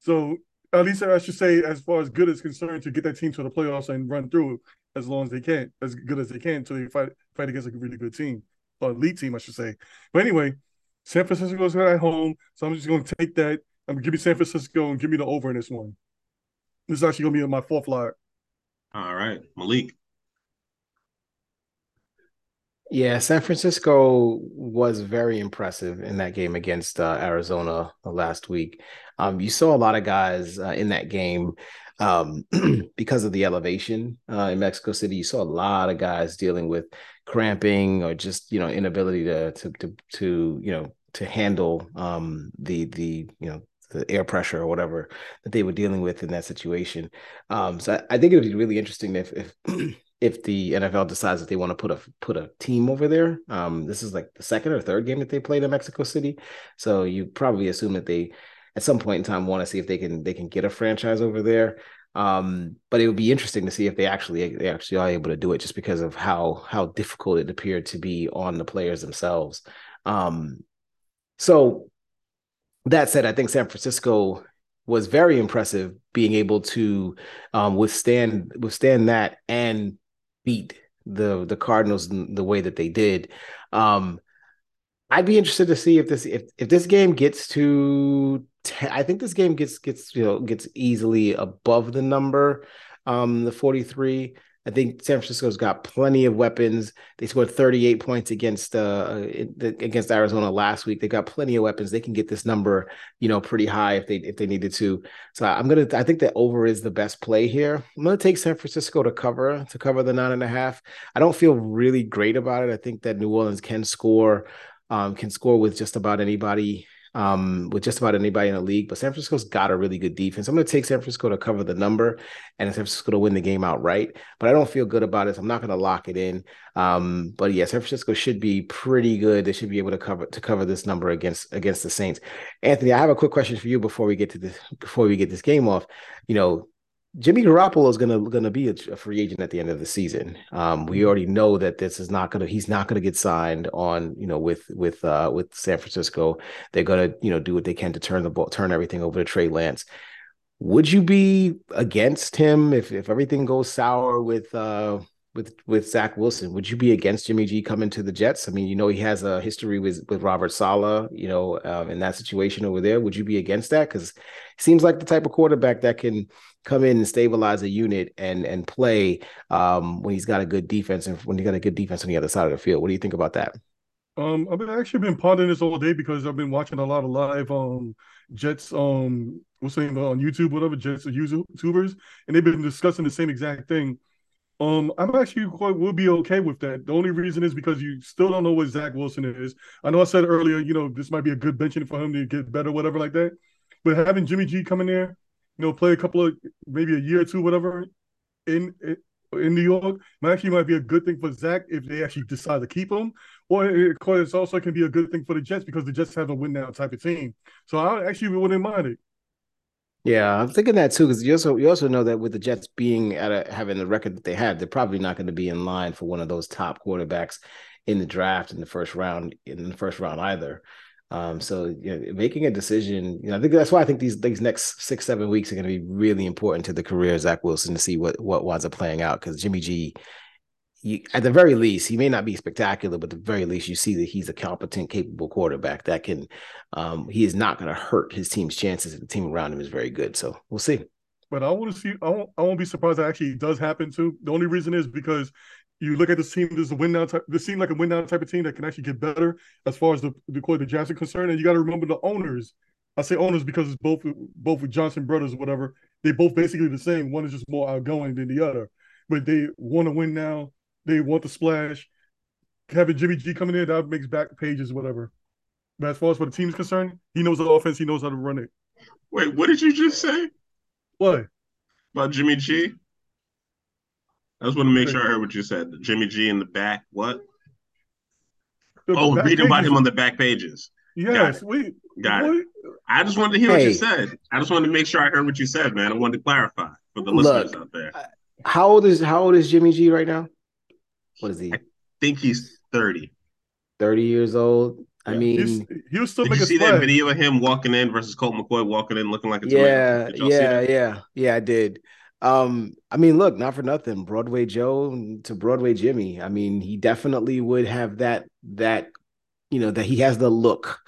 So at least I should say, as far as good is concerned, to get that team to the playoffs and run through as long as they can, as good as they can, until they fight fight against a really good team, or elite team, I should say. But anyway, San Francisco's at home, so I'm just going to take that. I'm going to give me San Francisco and give me the over in this one. This is actually going to be my fourth flyer. All right, Malik. Yeah, San Francisco was very impressive in that game against uh, Arizona last week. Um, you saw a lot of guys uh, in that game um, *clears throat* because of the elevation uh, in Mexico City. You saw a lot of guys dealing with cramping or just you know inability to to to, to you know to handle um, the the you know the air pressure or whatever that they were dealing with in that situation. Um, so I, I, think it would be really interesting if if *clears throat* if the NFL decides that they want to put a put a team over there. Um, this is like the second or third game that they played in Mexico City, so you probably assume that they at some point in time want to see if they can they can get a franchise over there. Um, but it would be interesting to see if they actually they actually are able to do it, just because of how how difficult it appeared to be on the players themselves. Um, so that said, I think San Francisco was very impressive being able to um, withstand withstand that and beat the the Cardinals the way that they did. Um, I'd be interested to see if this if if this game gets to 10, I think this game gets gets you know gets easily above the number um the 43 I think San Francisco's got plenty of weapons. They scored 38 points against uh against Arizona last week. They've got plenty of weapons. They can get this number, you know, pretty high if they if they needed to. So I'm gonna I think that over is the best play here. I'm gonna take San Francisco to cover to cover the nine and a half. I don't feel really great about it. I think that New Orleans can score, um, can score with just about anybody um, with just about anybody in the league. But San Francisco's got a really good defense. I'm going to take San Francisco to cover the number and San Francisco to win the game outright. But I don't feel good about it. So I'm not going to lock it in. Um, but yeah, San Francisco should be pretty good. They should be able to cover to cover this number against against the Saints. Anthony, I have a quick question for you before we get to this before we get this game off. You know, Jimmy Garoppolo is gonna gonna be a, a, free agent at the end of the season. Um, we mm-hmm. already know that this is not gonna he's not gonna get signed on you know with with uh, with San Francisco. They're gonna you know do what they can to turn the ball turn everything over to Trey Lance. Would you be against him if if everything goes sour with uh, with with Zach Wilson? Would you be against Jimmy G coming to the Jets? I mean, you know he has a history with with Robert Saleh, you know, um, in that situation over there. Would you be against that? Because it seems like the type of quarterback that can come in and stabilize a unit and and play um, when he's got a good defense and when he's got a good defense on the other side of the field. What do you think about that? Um, I've actually been pondering this all day because I've been watching a lot of live um Jets um what's saying on YouTube, whatever Jets YouTubers, and they've been discussing the same exact thing um, I'm actually quite will be okay with that. The only reason is because you still don't know what Zach Wilson is. I know I said earlier, you know, this might be a good benching for him to get better, whatever like that. But having Jimmy G come in there, know, play a couple of maybe a year or two, whatever, in in New York might actually might be a good thing for Zach if they actually decide to keep him, or it, it also can be a good thing for the Jets because the Jets have a win now type of team. So I actually wouldn't mind it. Yeah, I'm thinking that too because you also you also know that with the Jets being at a having the record that they have, they're probably not going to be in line for one of those top quarterbacks in the draft in the first round in the first round either. Um, so you know, making a decision, you know, I think that's why I think these these next six seven weeks are going to be really important to the career of Zach Wilson to see what what winds up playing out because Jimmy G, at the very least, he may not be spectacular, but at the very least, you see that he's a competent, capable quarterback that can. Um, he is not going to hurt his team's chances if the team around him is very good. So we'll see. But I want to see. I won't. I won't be surprised that actually does happen too. The only reason is because you look at this team, This is a win now type, this seems like a win now type of team that can actually get better as far as the the the Jets are concerned. And you got to remember the owners. I say owners because it's both both with Johnson brothers or whatever. They both basically the same. One is just more outgoing than the other, but they want to win now. They want the splash. Having Jimmy G coming in that makes back pages, whatever. But as far as what the team is concerned, he knows the offense. He knows how to run it. Wait, what did you just say? What about Jimmy G? I just want to make sure I heard what you said. Jimmy G in the back. What? The oh, read pages. about him on the back pages. Yes, Got we got it. I just wanted to hear hey. what you said. I just wanted to make sure I heard what you said, man. I wanted to clarify for the Look, listeners out there. How old is how old is Jimmy G right now? What is he? I think he's 30. 30 years old. I yeah, mean, he was still. Did you see that video of him walking in versus Colt McCoy walking in looking like a yeah, yeah, yeah, yeah. I did. Um, I mean, look, not for nothing, Broadway Joe to Broadway Jimmy. I mean, he definitely would have that that you know that he has the look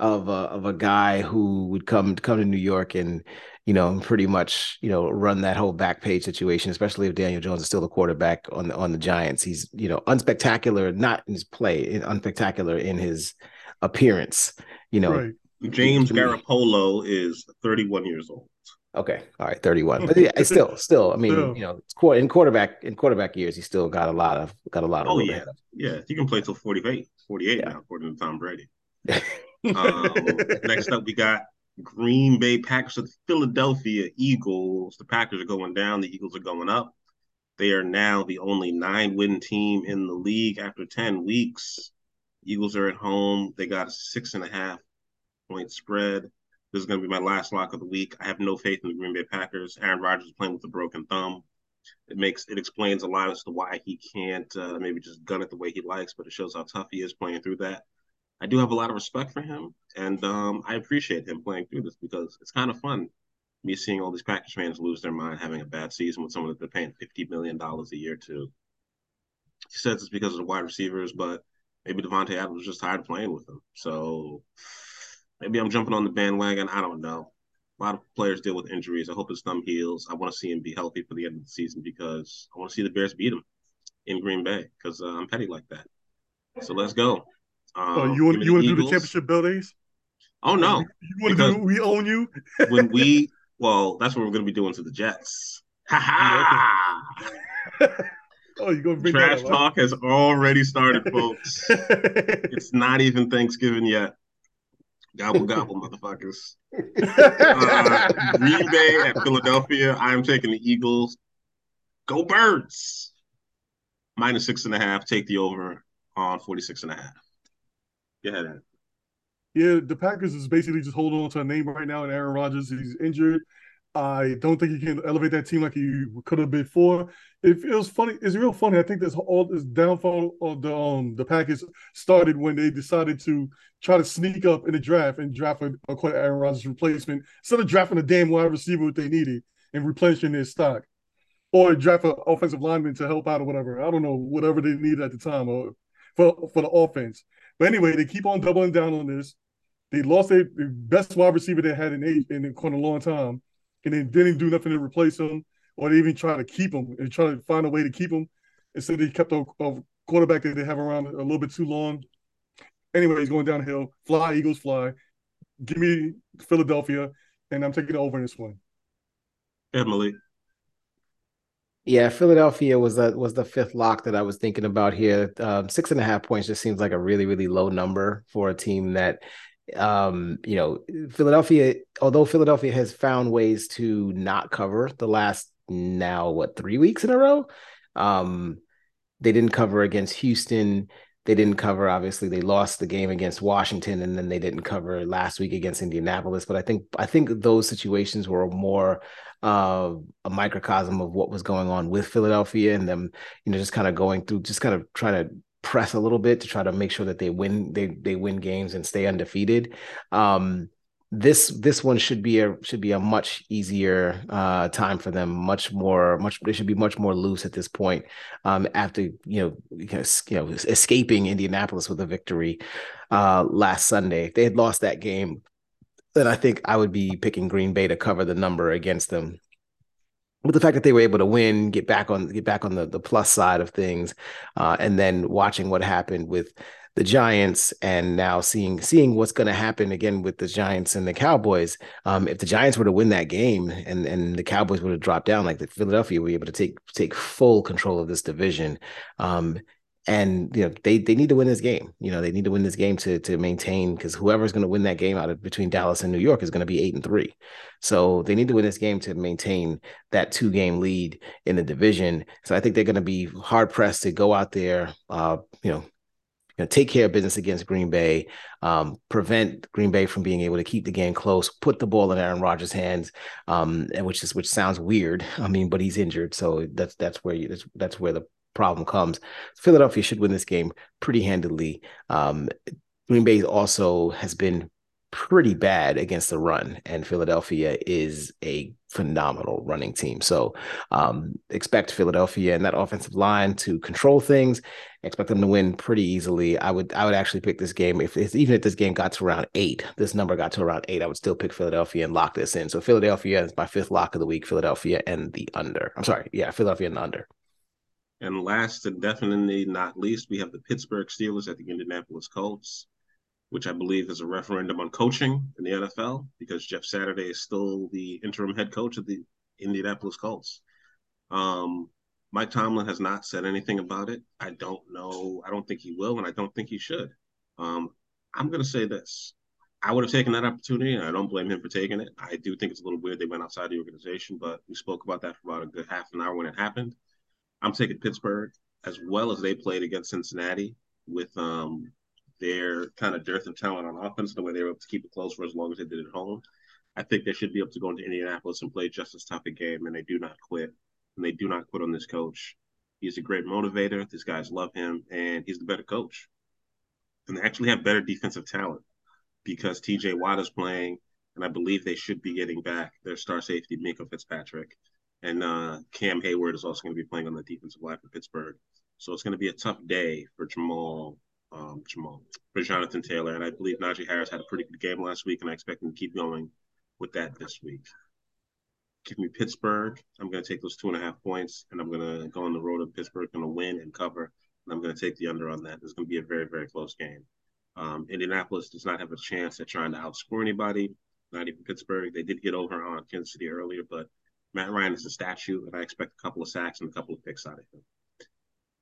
of a, of a guy who would come come to New York and you know pretty much you know run that whole back page situation, especially if Daniel Jones is still the quarterback on the on the Giants. He's you know unspectacular, not in his play, unspectacular in his appearance. You know, right. James Garoppolo is 31 years old. Okay, all right, thirty-one. But yeah, still, still, I mean, still. you know, it's in quarterback in quarterback years, he still got a lot of got a lot of. Oh yeah, yeah, he can play till 48, 48 yeah. now, according to Tom Brady. *laughs* um, next up, we got Green Bay Packers with Philadelphia Eagles. The Packers are going down, the Eagles are going up. They are now the only nine-win team in the league after ten weeks. Eagles are at home. They got a six and a half point spread. This is going to be my last lock of the week. I have no faith in the Green Bay Packers. Aaron Rodgers is playing with a broken thumb. It makes it explains a lot as to why he can't uh, maybe just gun it the way he likes, but it shows how tough he is playing through that. I do have a lot of respect for him, and um, I appreciate him playing through this because it's kind of fun. Me seeing all these Packers fans lose their mind having a bad season with someone that they're paying fifty million dollars a year to. He says it's because of the wide receivers, but maybe Davante Adams was just tired of playing with them. So Maybe I'm jumping on the bandwagon. I don't know. A lot of players deal with injuries. I hope his thumb heals. I want to see him be healthy for the end of the season because I want to see the Bears beat him in Green Bay because uh, I'm petty like that. So let's go. Um, oh, you want you want to do the championship buildings? Oh no! You want to do we own you? when we *laughs* well, that's what we're going to be doing to the Jets. Ha ha! *laughs* oh, you going to bring trash talk has already started, folks. *laughs* it's not even Thanksgiving yet. Gobble gobble, motherfuckers. *laughs* Uh, Green Bay at Philadelphia. I'm taking the Eagles. Go Birds. Minus six and a half. Take the over on 46 and a half. Go ahead, Ed. Yeah, the Packers is basically just holding on to a name right now, and Aaron Rodgers he's injured. I don't think he can elevate that team like he could have before. It feels funny. It's real funny. I think this all this downfall of the um the Packers started when they decided to try to sneak up in the draft and draft a, a Aaron Rodgers replacement instead of drafting a damn wide receiver that they needed and replenishing their stock, or draft an offensive lineman to help out or whatever. I don't know whatever they needed at the time or for for the offense. But anyway, they keep on doubling down on this. They lost their best wide receiver they had in eight in quite a long time and they didn't do nothing to replace him or they even try to keep him and try to find a way to keep him. Instead, they kept a, a quarterback that they have around a little bit too long. Anyway, he's going downhill. Fly, Eagles, fly. Give me Philadelphia, and I'm taking it over in this one. Emily. Yeah, Philadelphia was the was the fifth lock that I was thinking about here. Um, six and a half points just seems like a really really low number for a team that um, you know, Philadelphia, although Philadelphia has found ways to not cover the last now what three weeks in a row. Um, they didn't cover against Houston. They didn't cover. Obviously, they lost the game against Washington, and then they didn't cover last week against Indianapolis. But I think I think those situations were more uh, a microcosm of what was going on with Philadelphia and them, you know, just kind of going through, just kind of trying to press a little bit to try to make sure that they win they they win games and stay undefeated. Um, this this one should be a should be a much easier uh, time for them. Much more much they should be much more loose at this point. Um, after you know you know escaping Indianapolis with a victory uh, last Sunday, if they had lost that game, then I think I would be picking Green Bay to cover the number against them but the fact that they were able to win, get back on get back on the the plus side of things, uh, and then watching what happened with the Giants and now seeing seeing what's going to happen again with the Giants and the Cowboys. Um, if the Giants were to win that game and and the Cowboys were to drop down, like the Philadelphia were able to take take full control of this division, um, and you know they they need to win this game. You know they need to win this game to to maintain because whoever's going to win that game out of between Dallas and New York is going to be eight and three. So they need to win this game to maintain that two game lead in the division. So I think they're going to be hard pressed to go out there, uh, you know. You know, take care of business against Green Bay, um, prevent Green Bay from being able to keep the game close, put the ball in Aaron Rodgers' hands, um, which is which sounds weird. *laughs* I mean, but he's injured, so that's that's where you, that's that's where the problem comes. Philadelphia should win this game pretty handily. Um, Green Bay also has been pretty bad against the run, and Philadelphia is a phenomenal running team. So um, expect Philadelphia and that offensive line to control things. Expect them to win pretty easily. I would I would actually pick this game if even if this game got to around eight, this number got to around eight, I would still pick Philadelphia and lock this in. So Philadelphia is my fifth lock of the week. Philadelphia and the under. I'm sorry, yeah, Philadelphia and the under. And last and definitely not least, we have the Pittsburgh Steelers at the Indianapolis Colts, which I believe is a referendum on coaching in the NFL because Jeff Saturday is still the interim head coach of the Indianapolis Colts. Um, Mike Tomlin has not said anything about it. I don't know. I don't think he will, and I don't think he should. Um, I'm going to say this. I would have taken that opportunity, and I don't blame him for taking it. I do think it's a little weird they went outside the organization, but we spoke about that for about a good half an hour when it happened. I'm taking Pittsburgh as well as they played against Cincinnati with um, their kind of dearth of talent on offense, the way they were able to keep it close for as long as they did at home. I think they should be able to go into Indianapolis and play just as tough a game, and they do not quit. And they do not quit on this coach. He's a great motivator. These guys love him, and he's the better coach. And they actually have better defensive talent because TJ Watt is playing, and I believe they should be getting back their star safety, Minkah Fitzpatrick. And uh, Cam Heyward is also going to be playing on the defensive line for Pittsburgh. So it's going to be a tough day for Jamal, um, Jamal, for Jonathan Taylor. And I believe Najee Harris had a pretty good game last week, and I expect him to keep going with that this week. Give me Pittsburgh. I'm going to take those two and a half points, and I'm going to go on the road of Pittsburgh, going to win and cover. And I'm going to take the under on that. It's going to be a very, very close game. Um, Indianapolis does not have a chance at trying to outscore anybody, not even Pittsburgh. They did get over on Kansas City earlier, but Matt Ryan is a statue, and I expect a couple of sacks and a couple of picks out of him.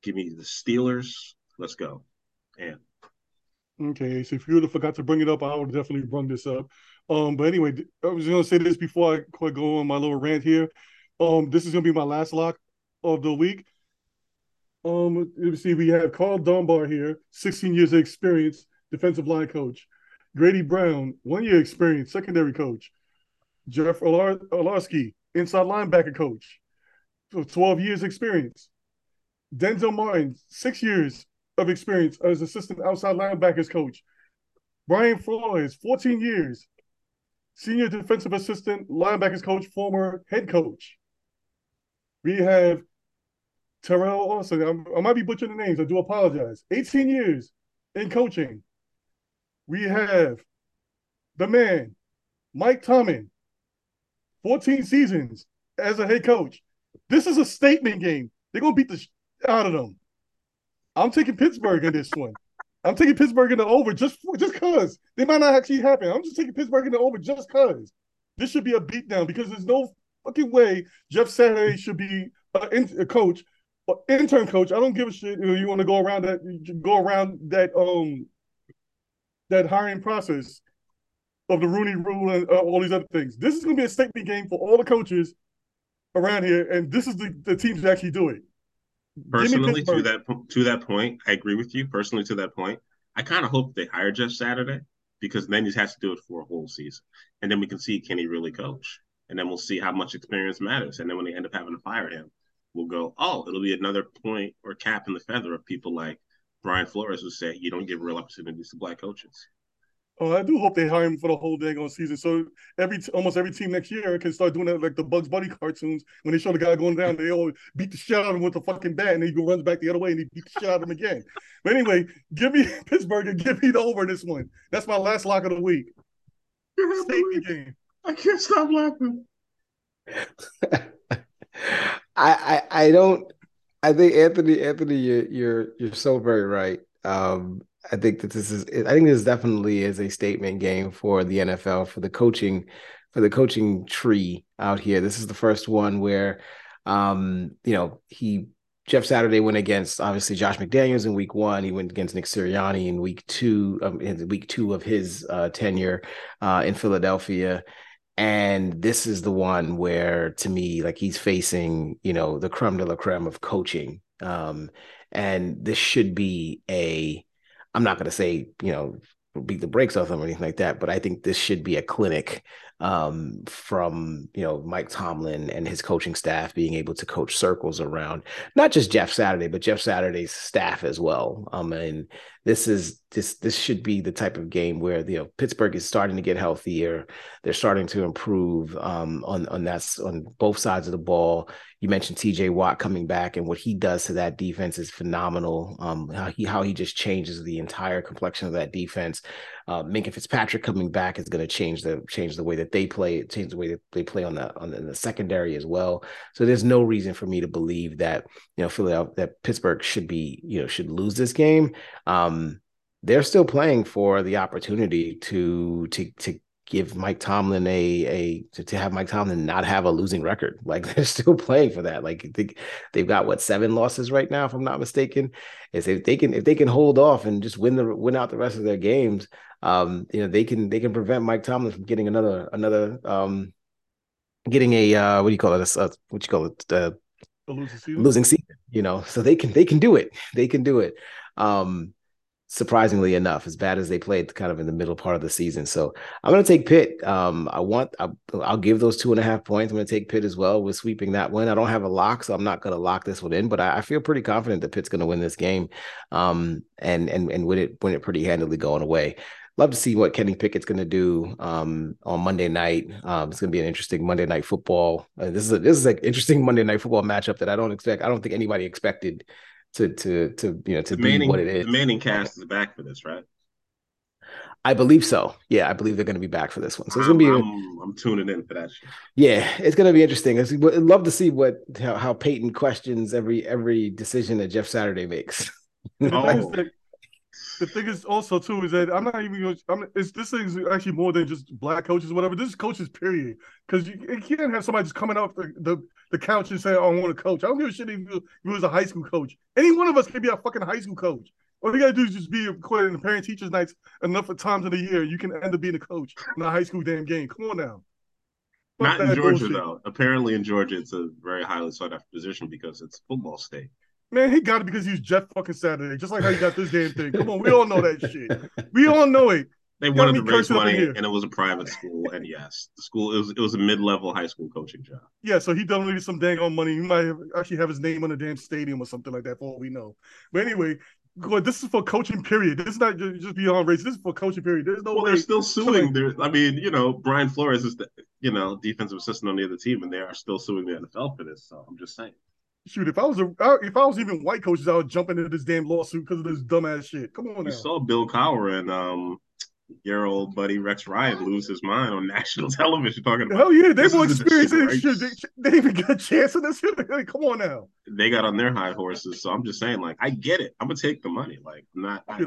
Give me the Steelers. Let's go. And okay, so if you would have forgot to bring it up, I would definitely bring this up. Um, but anyway, I was gonna say this before I quite go on my little rant here. Um, this is gonna be my last lock of the week. Um, let me see, we have Karl Dunbar here, 16 years of experience, defensive line coach. Grady Brown, one year experience, secondary coach. Jeff Olarski, inside linebacker coach, 12 years experience. Denzel Martin, six years of experience as assistant outside linebackers coach. Brian Flores, 14 years, senior defensive assistant linebackers coach, former head coach. We have Teryl Austin. I'm, i might be butchering the names. I do apologize. 18 years in coaching. We have the man, Mike Tomlin, 14 seasons as a head coach. This is a statement game. They're gonna beat the sh- out of them. I'm taking Pittsburgh in this one. I'm taking Pittsburgh in the over just just cause they might not actually happen. I'm just taking Pittsburgh in the over just cause this should be a beatdown because there's no fucking way Jeff Saturday should be a, a coach, an intern coach. I don't give a shit. You, know, you want to go around that, go around that um that hiring process of the Rooney Rule and uh, all these other things. This is going to be a statement game for all the coaches around here, and this is the, the teams that actually do it. Personally, to that to that point, I agree with you. Personally, to that point, I kind of hope they hire Jeff Saturday because then he has to do it for a whole season, and then we can see can he really coach, and then we'll see how much experience matters, and then when they end up having to fire him, we'll go, oh, it'll be another point or cap in the feather of people like Brian Flores who say you don't give real opportunities to black coaches. Oh, I do hope they hire him for the whole dang on season. So every almost every team next year can start doing that like the Bugs Bunny cartoons when they show the guy going down, they all beat the shit out of him with a fucking bat, and he runs back the other way and he beat the shit out of him again. But anyway, give me *laughs* Pittsburgh and give me the over this one. That's my last lock of the week. State game. I can't stop laughing. *laughs* I, I I don't. I think Anthony Anthony, you're you're you're so very right. Um, I think that this is I think this definitely is a statement game for the NFL for the coaching for the coaching tree out here. This is the first one where um, you know, he Jeff Saturday went against obviously Josh McDaniels in week one. He went against Nick Sirianni in week two, um, in week two of his uh, tenure uh, in Philadelphia. And this is the one where, to me, like he's facing, you know, the creme de la creme of coaching. Um, and this should be a I'm not going to say, you know, beat the brakes off them or anything like that, but I think this should be a clinic um, from you know Mike Tomlin and his coaching staff being able to coach circles around not just Jeff Saturday, but Jeff Saturday's staff as well. Um, and this is this this should be the type of game where you know Pittsburgh is starting to get healthier. They're starting to improve um, on on that's on both sides of the ball. You mentioned T.J. Watt coming back, and what he does to that defense is phenomenal. Um, how he how he just changes the entire complexion of that defense. Uh, Minkah Fitzpatrick coming back is going to change the change the way that they play, change the way that they play on the on the, the, secondary as well. So there's no reason for me to believe that you know Philadelphia that Pittsburgh should be you know should lose this game. Um, they're still playing for the opportunity to to to give Mike Tomlin a a to, to, have Mike Tomlin not have a losing record. *laughs* Like they're still playing for that. Like they, they've got what seven losses right now, if I'm not mistaken. Is if they can if they can hold off and just win the win out the rest of their games, um, you know, they can they can prevent Mike Tomlin from getting another another um getting a uh what do you call it? A, what you call it? Uh, losing season. losing season, you know. So they can they can do it. They can do it. Um surprisingly enough, as bad as they played kind of in the middle part of the season. So I'm going to take Pitt. Um, I want, I'll, I'll, give those two and a half points. I'm going to take Pitt as well with sweeping that one. I don't have a lock, so I'm not going to lock this one in, but I, I feel pretty confident that Pitt's going to win this game um, and, and, and win it, win it pretty handily going away. Love to see what Kenny Pickett's going to do um, on Monday night. Um, it's going to be an interesting Monday night football. Uh, this is a, this is an interesting *laughs* Monday night football matchup that I don't expect. I don't think anybody expected to to to you know to the be Manning, what it is. The Manning cast is back for this, right? I believe so. Yeah, I believe they're going to be back for this one. So it's going to be. I'm, I'm, tuning in for that. Shit. Yeah, it's going to be interesting. I'd love to see what how, how Peyton questions every every decision that Jeff Saturday makes. *laughs* oh the thing is also too is that I'm not even going. I'm. It's this thing's actually more than just black coaches, or whatever. This is coaches, period. Because you, you, can't have somebody just coming off the, the, the couch and say, "Oh, I want to coach." I don't give a shit if you, if you was a high school coach. Any one of us can be a fucking high school coach. All you gotta do is just be quit in the parent teachers nights enough of times in the year. You can end up being a coach in a high school damn game. Come on now. Not in Georgia bullshit. though. Apparently in Georgia, it's a very highly sought after position because it's football state. Man, he got it because he's Jeff fucking Saturday, just like how you got this damn thing. Come on, we all know that shit. We all *laughs* know it. They wanted to raise money, and it was a private school. And yes, the school it was it was a mid level high school coaching job. Yeah, so he donated some dang on money. He might have, actually have his name on the damn stadium or something like that, for all we know. But anyway, this is for coaching. Period. This is not just, just beyond race. This is for coaching. Period. There's no. Well, they're still suing. There, I mean, you know, Brian Flores is the you know defensive assistant on the other team, and they are still suing the NFL for this. So I'm just saying shoot, if I was a if I was even white coaches, I would jump into this damn lawsuit because of this dumbass shit. Come on, you saw Bill Cowher and um your old buddy Rex Ryan lose his mind on *laughs* national television talking about. Hell yeah, they were experiencing shit. They, they even got a chance in this. shit *laughs* Come on now. They got on their high horses, so I'm just saying, like, I get it. I'm gonna take the money. Like, I'm not. I,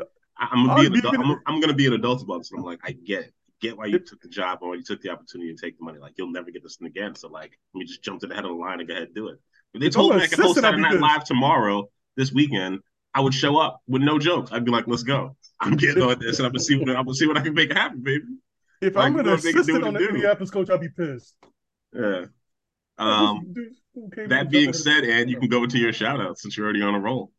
am gonna be an adult. I'm, I'm, gonna be an adult about this. I'm like, I get it. Get why you took the job or you took the opportunity to take the money. Like, you'll never get this thing again. So, like, let me just jump to the head of the line and go ahead and do it. If they told me I could host Saturday Night Live tomorrow, this weekend, I would show up with no jokes. I'd be like, "Let's go! *laughs* I'm getting on this, and I'm gonna see what I'm gonna see what I can make happen, baby." If like, I'm an assistant on the Indianapolis coach, I'll be pissed. Yeah. Um, that being said, Ed, you can go into your shout out since you're already on a roll.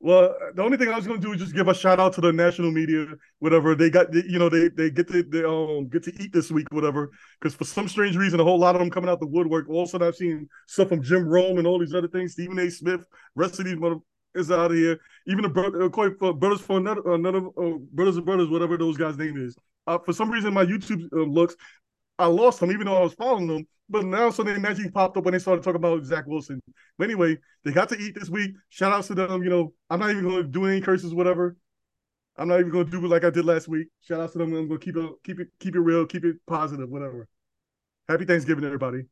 Well, the only thing I was going to do is just give a shout out to the national media, whatever they got. You know, they they get to they um get to eat this week, whatever. Because for some strange reason, a whole lot of them coming out the woodwork. All of a sudden, I've seen stuff from Jim Rome and all these other things. Stephen A. Smith, rest of these mother is out of here. Even the bro- uh, brothers for another, another uh, brothers and brothers, whatever those guys' name is. Uh, for some reason, my YouTube uh, looks, I lost them, even though I was following them. But now something magically popped up when they started talking about Zach Wilson. But anyway, they got to eat this week. Shout outs to them. You know, I'm not even going to do any curses, whatever. I'm not even going to do it like I did last week. Shout outs to them. I'm going to keep it, keep it, keep it real, keep it positive, whatever. Happy Thanksgiving, everybody.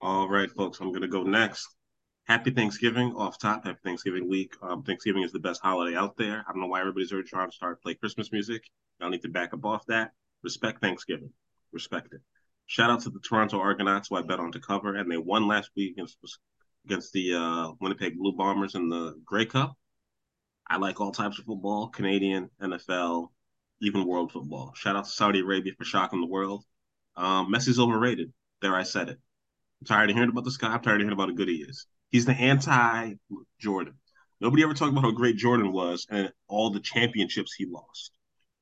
All right, folks. I'm going to go next. Happy Thanksgiving off top. Happy Thanksgiving week. Um, Thanksgiving is the best holiday out there. I don't know why everybody's already trying to start play Christmas music. Y'all need to back up off that. Respect Thanksgiving. Respect it. Shout out to the Toronto Argonauts, who I bet on to cover, and they won last week against against the uh, Winnipeg Blue Bombers in the Grey Cup. I like all types of football, Canadian, NFL, even world football. Shout out to Saudi Arabia for shocking the world. Um, Messi's overrated. There, I said it. I'm tired of hearing about this guy. I'm tired of hearing about how good he is. He's the anti Jordan. Nobody ever talked about how great Jordan was and all the championships he lost,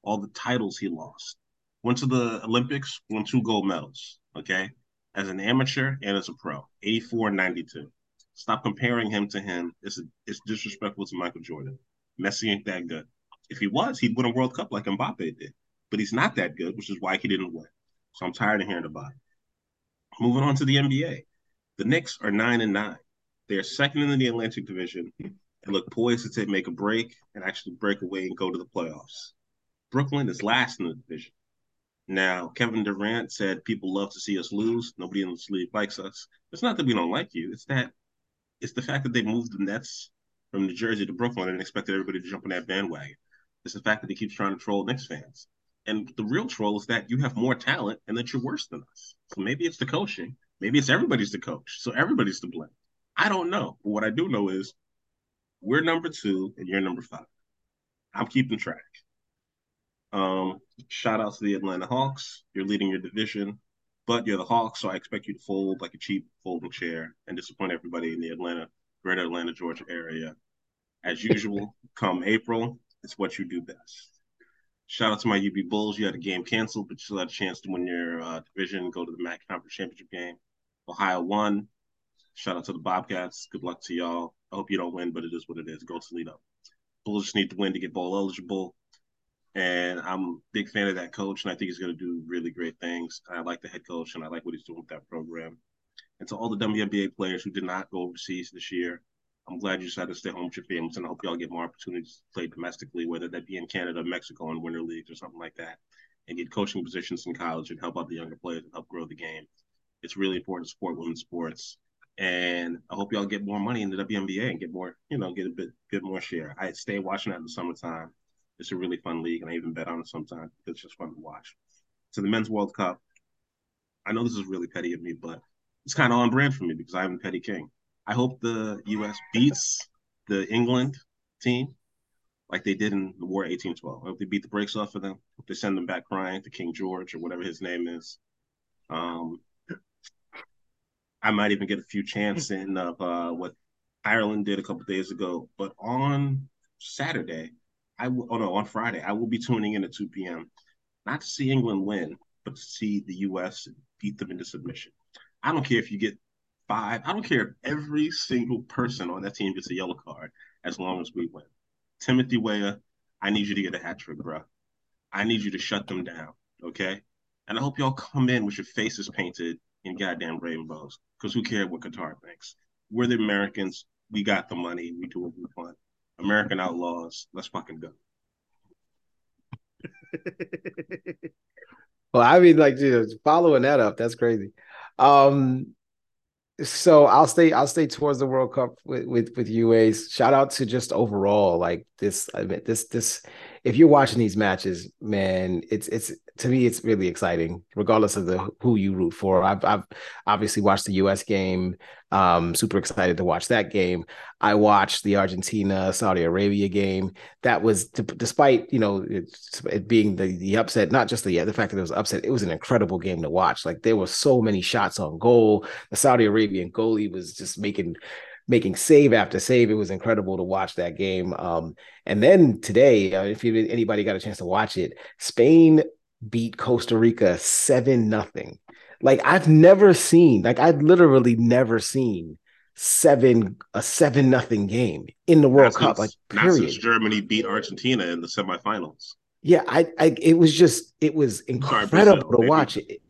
all the titles he lost. Went to the Olympics, won two gold medals, okay, as an amateur and as a pro, 84 and 92. Stop comparing him to him. It's, it's disrespectful to Michael Jordan. Messi ain't that good. If he was, he'd win a World Cup like Mbappe did. But he's not that good, which is why he didn't win. So I'm tired of hearing about it. Moving on to the NBA. The Knicks are nine and nine. They're second in the Atlantic Division and look poised to take, make a break and actually break away and go to the playoffs. Brooklyn is last in the division. Now, Kevin Durant said people love to see us lose. Nobody in this league likes us. It's not that we don't like you. It's that it's the fact that they moved the Nets from New Jersey to Brooklyn and expected everybody to jump on that bandwagon. It's the fact that he keeps trying to troll Knicks fans. And the real troll is that you have more talent and that you're worse than us. So maybe it's the coaching. Maybe it's everybody's the coach. So everybody's to blame. I don't know. But what I do know is we're number two and you're number five. I'm keeping track. Um, shout out to the Atlanta Hawks. You're leading your division, but you're the Hawks, so I expect you to fold like a cheap folding chair and disappoint everybody in the Atlanta, greater Atlanta, Georgia area. As usual, come April, it's what you do best. Shout out to my UB Bulls. You had a game canceled, but you still had a chance to win your uh, division, go to the MAC Conference Championship game. Ohio won. Shout out to the Bobcats. Good luck to y'all. I hope you don't win, but it is what it is. Go Toledo. Bulls just need to win to get bowl eligible. And I'm a big fan of that coach, and I think he's going to do really great things. I like the head coach, and I like what he's doing with that program. And to all the WNBA players who did not go overseas this year, I'm glad you decided to stay home with your families, and I hope y'all get more opportunities to play domestically, whether that be in Canada, Mexico, in winter leagues or something like that, and get coaching positions in college and help out the younger players and help grow the game. It's really important to support women's sports, and I hope y'all get more money in the WNBA and get more, you know, get a bit, bit more share. I stay watching that in the summertime it's a really fun league, and I even bet on it sometimes. It's just fun to watch. To the Men's World Cup, I know this is really petty of me, but it's kind of on brand for me because I'm a petty king. I hope the U.S. beats the England team like they did in the War 1812. I hope they beat the brakes off of them. Hope they send them back crying to King George or whatever his name is. Um, I might even get a few chants in of uh, what Ireland did a couple days ago. But on Saturday, I will, oh no, on Friday, I will be tuning in at 2 p.m. Not to see England win, but to see the U.S. beat them into submission. I don't care if you get five. I don't care if every single person on that team gets a yellow card as long as we win. Timothy Weah, I need you to get a hat trick, bro. I need you to shut them down, okay? And I hope y'all come in with your faces painted in goddamn rainbows, because who cares what Qatar thinks? We're the Americans. We got the money. We do what we want. American Outlaws. Let's fucking go. *laughs* well, I mean, like, dude, following that up, that's crazy. Um, so I'll stay, I'll stay towards the World Cup with with with UAs. Shout out to just overall, like this, I mean, this this if you're watching these matches, man, it's it's to me it's really exciting, regardless of the who you root for. I've I've obviously watched the U.S. game. Um, super excited to watch that game. I watched the Argentina Saudi Arabia game. That was despite you know it, it being the the upset, not just the the fact that it was upset. It was an incredible game to watch. Like there were so many shots on goal. The Saudi Arabian goalie was just making making save after save. It was incredible to watch that game. Um, and then today, uh, if you, anybody got a chance to watch it, Spain beat Costa Rica seven nothing. Like I've never seen, like I've literally never seen seven a seven nothing game in the World Cup. like period. Germany beat Argentina in the semifinals. Yeah, I, I it was just it was incredible Sorry, Brazil, to maybe. watch it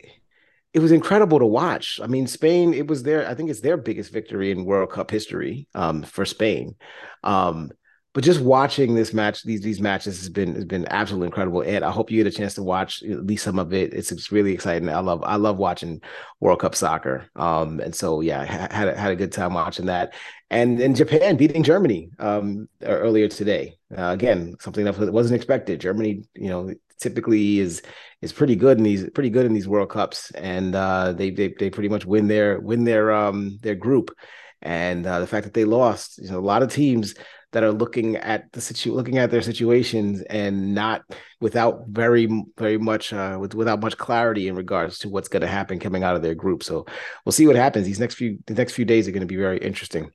it was incredible to watch. I mean, Spain, it was their, I think it's their biggest victory in World Cup history um, for Spain. Um, but just watching this match, these these matches has been has been absolutely incredible. And I hope you get a chance to watch at least some of it. It's, it's really exciting. I love I love watching World Cup soccer. Um, and so yeah, had a, had a good time watching that. And in Japan beating Germany um, earlier today. Uh, again, something that wasn't expected. Germany, you know, typically is is pretty good in these pretty good in these World Cups, and uh, they they they pretty much win their win their um their group. And uh, the fact that they lost, you know, a lot of teams that are looking at the situ looking at their situations and not without very very much uh, with, without much clarity in regards to what's going to happen coming out of their group. So we'll see what happens. These next few the next few days are going to be very interesting.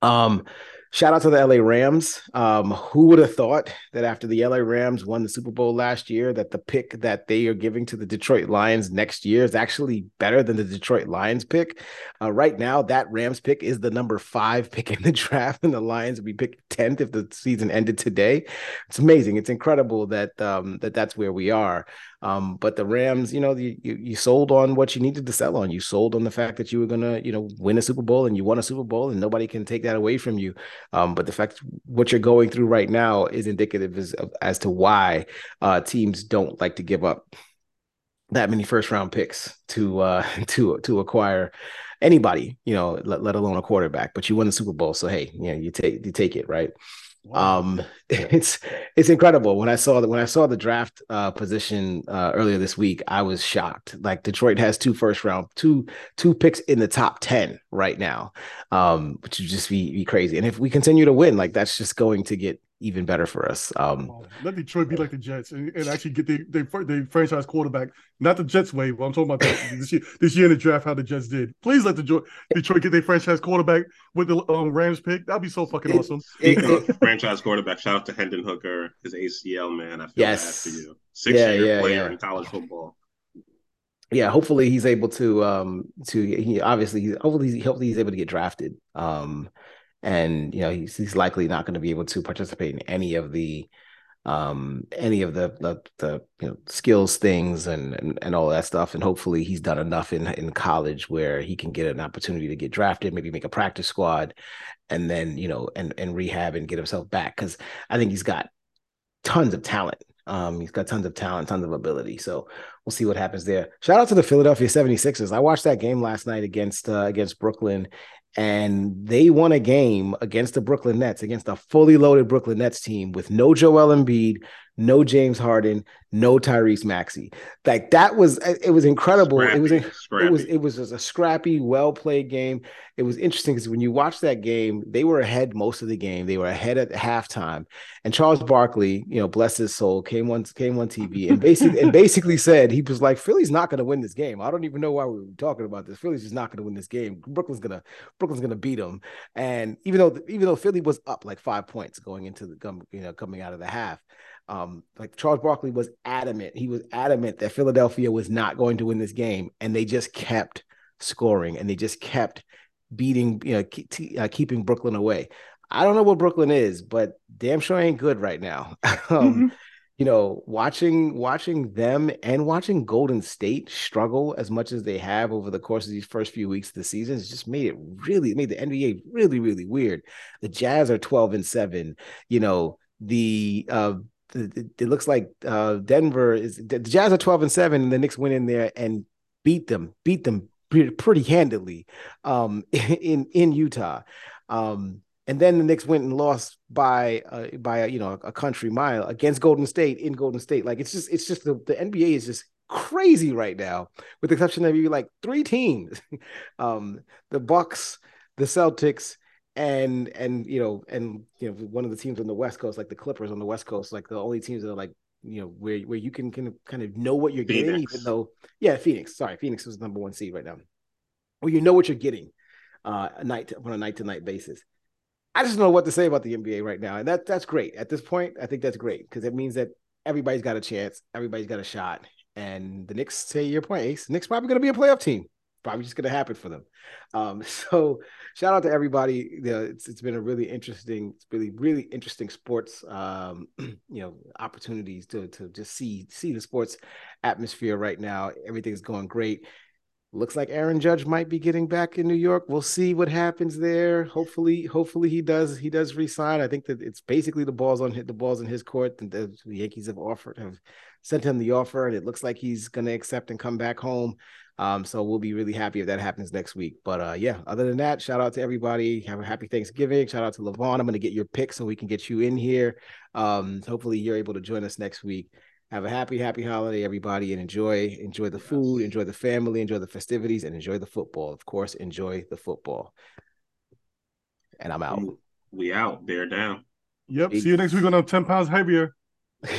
Um, Shout out to the LA Rams. Um, who would have thought that after the LA Rams won the Super Bowl last year, that the pick that they are giving to the Detroit Lions next year is actually better than the Detroit Lions pick? Uh, right now, that Rams pick is the number five pick in the *laughs* draft, and the Lions would be picked tenth if the season ended today. It's amazing. It's incredible that um, that that's where we are. Um, but the Rams, you know, you, you, you sold on what you needed to sell on. You sold on the fact that you were gonna, you know, win a Super Bowl, and you won a Super Bowl, and nobody can take that away from you. Um, but the fact what you're going through right now is indicative as, as to why uh, teams don't like to give up that many first round picks to uh, *laughs* to to acquire anybody, you know, let, let alone a quarterback. But you won the Super Bowl, so hey, you know, you take you take it, right? Um, *laughs* it's it's incredible. When I saw that when I saw the draft uh, position uh, earlier this week, I was shocked. Like Detroit has two first round, two two picks in the top ten right now, um, which would just be, be crazy. And if we continue to win, like that's just going to get even better for us. Um, oh, let Detroit be like the Jets and, and actually get the, the, the franchise quarterback, not the Jets way. But I'm talking about *laughs* this year, this year in the draft, how the Jets did. Please let the Detroit get their franchise quarterback with the um, Rams pick. That'd be so fucking it, awesome. Speaking of *laughs* franchise quarterback, shout out to Hendon Hooker, his ACL man. I feel yes. bad for you. Six yeah, year yeah, player yeah. in college football yeah, hopefully he's able to um to he obviously hopefully he's, hopefully he's able to get drafted. Um and you know he's he's likely not going to be able to participate in any of the um any of the the, the you know skills things and, and and all that stuff and hopefully he's done enough in in college where he can get an opportunity to get drafted maybe make a practice squad and then you know and and rehab and get himself back because i think he's got tons of talent um, he's got tons of talent, tons of ability. So we'll see what happens there. Shout out to the Philadelphia 76ers. I watched that game last night against uh, against Brooklyn and they won a game against the Brooklyn Nets, against a fully loaded Brooklyn Nets team with no Joel Embiid, no James Harden, no Tyrese Maxey. Like that was uh, it was incredible. Scrappy, it was scrappy. it was it was a scrappy, well played game. It was interesting because when you watch that game, they were ahead most of the game. They were ahead at halftime, and Charles Barkley, you know, bless his soul, came on came on TV and basically and *laughs* basically said he was like, Philly's not going to win this game. I don't even know why we were talking about this. Philly's just not going to win this game. Brooklyn's gonna Brooklyn's gonna beat them. And even though even though Philly was up like five points going into the you know coming out of the half um, like Charles Barkley was adamant. He was adamant that Philadelphia was not going to win this game, and they just kept scoring and they just kept beating, you know, keep, uh, keeping Brooklyn away. I don't know what Brooklyn is, but damn sure ain't good right now. *laughs* um, mm-hmm. You know, watching watching them and watching Golden State struggle as much as they have over the course of these first few weeks of the season has just made it really made the NBA really really weird. The Jazz are twelve and seven. You know, the uh, it, looks like uh, Denver is the Jazz are 12 and 7 and the Knicks went in there and beat them, beat them pretty, handily um, *laughs* in in Utah. Um, and then the Knicks went and lost by uh, by a, you know a country mile against Golden State in Golden State. Like it's just it's just the, the NBA is just crazy right now, with the exception of maybe like three teams, *laughs* um, the Bucks, the Celtics, and and you know and you know one of the teams on the West Coast, like the Clippers on the West Coast, like the only teams that are like you know where where you can kind of kind of know what you're Phoenix. getting, even though yeah, Phoenix. Sorry, Phoenix is the number one seed right now. Well, you know what you're getting uh, night on a night to night basis. I just don't know what to say about the NBA right now, and that that's great. At this point, I think that's great because it means that everybody's got a chance, everybody's got a shot, and the Knicks, to your point, Ace, Knicks probably going to be a playoff team. Probably just going to happen for them. Um, *laughs* so shout out to everybody. You know, it's it's been a really interesting, it's really really interesting sports, um, *clears throat* you know, opportunities to to just see see the sports atmosphere right now. Everything's going great looks like Aaron Judge might be getting back in New York. We'll see what happens there. Hopefully, hopefully he does he does resign. I think that it's basically the balls on hit the balls in his court. The Yankees have offered have sent him the offer, and it looks like he's going to accept and come back home. Um, so we'll be really happy if that happens next week. But uh, yeah, other than that, shout out to everybody. Have a happy Thanksgiving. Shout out to Levon. I'm going to get your pick so we can get you in here. Um, hopefully you're able to join us next week. Have a happy, happy holiday, everybody, and enjoy enjoy the food, enjoy the family, enjoy the festivities, and enjoy the football. Of course, enjoy the football. And I'm out. We out. They're down. Yep. See you next week on 10 pounds heavier.